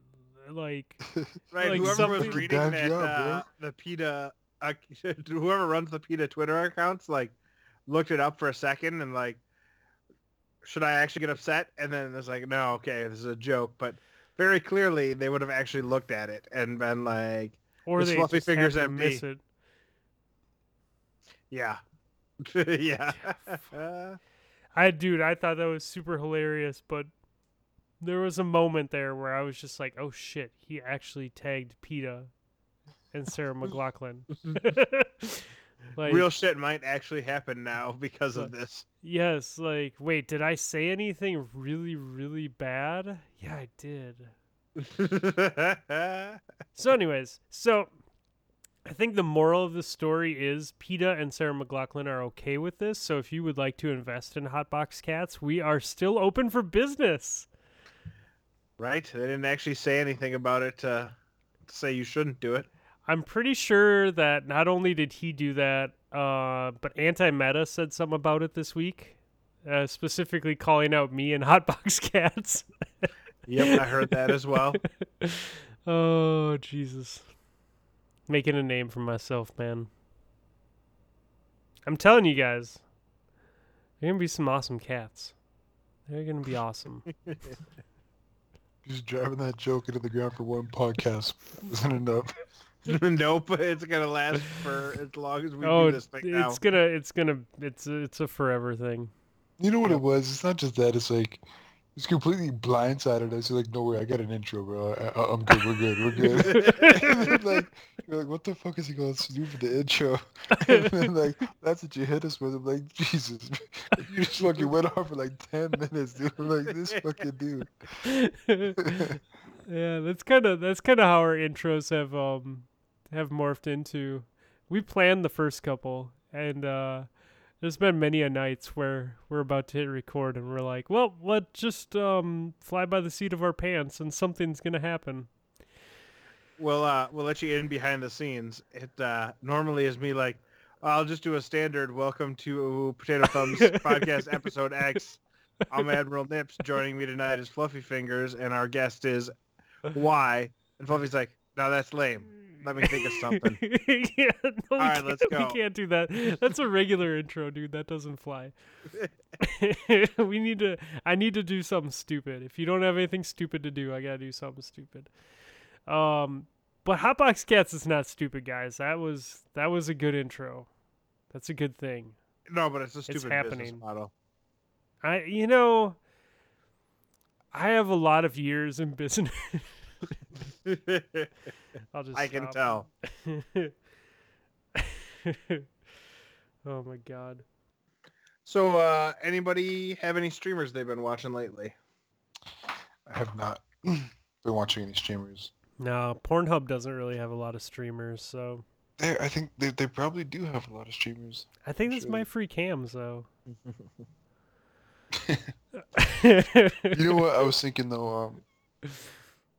Like, Right, Like whoever was reading that job, uh, the PETA, uh, whoever runs the PETA Twitter accounts, like looked it up for a second and like, should I actually get upset? And then it's like, no, okay, this is a joke. But very clearly, they would have actually looked at it and been like, or The they fluffy fingers at miss me. it. yeah, yeah. I dude, I thought that was super hilarious, but there was a moment there where I was just like, "Oh shit, he actually tagged PETA and Sarah McLachlan." like, Real shit might actually happen now because of uh, this. yes, like, wait, did I say anything really, really bad? Yeah, I did. So, anyways, so I think the moral of the story is PETA and Sarah McLachlan are okay with this. So, if you would like to invest in Hotbox Cats, we are still open for business. right? They didn't actually say anything about it to, to say you shouldn't do it. I'm pretty sure that not only did he do that, uh, but Anti Meta said something about it this week, uh, specifically calling out me and Hotbox Cats. Yep, I heard that as well. oh, Jesus. Making a name for myself, man. I'm telling you guys, they're going to be some awesome cats. They're going to be awesome. Just driving that joke into the ground for one podcast wasn't enough. nope, it's gonna last for as long as we oh, do this thing now. it's gonna, it's gonna, it's, a- it's a forever thing. You know what it was? It's not just that. It's like it's completely blindsided us. You're like, no way, I got an intro, bro. I, I, I'm good. We're good. We're good. and then, like, you're like, what the fuck is he going to do for the intro? and then, like, that's what you hit us with. I'm like, Jesus, you just fucking went on for like ten minutes, dude. I'm like, this fucking dude. Yeah, that's kind of that's kind of how our intros have um have morphed into. We planned the first couple, and uh, there's been many a nights where we're about to hit record, and we're like, "Well, let's just um fly by the seat of our pants, and something's gonna happen." We'll uh we'll let you in behind the scenes. It uh normally is me like, I'll just do a standard. Welcome to Potato Thumbs Podcast Episode X. I'm Admiral Nips. Joining me tonight is Fluffy Fingers, and our guest is Y. And Fluffy's like, "No, that's lame. Let me think of something." yeah, no, we All right, can't- let's go. We can't do that. That's a regular intro, dude. That doesn't fly. we need to. I need to do something stupid. If you don't have anything stupid to do, I gotta do something stupid. Um, but Hotbox Cats is not stupid, guys. That was that was a good intro. That's a good thing. No, but it's a stupid business happening. model. I, you know, I have a lot of years in business. I'll just. I can tell. oh my god. So, uh, anybody have any streamers they've been watching lately? I have not been watching any streamers. No, Pornhub doesn't really have a lot of streamers, so They, I think they, they probably do have a lot of streamers. I think that's Sure. my free cams though. You know what? I was thinking though. Um,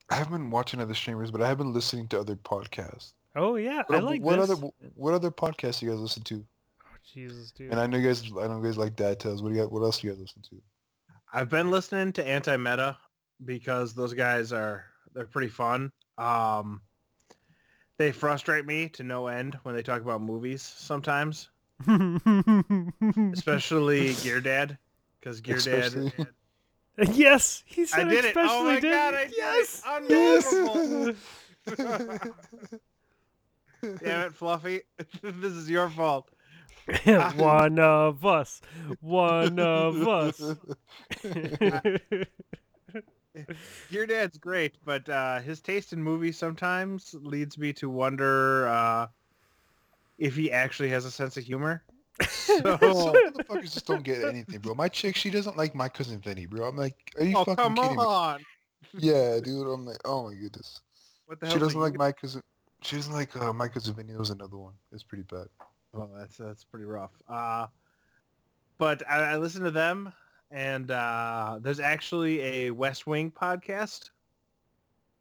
I haven't been watching other streamers, but I have been listening to other podcasts. oh yeah, What, I like what this. other what other podcasts do you guys listen to? Oh, Jesus, dude. And I know you guys. I know you guys like Dad Tales. What do you got? What else do you guys listen to? I've been listening to Anti Meta because those guys are they're pretty fun. Um, they frustrate me to no end when they talk about movies sometimes, especially Gear Dad, because Gear Especially- Dad. yes, he said I said did it! especially Oh my did god! I it. did yes. it! Unbelievable! Damn it, Fluffy! this is your fault. One of us. One of us. Your dad's great, but uh, his taste in movies sometimes leads me to wonder uh, if he actually has a sense of humor. Some So, motherfuckers just don't get anything, bro. My chick, she doesn't like my cousin Vinny, bro. I'm like, are you oh fucking come kidding me? on! Yeah, dude. I'm like, oh my goodness. What the hell? She doesn't like my cousin. She doesn't like uh, my cousin Vinny. There was another one. It's pretty bad. Oh, that's that's pretty rough. Uh, but I, I listen to them, and uh, there's actually a West Wing podcast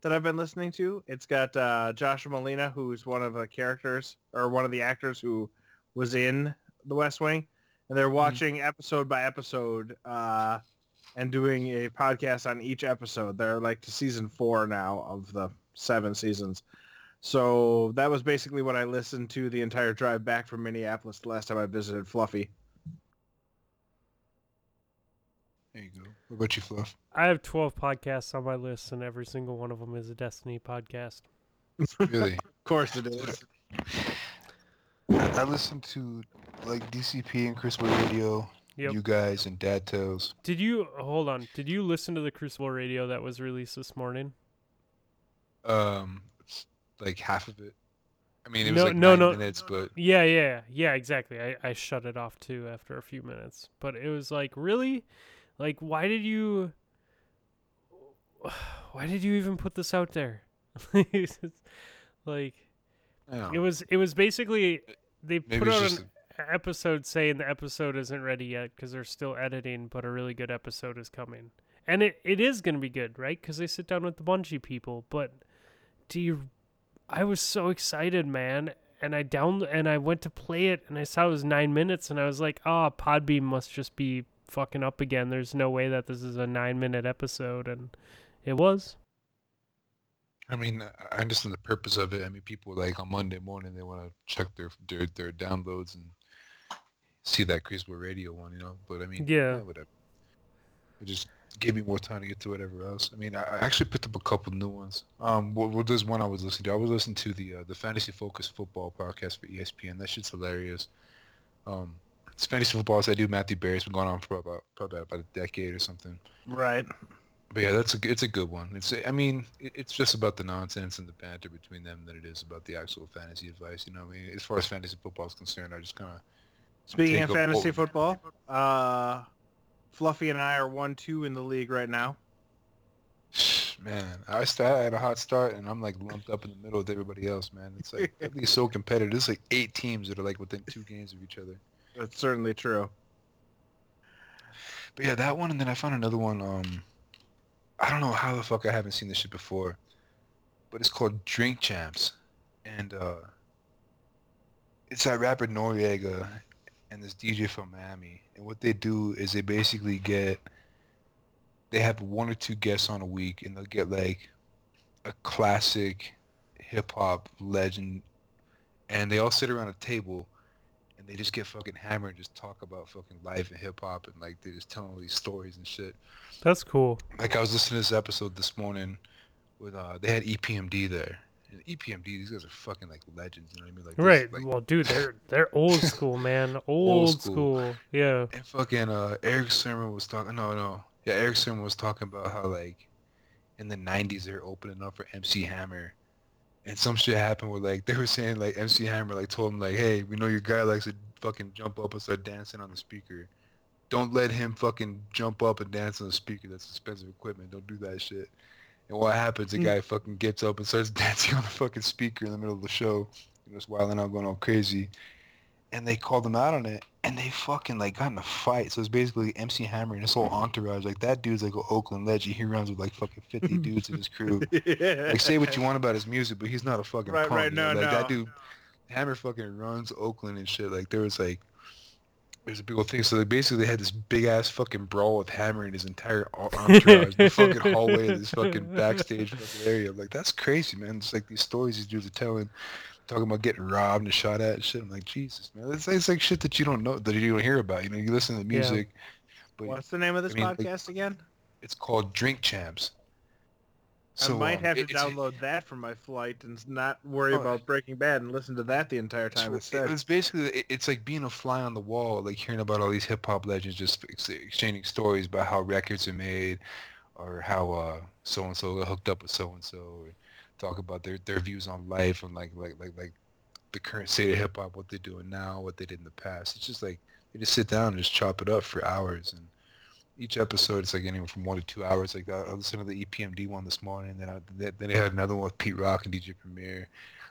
that I've been listening to. It's got uh, Joshua Malina, who's one of the characters or one of the actors who was in the West Wing, and they're watching episode by episode uh, and doing a podcast on each episode. They're like to season four now of the seven seasons. So that was basically what I listened to the entire drive back from Minneapolis the last time I visited Fluffy. There you go. What about you, Fluff? I have 12 podcasts on my list, and every single one of them is a Destiny podcast. Really? Of course it is. I listen to like DCP and Crucible Radio, Yep. you guys, and Dad Tales. Did you hold on? Did you listen to the Crucible radio that was released this morning? Um, like half of it. I mean, it was like no, nine no. minutes, but Yeah, yeah, yeah, exactly. I, I shut it off too after a few minutes. But it was like, really? Like, why did you. Why did you even put this out there? like, It was it was basically they maybe put out an episode saying the episode isn't ready yet because they're still editing, but a really good episode is coming, and it, it is gonna be good, right? Because they sit down with the Bungie people. But do you? I was so excited, man, and I down and I went to play it, and I saw it was nine minutes, and I was like, ah, oh, Podbean must just be fucking up again. There's no way that this is a nine minute episode, and it was. I mean, I- I understand the purpose of it. I mean, people like on Monday morning they want to check their, their their downloads and see that Crucible Radio one, you know. But I mean, Yeah. whatever. It just gave me more time to get to whatever else. I mean, I, I actually picked up a couple new ones. Um, what, what there's one I was listening to. I was listening to the uh, the Fantasy Focus Football podcast for ESPN. That shit's hilarious. Um, it's fantasy football. So I do Matthew Berry. It's been going on for about probably about a decade or something. Right. But yeah, that's a it's a good one. It's I mean it, it's just about the nonsense and the banter between them than it is about the actual fantasy advice. You know, what I mean, as far as fantasy football is concerned, I just kind of Speaking of fantasy football, uh, Fluffy and I are one two in the league right now. man, I had a hot start and I'm like lumped up in the middle with everybody else. Man, it's like at least so competitive. There's like eight teams that are like within two games of each other. That's certainly true. But yeah, that one, and then I found another one. Um, I don't know how the fuck I haven't seen this shit before, but it's called Drink Champs, and uh, it's that rapper Noreaga and this DJ from Miami. And what they do is they basically get they have one or two guests on a week and they'll get like a classic hip hop legend and they all sit around a table they just get fucking hammered and just talk about fucking life and hip hop and like they just tell all these stories and shit. That's cool. Like I was listening to this episode this morning with uh they had EPMD there. And EPMD, these guys are fucking like legends, you know what I mean? Like this- Right. like, well, dude, they're they're old school, man. Old, school. school. Yeah. And fucking uh, Erick Sermon was talking. No, no. Yeah, Erick Sermon was talking about how like in the '90s they're opening up for MC Hammer, and some shit happened where like they were saying like MC Hammer like told him like, hey, we know your guy likes to fucking jump up and start dancing on the speaker. Don't let him fucking jump up and dance on the speaker. That's expensive equipment. Don't do that shit. And what happens? The Mm. guy fucking gets up and starts dancing on the fucking speaker in the middle of the show. You know, just wilding out, going all crazy and they called him out on it and they fucking like got in a fight. So it's basically MC Hammer and his whole entourage. Like that dude's like an Oakland legend. He runs with like fucking fifty dudes in his crew. yeah. Like say what you want about his music, but he's not a fucking Right, punk. right, no, like no. that dude Hammer fucking runs Oakland and shit. Like there was like there's a big old thing. So they basically had this big ass fucking brawl with Hammer and his entire en- entourage, the fucking hallway of this fucking backstage fucking area. I'm like, that's crazy, man. It's like these stories these dudes are telling, talking about getting robbed and shot at and shit. I'm like, Jesus, man. It's, it's like shit that you don't know, that you don't hear about. You know, you listen to the Yeah. music, but What's the name of this I mean, like- podcast again? it's called Drink Champs. So, I might um, have to it- it's- download that for my flight and not worry Oh, about Breaking Bad and listen to that the entire time So instead. it's basically it- it's like being a fly on the wall, like hearing about all these hip hop legends just ex- exchanging stories about how records are made, or how so and so hooked up with so and so, talk about their their views on life and like like like like the current state of hip hop, what they're doing now, what they did in the past. It's just like they just sit down and just chop it up for hours and. Each episode is like anywhere from one to two hours. Like I listened to the EPMD one this morning, then I, then they had another one with Pete Rock and DJ Premier.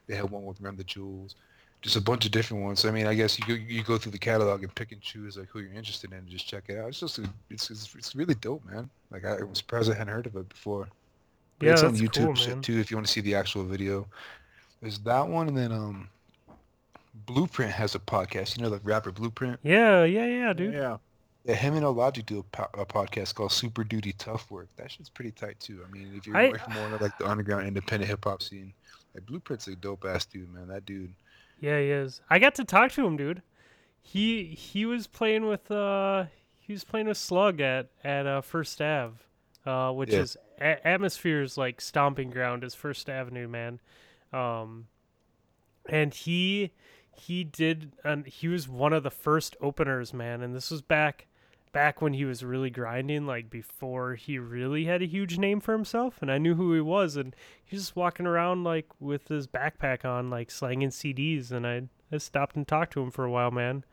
They had one with Run the Jewels just a bunch of different ones. I mean, I guess you go, you go through the catalog and pick and choose like who you're interested in and just check it out. It's just a, it's, it's it's really dope, man. Like I was surprised I hadn't heard of it before. But Yeah, it's on YouTube cool, too if you want to see the actual video. There's that one, and then um, Blueprint has a podcast. You know the rapper Blueprint. Yeah, yeah, yeah, dude. Yeah. Yeah, him and Illogic do a, po- a podcast called Super Duty Tough Work. That shit's pretty tight too. I mean, if you're I- more like the underground independent hip hop scene, like Blueprint's a dope ass dude, man. That dude. Yeah, he is. I got to talk to him, dude. He he was playing with uh he was playing with Slug at at uh, First Ave, uh, which Yeah. is a- Atmosphere's like stomping ground is First Avenue, man. Um, and he he did and he was one of the first openers, man. And this was back back when he was really grinding, like before he really had a huge name for himself. And I knew who he was, and he's just walking around like with his backpack on, like slanging CDs. And I I stopped and talked to him for a while, man.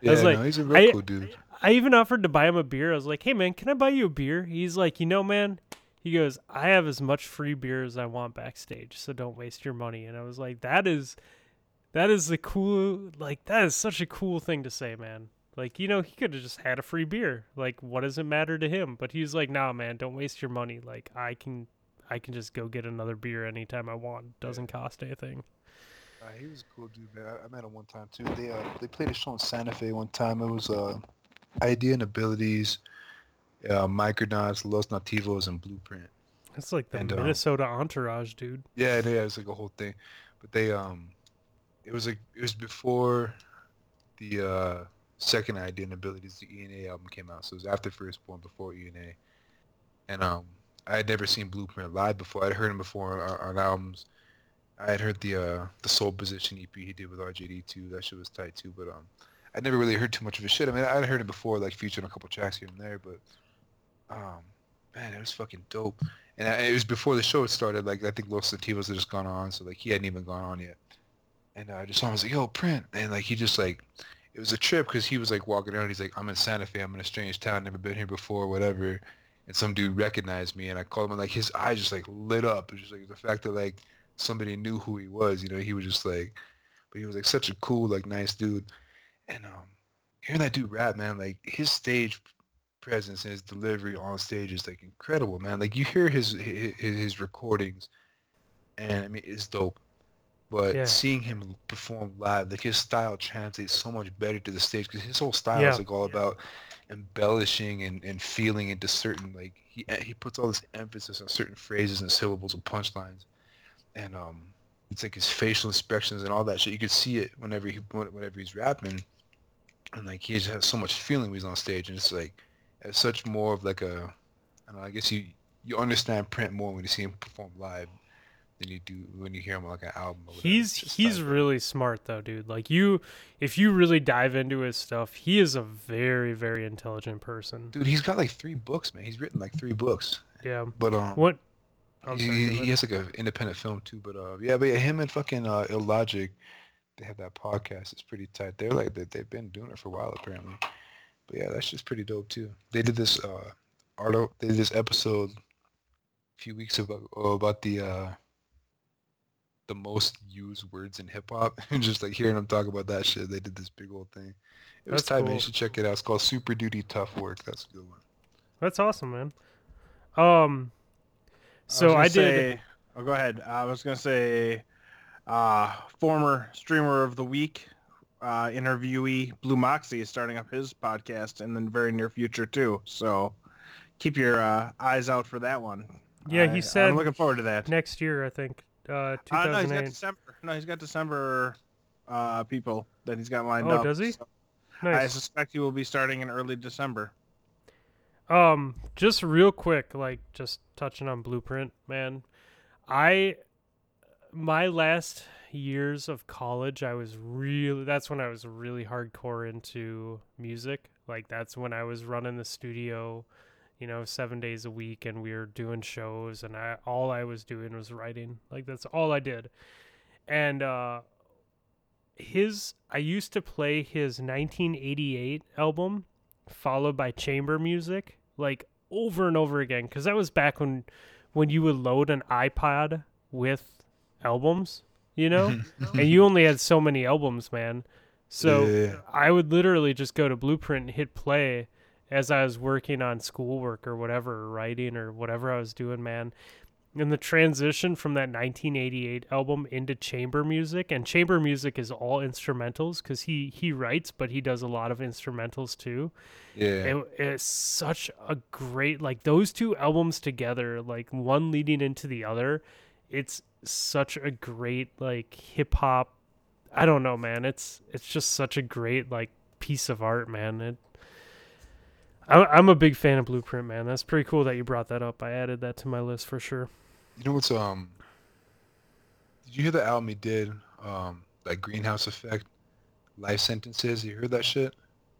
Yeah, was like, no, he's a real I- cool dude. I even offered to buy him a beer. I was like, "Hey man, can I buy you a beer?" He's like, "You know, man." He goes, "I have as much free beer as I want backstage, so don't waste your money." And I was like, "That is, that is the cool. Like that is such a cool thing to say, man. Like you know, he could have just had a free beer. Like what does it matter to him? But he's like, "Nah, man, don't waste your money. Like I can, I can just go get another beer anytime I want. Doesn't cost anything." Uh, he was a cool dude, man. I, I met him one time too. They uh, they played a show in Santa Fe one time. It was uh, Idea and Abilities, uh, Micronauts, Los Nativos, and Blueprint. That's like the And, uh, Minnesota entourage, dude. Yeah, yeah, it was like a whole thing. But they um, it was like it was before the uh second Idea and Abilities, the ENA album came out. So it was after Firstborn, before ENA. And um, I had never seen Blueprint live before. I'd heard him before on, on albums. I had heard the uh the Soul Position EP he did with RJD2. That shit was tight too. But um, I'd never really heard too much of his shit. I mean, I'd heard it before, like featured on a couple tracks here and there. But um, man, it was fucking dope. And I, it was before the show started. Like I think Los Nativos had just gone on, so like he hadn't even gone on yet. And I just saw him. I was like, "Yo, Print," and like he just like, it was a trip because he was like walking around. He's like, "I'm in Santa Fe. I'm in a strange town. Never been here before. Whatever." And some dude recognized me, and I called him. And like his eyes just like lit up. It was just like the fact that like somebody knew who he was. You know, he was just like, but he was like such a cool, like nice dude. And um, hearing that dude rap, man, like his stage presence and his delivery on stage is like incredible, man. Like you hear his his, his recordings, and I mean it's dope. But Yeah. seeing him perform live, like his style translates so much better to the stage because his whole style Yeah. is like all about embellishing and, and feeling into certain like he he puts all this emphasis on certain phrases and syllables and punchlines, and um, it's like his facial expressions and all that shit. You could see it whenever he whenever he's rapping, and like he just has so much feeling when he's on stage, and it's like it's such more of like a, I don't know. I guess you you understand Print more when you see him perform live than you do when you hear him on like an album. Or. He's he's like- really smart though, dude. Like you, if you really dive into his stuff, he is a very very intelligent person. dude. He's got like three books, man. He's written like three books, Yeah. but um, What? I'm he, sorry, he has like an independent film too. But uh, yeah, but yeah, him and fucking uh, Illogic, they have that podcast. It's pretty tight. They're like they, they've been doing it for a while apparently. But yeah, that's just pretty dope too. They did this uh, art. They did this episode a few weeks ago about the uh, the most used words in hip hop, and just like hearing them talk about that shit. They did this big old thing. It was That's tight, cool. You should check it out. It's called Super Duty Tough Work. That's a good one. That's awesome, man. Um. So gonna I, did. Say, oh, go ahead. I was gonna say, uh, former streamer of the week, uh, interviewee Blue Moxie is starting up his podcast in the very near future too. So keep your uh, eyes out for that one. Yeah, he I- said I'm looking forward to that. next year, I think. Uh, Uh, no, he's got December. No, he's got December uh, people that he's got lined Oh, up. does he? So I suspect he will be starting in early December. Um, just real quick, like just touching on Blueprint, man. I my last years of college, I was really that's when I was really hardcore into music. Like that's when I was running the studio, you know, 7 days a week and we were doing shows and I all I was doing was writing. Like that's all I did. And uh his I used to play his 1988 album followed by chamber music like over and over again because that was back when when you would load an iPod with albums, you know, and you only had so many albums, man. So Yeah. I would literally just go to Blueprint and hit play as I was working on schoolwork or whatever, or writing or whatever I was doing, man. And the transition from that 1988 album into chamber music, and chamber music is all instrumentals because he he writes, but he does a lot of instrumentals too. yeah. It, it's such a great like those two albums together, like one leading into the other. It's such a great like hip hop. I don't know, man. It's it's just such a great like piece of art, man. It. I, I'm a big fan of Blueprint, man. That's pretty cool that you brought that up. I added that to my list for sure. You know what's um? Did you hear the album he did? Um, like Greenhouse Effect, Life Sentences. You heard that shit?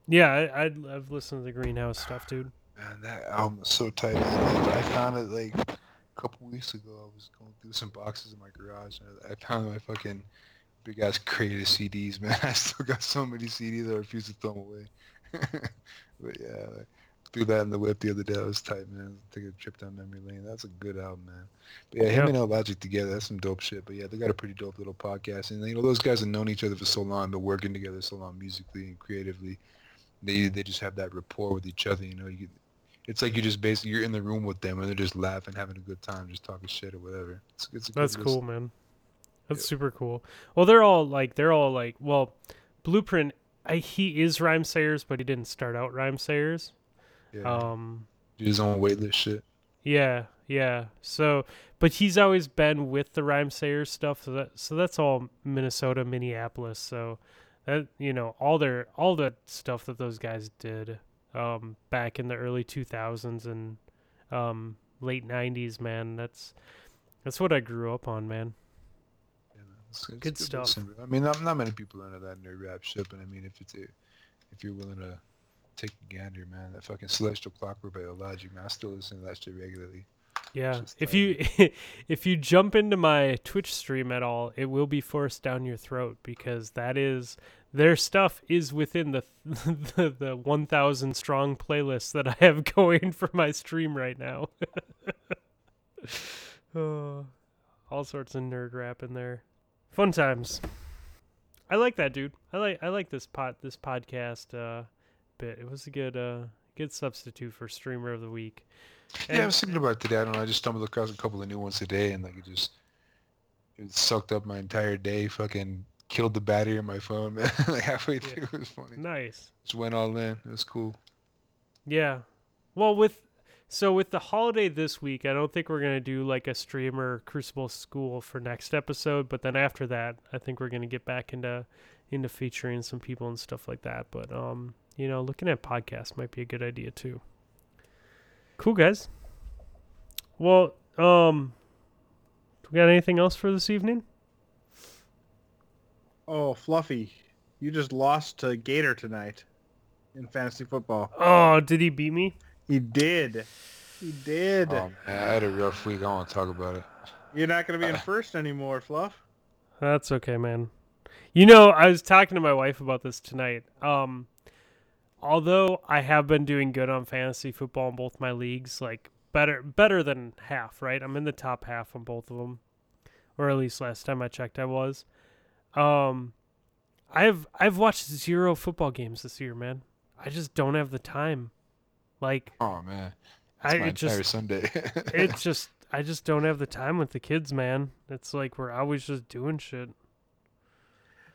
Yeah, I, I'd, I've listened to the Greenhouse stuff, dude. Man, that album is so tight. I found it like a couple weeks ago. I was going through some boxes in my garage, and I I found my fucking big ass crate of CDs. Man, I still got so many CDs that I refuse to throw them away. but yeah, like, threw that in the whip the other day. It was tight, man. Take a trip down memory lane. That's a good album, man. But yeah, him Yeah. and Logic together, that's some dope shit. But yeah, they got a pretty dope little podcast, and you know those guys have known each other for so long. They're working together so long musically and creatively. They they just have that rapport with each other. You know, you it's like you just basically you're in the room with them and they're just laughing, having a good time, just talking shit or whatever. It's, it's a That's cool, man. That's Yeah. super cool. Well, they're all like they're all like well, Blueprint. I, he is Rhymesayers, but he didn't start out Rhymesayers. Yeah, Um, his own Weightless shit. yeah, yeah. So, but he's always been with the Rhymesayers stuff. So that so that's all Minnesota, Minneapolis. So that you know all their all the stuff that those guys did um, back in the early two thousands and um, late nineties. Man, that's that's what I grew up on, man. Yeah. It's, it's Good stuff. I mean, not, not many people into that nerd rap shit, but I mean, if it's a, if you're willing to take a gander, man, that fucking Celestial Clockwork by Illogic, man, I still listen to that shit regularly. Yeah, if you if you jump into my Twitch stream at all, it will be forced down your throat because that is their stuff is within the the, the 1000 strong playlist that I have going for my stream right now. oh, all sorts of nerd rap in there. Fun times. I like that, dude. I like I like this pot this podcast uh bit. It was a good uh good substitute for streamer of the week. yeah, I was thinking about today. I don't know. I just stumbled across a couple of new ones today, and like it just, it sucked up my entire day. Fucking killed the battery in my phone, man. like halfway Yeah. through, it was funny. Nice. Just went all in. It was cool. Yeah. Well, with so with the holiday this week, I don't think we're gonna do like a streamer Crucible School for next episode. But then after that, I think we're gonna get back into into featuring some people and stuff like that. But um, you know, looking at podcasts might be a good idea too. Cool guys. Well, um, we got anything else for this evening? Oh, Fluffy, you just lost to Gator tonight in fantasy football. Oh, did he beat me? He did. He did. Oh man, I had a rough week. I want to talk about it. You're not going to be in first anymore, Fluff. That's okay, man. You know, I was talking to my wife about this tonight. Um, although I have been doing good on fantasy football in both my leagues, like better better than half, right? I'm in the top half on both of them, or at least last time I checked, I was. Um, I've I've watched zero football games this year, man. I just don't have the time. Like Oh man, I It's my it just Sunday. it's just I just don't have the time with the kids, man. It's like we're always just doing shit.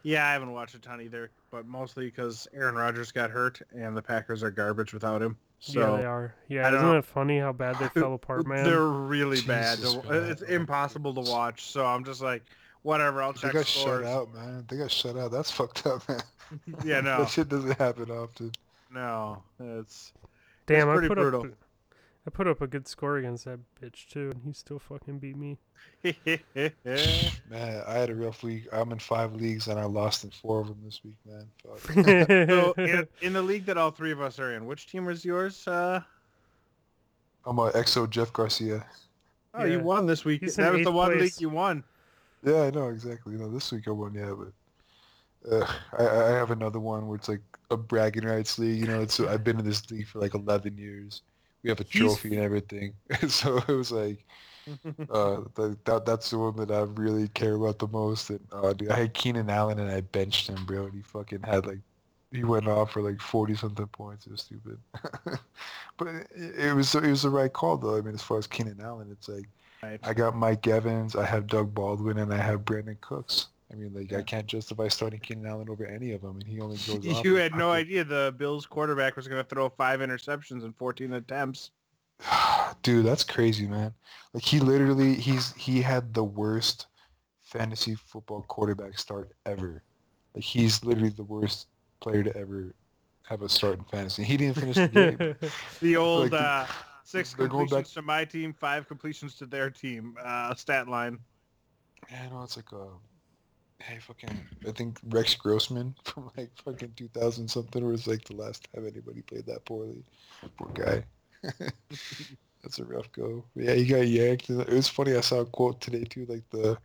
Yeah, I haven't watched a ton either, but mostly because Aaron Rodgers got hurt and the Packers are garbage without him. So yeah, they are. Yeah, I isn't don't- it funny how bad they fell apart, man? They're really bad. Jesus, to- man. It's impossible to watch. So I'm just like, whatever. I'll check. they check got scores. shut out, man. They got shut out. That's fucked up, man. Yeah, no, that shit doesn't happen often. no. It's Damn, I pretty put brutal. up. a- I put up a good score against that bitch too, and he still fucking beat me. Man, I had a rough week. I'm in five leagues and I lost in four of them this week, man. Fuck. so in, in the league that all three of us are in, which team was yours? Uh, I'm a EXO Jeff Garcia. oh, you won this week. He's That was the eighth one league you won. Yeah, I know exactly. You know, this week I won, yeah, but uh, I, I have another one where it's like a bragging rights league. You know, it's I've been in this league for like 11 years. We have a He's- trophy and everything. so it was like, uh, the, that that's the one that I really care about the most. And uh, dude, I had Keenan Allen and I benched him, bro, and he fucking had like he went off for like 40 something points. It was stupid. but it, it was it was the right call though. I mean, as far as Keenan Allen, it's like. I got Mike Evans, I have Doug Baldwin, and I have Brandin Cooks. I mean, like, I can't justify starting Keenan Allen over any of them, and he only goes. You had no idea the Bills quarterback was going to throw five interceptions in 14 attempts. Dude, that's crazy, man. Like, he literally, he's he had the worst fantasy football quarterback start ever. Like, he's literally the worst player to ever have a start in fantasy. He didn't finish the game. The old Like, uh, six they're completions to my team, five completions to their team uh, stat line. Yeah, no, it's like uh hey fucking I think Rex Grossman from like fucking two thousand something was like the last time anybody played that poorly. Poor guy. That's a rough go. But yeah, he got yanked. It was funny. I saw a quote today too. Like the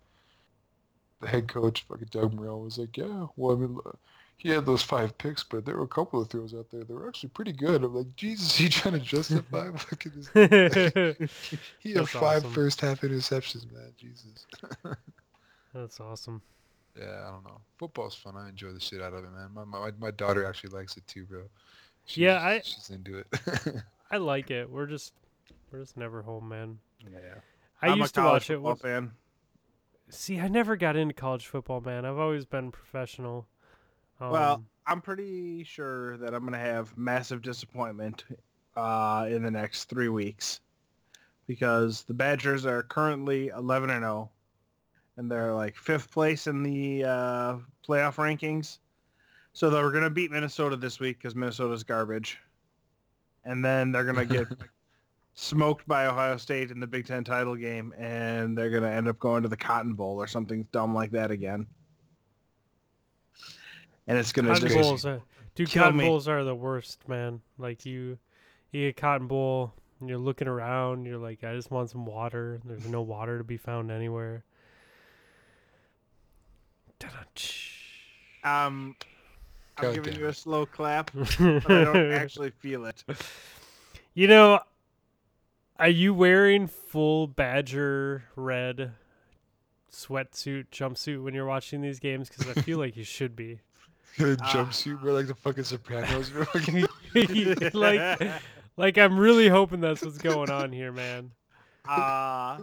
the head coach, fucking Doug Morrell, was like, "Yeah, well, I mean, he had those five picks, but there were a couple of throws out there that were actually pretty good." I'm like, "Jesus, he trying to justify? Look at this. He had That's five awesome. first half interceptions, man. Jesus." That's awesome. Yeah, I don't know. Football's fun. I enjoy the shit out of it, man. My my, my daughter actually likes it too, bro. Yeah, She's- I- she's into it. I like it. We're just we're just never home, man. Yeah. I I'm used a to watch it. football When, fan. see, I never got into college football, man. I've always been professional. Um, Well, I'm pretty sure that I'm going to have massive disappointment uh, in the next three weeks because the Badgers are currently 11 and 0, and they're like fifth place in the uh, playoff rankings. So they're going to beat Minnesota this week because Minnesota's garbage, and then they're going to get smoked by Ohio State in the Big Ten title game, and they're going to end up going to the Cotton Bowl or something dumb like that again. And it's going to cotton crazy. bowls, are, dude. kill Cotton me. bowls are the worst, man. Like you, you get cotton bowl, and you're looking around. You're like, I just want some water. There's no water to be found anywhere. Um, I'm God giving damn you a slow clap, but I don't actually feel it. You know, are you wearing full Badger red sweatsuit jumpsuit when you're watching these games? Because I feel like you should be. A Ah. jumpsuit, bro, like the fucking Sopranos, bro. like, like I'm really hoping that's what's going on here, man. uh,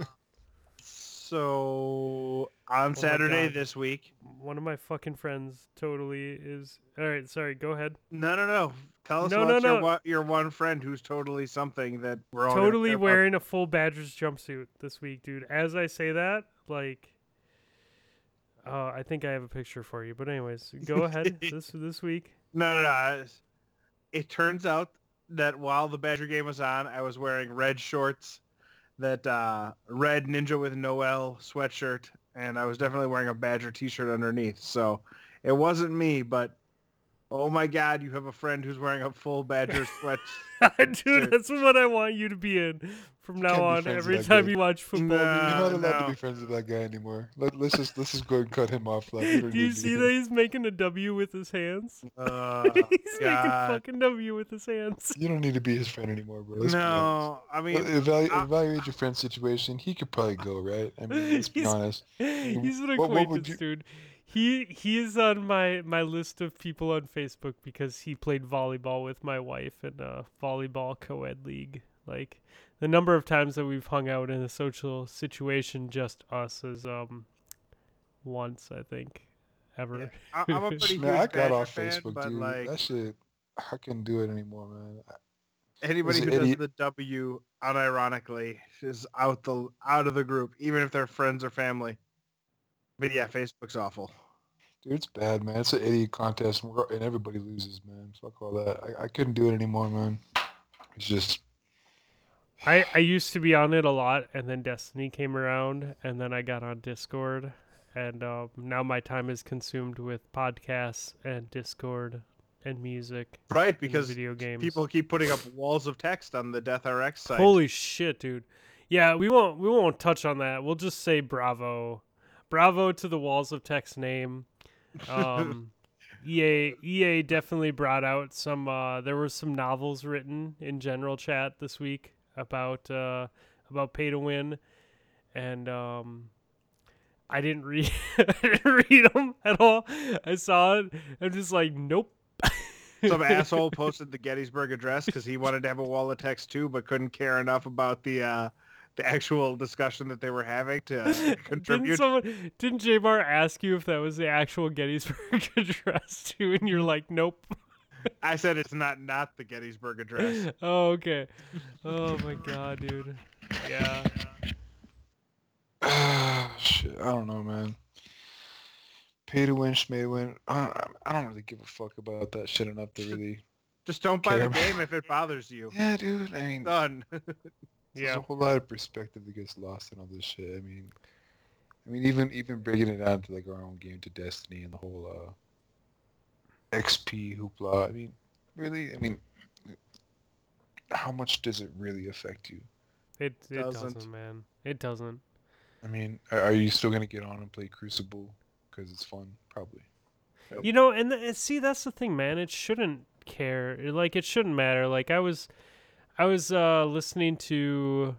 So on Saturday this week. One of my fucking friends totally is. All right, sorry. Go ahead. No, no, no. Tell us No, about no, your, no. one, your one friend who's totally something that we're all totally care about. wearing a full Badgers jumpsuit this week, dude. As I say that, like, uh, I think I have a picture for you. But anyways, go ahead. this this week. No, no, no. It turns out that while the Badger game was on, I was wearing red shorts, that uh, red Ninja with Noel sweatshirt, and I was definitely wearing a Badger T-shirt underneath. So it wasn't me, but oh my God, you have a friend who's wearing a full Badger sweat. dude, that's what I want you to be in from now on. Every time guy. you watch football, Nah. You're not allowed to be friends with that guy anymore. Let, let's just let's just go and cut him off. Like, don't you see that he's making a W with his hands? Uh, he's making God. fucking W with his hands. You don't need to be his friend anymore, bro. Let's no, I mean, Evaluate, I- evaluate your friend's situation. He could probably go, right? I mean, let's be honest. He's an What- what acquaintance, you- dude. He he is on my my list of people on Facebook because he played volleyball with my wife in a volleyball co-ed league. Like the number of times that we've hung out in a social situation, just us, is um once I think ever. Yeah, I, I'm a pretty Man, huge I got off fan, Facebook, but dude. like That shit, I couldn't do it anymore, man. anybody who an does the W unironically is out the out of the group, even if they're friends or family. But yeah, Facebook's awful. Dude, it's bad, man. It's an idiot contest, and, we're, and everybody loses, man. Fuck all that. I, I couldn't do it anymore, man. It's just, I I used to be on it a lot, and then Destiny came around, and then I got on Discord, and um, now my time is consumed with podcasts and Discord and music. Right, because video games. people keep putting up walls of text on the Death RX site. Holy shit, dude! Yeah, we won't we won't touch on that. We'll just say bravo, bravo to the walls of text name. Um, EA EA definitely brought out some. Uh, there were some novels written in general chat this week about uh, about pay to win, and um, I didn't read I didn't read them at all. I saw it. I'm just like, nope. Some asshole posted the Gettysburg Address because he wanted to have a wall of text too, but couldn't care enough about the uh, the actual discussion that they were having to Didn't contribute. someone didn't Jamar ask you if that was the actual Gettysburg Address too, and you're like, nope. I said it's not not the Gettysburg Address. oh, okay. Oh my god, dude. Yeah. shit. I don't know, man. Pay to win, schmay to win. I don't, I don't really give a fuck about that shit enough to really. Just don't buy the Care about- game if it bothers you. Yeah, dude. I mean, Done. There's a whole lot of perspective that gets lost in all this shit. I mean, I mean, even even breaking it down to like our own game to Destiny and the whole uh, XP hoopla. I mean, really, I mean, how much does it really affect you? It it Doesn't. doesn't, man. It doesn't. I mean, are, are you still gonna get on and play Crucible because it's fun? Probably. You know, and, th- see that's the thing, man. It shouldn't care. Like it shouldn't matter. Like I was I was uh listening to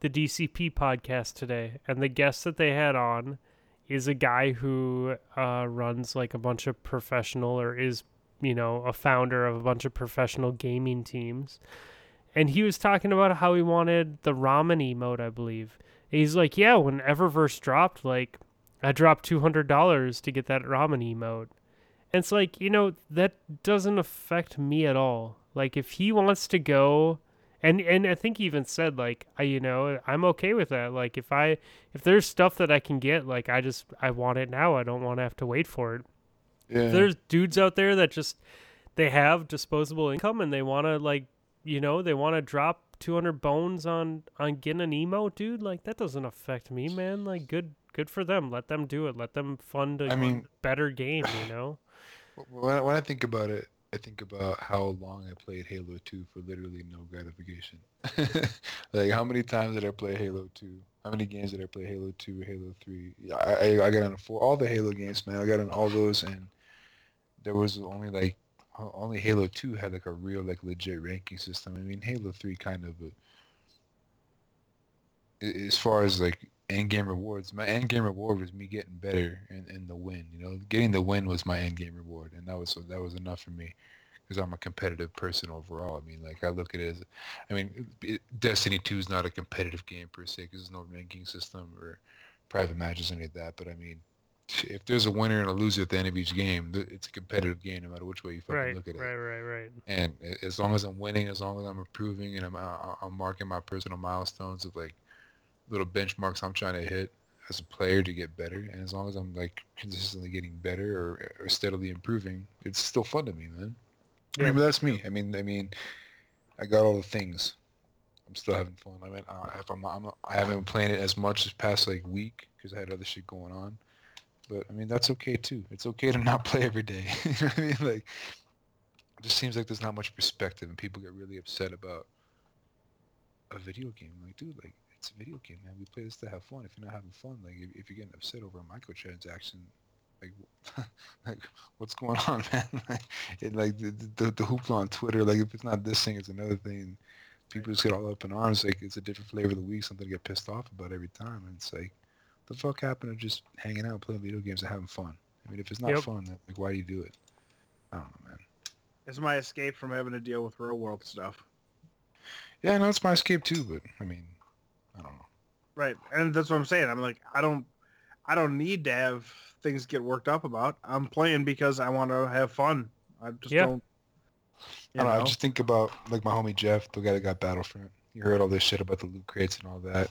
the DCP podcast today and the guest that they had on is a guy who uh runs like a bunch of professional or is, you know, a founder of a bunch of professional gaming teams. And he was talking about how he wanted the ramen emote, I believe. And he's like, "Yeah, when Eververse dropped, like I dropped two hundred dollars to get that ramen emote. And it's like, you know, that doesn't affect me at all. Like if he wants to go and and I think he even said like I you know, I'm okay with that. Like if I if there's stuff that I can get, like I just I want it now. I don't want to have to wait for it. Yeah. There's dudes out there that just they have disposable income and they want to like, you know, they want to drop 200 bones on on getting an emote, dude. Like that doesn't affect me, man. Like good good for them. Let them do it. Let them fund a I mean- better game, you know. When I, when I think about it, I think about how long I played Halo 2 for literally no gratification. like how many times did I play Halo 2? How many games did I play Halo 2, Halo 3? I, I, I got on four, all the Halo games, man. I got on all those, and there was only like only Halo 2 had like a real like legit ranking system. I mean, Halo 3 kind of. uh, a- as far as like end game rewards, my end game reward was me getting better in, in the win. You know, getting the win was my end game reward, and that was that was enough for me because I'm a competitive person overall. I mean, like I look at it as, I mean, it, Destiny 2 is not a competitive game per se because there's no ranking system or private matches, or any of that. But I mean, if there's a winner and a loser at the end of each game, it's a competitive game no matter which way you fucking right, look at it. right, right, right. And as long as I'm winning, as long as I'm improving, and I'm I'm marking my personal milestones of like little benchmarks I'm trying to hit as a player to get better, and as long as I'm like consistently getting better or, or steadily improving, it's still fun to me, man. I Yeah. mean, but that's me. I mean, I mean, I got all the things. I'm still having fun. I mean, uh, if I'm not, I'm not, I haven't been playing it as much this past like week because I had other shit going on. But I mean, that's okay too. It's okay to not play every day. you know what I mean? Like, it just seems like there's not much perspective, and people get really upset about a video game. Like, dude, like it's a video game, man. We play this to have fun. If you're not having fun, like if, if you're getting upset over a microtransaction, like, like what's going on, man? like, it, like the, the the hoopla on Twitter, like if it's not this thing, it's another thing. People just get all up in arms. Like it's a different flavor of the week, something to get pissed off about every time. And it's like, the fuck happened to just hanging out, playing video games, and having fun? I mean, if it's not Yep. fun, then like why do you do it? I don't know, man. It's my escape from having to deal with real world stuff. Yeah, no, it's my escape too. But I mean, I don't know. Right, and that's what I'm saying. I'm like, I don't, I don't need to have things get worked up about. I'm playing because I want to have fun. I just Yeah. don't. I don't know. I just think about like my homie Jeff, the guy that got Battlefront. You heard all this shit about the loot crates and all that.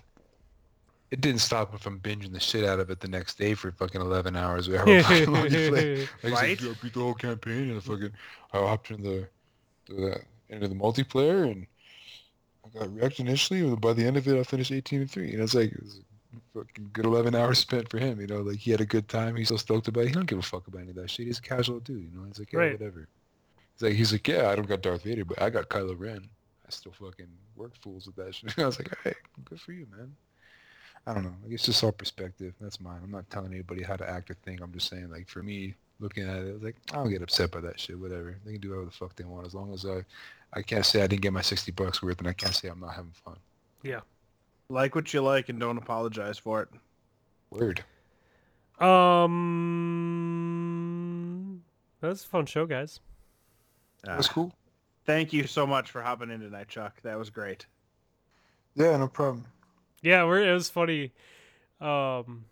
It didn't stop him from binging the shit out of it the next day for fucking 11 hours. Or however long you play. Like, Right? "Yeah, I beat the whole campaign and I fucking I hopped in the, the into the multiplayer and I got wrecked initially. But by the end of it, I finished 18 and three. and it's like it was a fucking good 11 hours spent for him. You know, like he had a good time. He's so stoked about it. He don't give a fuck about any of that shit. He's a casual dude. You know, he's like, yeah, Right. whatever. He's like, he's like, yeah, I don't got Darth Vader, but I got Kylo Ren. I still fucking work fools with that shit. I was like, hey, good for you, man. I don't know. Like, it's just all perspective. That's mine. I'm not telling anybody how to act or think. I'm just saying, like, for me, looking at it, I was like, I don't get upset by that shit. Whatever. They can do whatever the fuck they want as long as I, I can't say I didn't get my 60 bucks worth, and I can't say I'm not having fun. Yeah, like what you like and don't apologize for it. Word. Um, that was a fun show, guys. That's Ah, cool. thank you so much for hopping in tonight, Chuck. That was great. Yeah, no problem. Yeah, we're, it was funny. Um,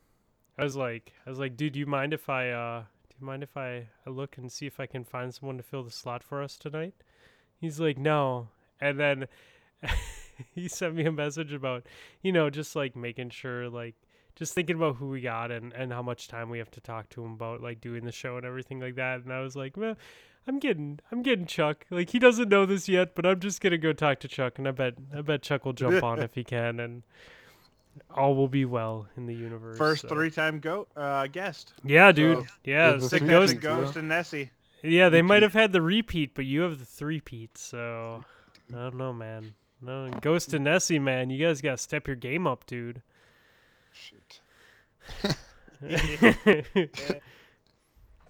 I was like, I was like, dude, do you mind if I, uh, do you mind if I, I look and see if I can find someone to fill the slot for us tonight? He's like, no, and then he sent me a message about, you know, just like making sure, like, just thinking about who we got and and how much time we have to talk to him about like doing the show and everything like that. And I was like, well, I'm getting, I'm getting Chuck. Like he doesn't know this yet, but I'm just gonna go talk to Chuck, and I bet, I bet Chuck will jump on if he can, and all will be well in the universe. First so. three-time go uh, guest. Yeah, dude. So, yeah, the- the so Sick Ghost, Ghost and Nessie. Yeah, they might have had the repeat, but you have the three-peat. So I don't know, man. No, Ghost and Nessie, man, you guys gotta step your game up, dude. Shit.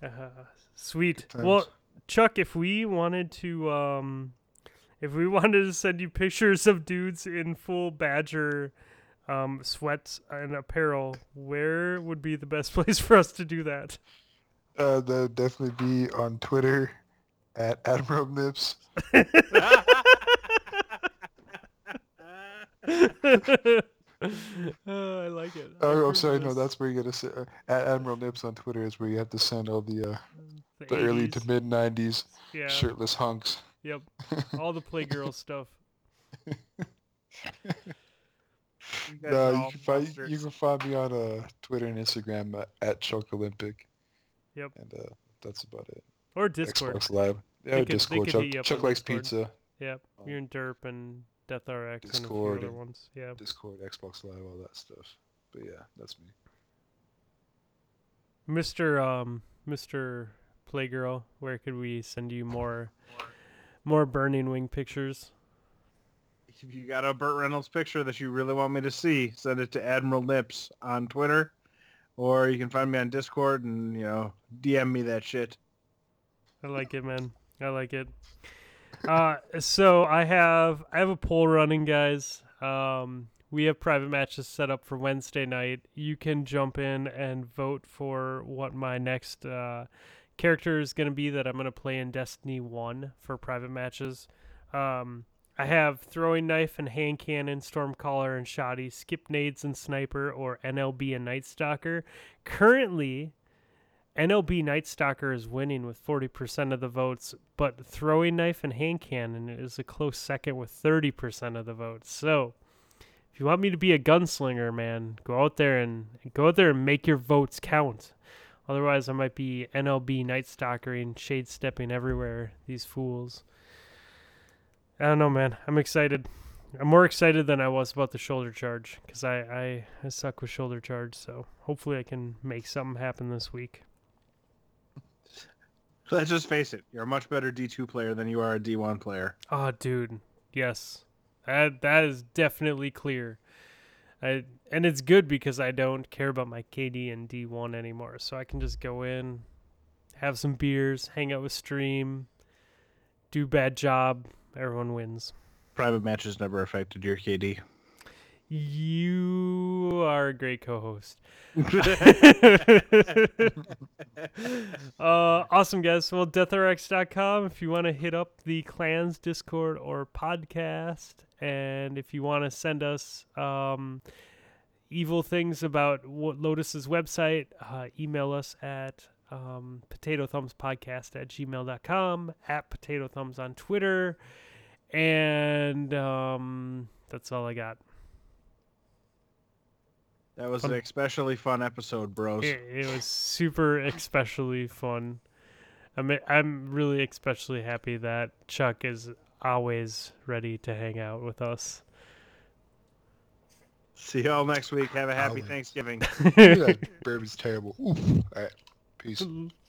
Uh, sweet. Well. Chuck, if we wanted to, um, if we wanted to send you pictures of dudes in full Badger um, sweats and apparel, where would be the best place for us to do that? Uh, that would definitely be on Twitter at Admiral Nips. Oh, I like it. Oh, I'm sorry. No, that's where you gotta say uh, at Admiral Nips on Twitter is where you have to send all the uh, the, the early to mid '90s Yeah. shirtless hunks. Yep. All the Playgirl stuff. You guys No, you can find you can find me on uh, Twitter and Instagram uh, at Chuck Olympic. Yep. And uh, that's about it. Or Discord. Xbox Live. Yeah, could- Discord. could Chuck, hit Chuck likes Discord. pizza. Yep. Oh. You're in Derp and Death RX and a few Discord other ones. Yeah. Discord, Xbox Live, all that stuff. But yeah, that's me. Mr. Um Mr. Playgirl, where could we send you more more burning wing pictures? If you got a Burt Reynolds picture that you really want me to see, send it to Admiral Nips on Twitter, or you can find me on Discord and you know DM me that shit. I like it, man. I like it. Uh, so I have I have a poll running, guys. Um, we have private matches set up for Wednesday night. You can jump in and vote for what my next uh, character is going to be that I'm going to play in Destiny One for private matches. Um, I have throwing knife and hand cannon, stormcaller and shoddy, skip nades and sniper, or NLB and night stalker. Currently, NLB Night Stalker is winning with 40% of the votes, but throwing knife and hand cannon is a close second with 30% of the votes. So, if you want me to be a gunslinger, man, go out there and go out there and make your votes count. Otherwise, I might be NLB Night Stalkering, shade stepping everywhere. These fools. I don't know, man. I'm excited. I'm more excited than I was about the shoulder charge because I, I, I suck with shoulder charge. So hopefully I can make something happen this week. Let's just face it. You're a much better D2 player than you are a D1 player. Oh, dude. Yes. That that is definitely clear. I and it's good because I don't care about my KD and D1 anymore. So I can just go in, have some beers, hang out with stream, do bad job, everyone wins. Private matches never affected your KD. You are a great co-host. uh, awesome, guys. Well, deathrx.com if you want to hit up the clans Discord or podcast. And if you want to send us um, evil things about what Lotus's website, uh, email us at um, potato thumbs podcast at gmail.com, at potato thumbs on Twitter. And um, that's all I got. That was fun. an especially fun episode, bros. It, it was super especially fun. I'm I'm really especially happy that Chuck is always ready to hang out with us. See y'all next week. Have a happy Thanksgiving. that bourbon's terrible. Oof. All right. Peace.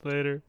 Later.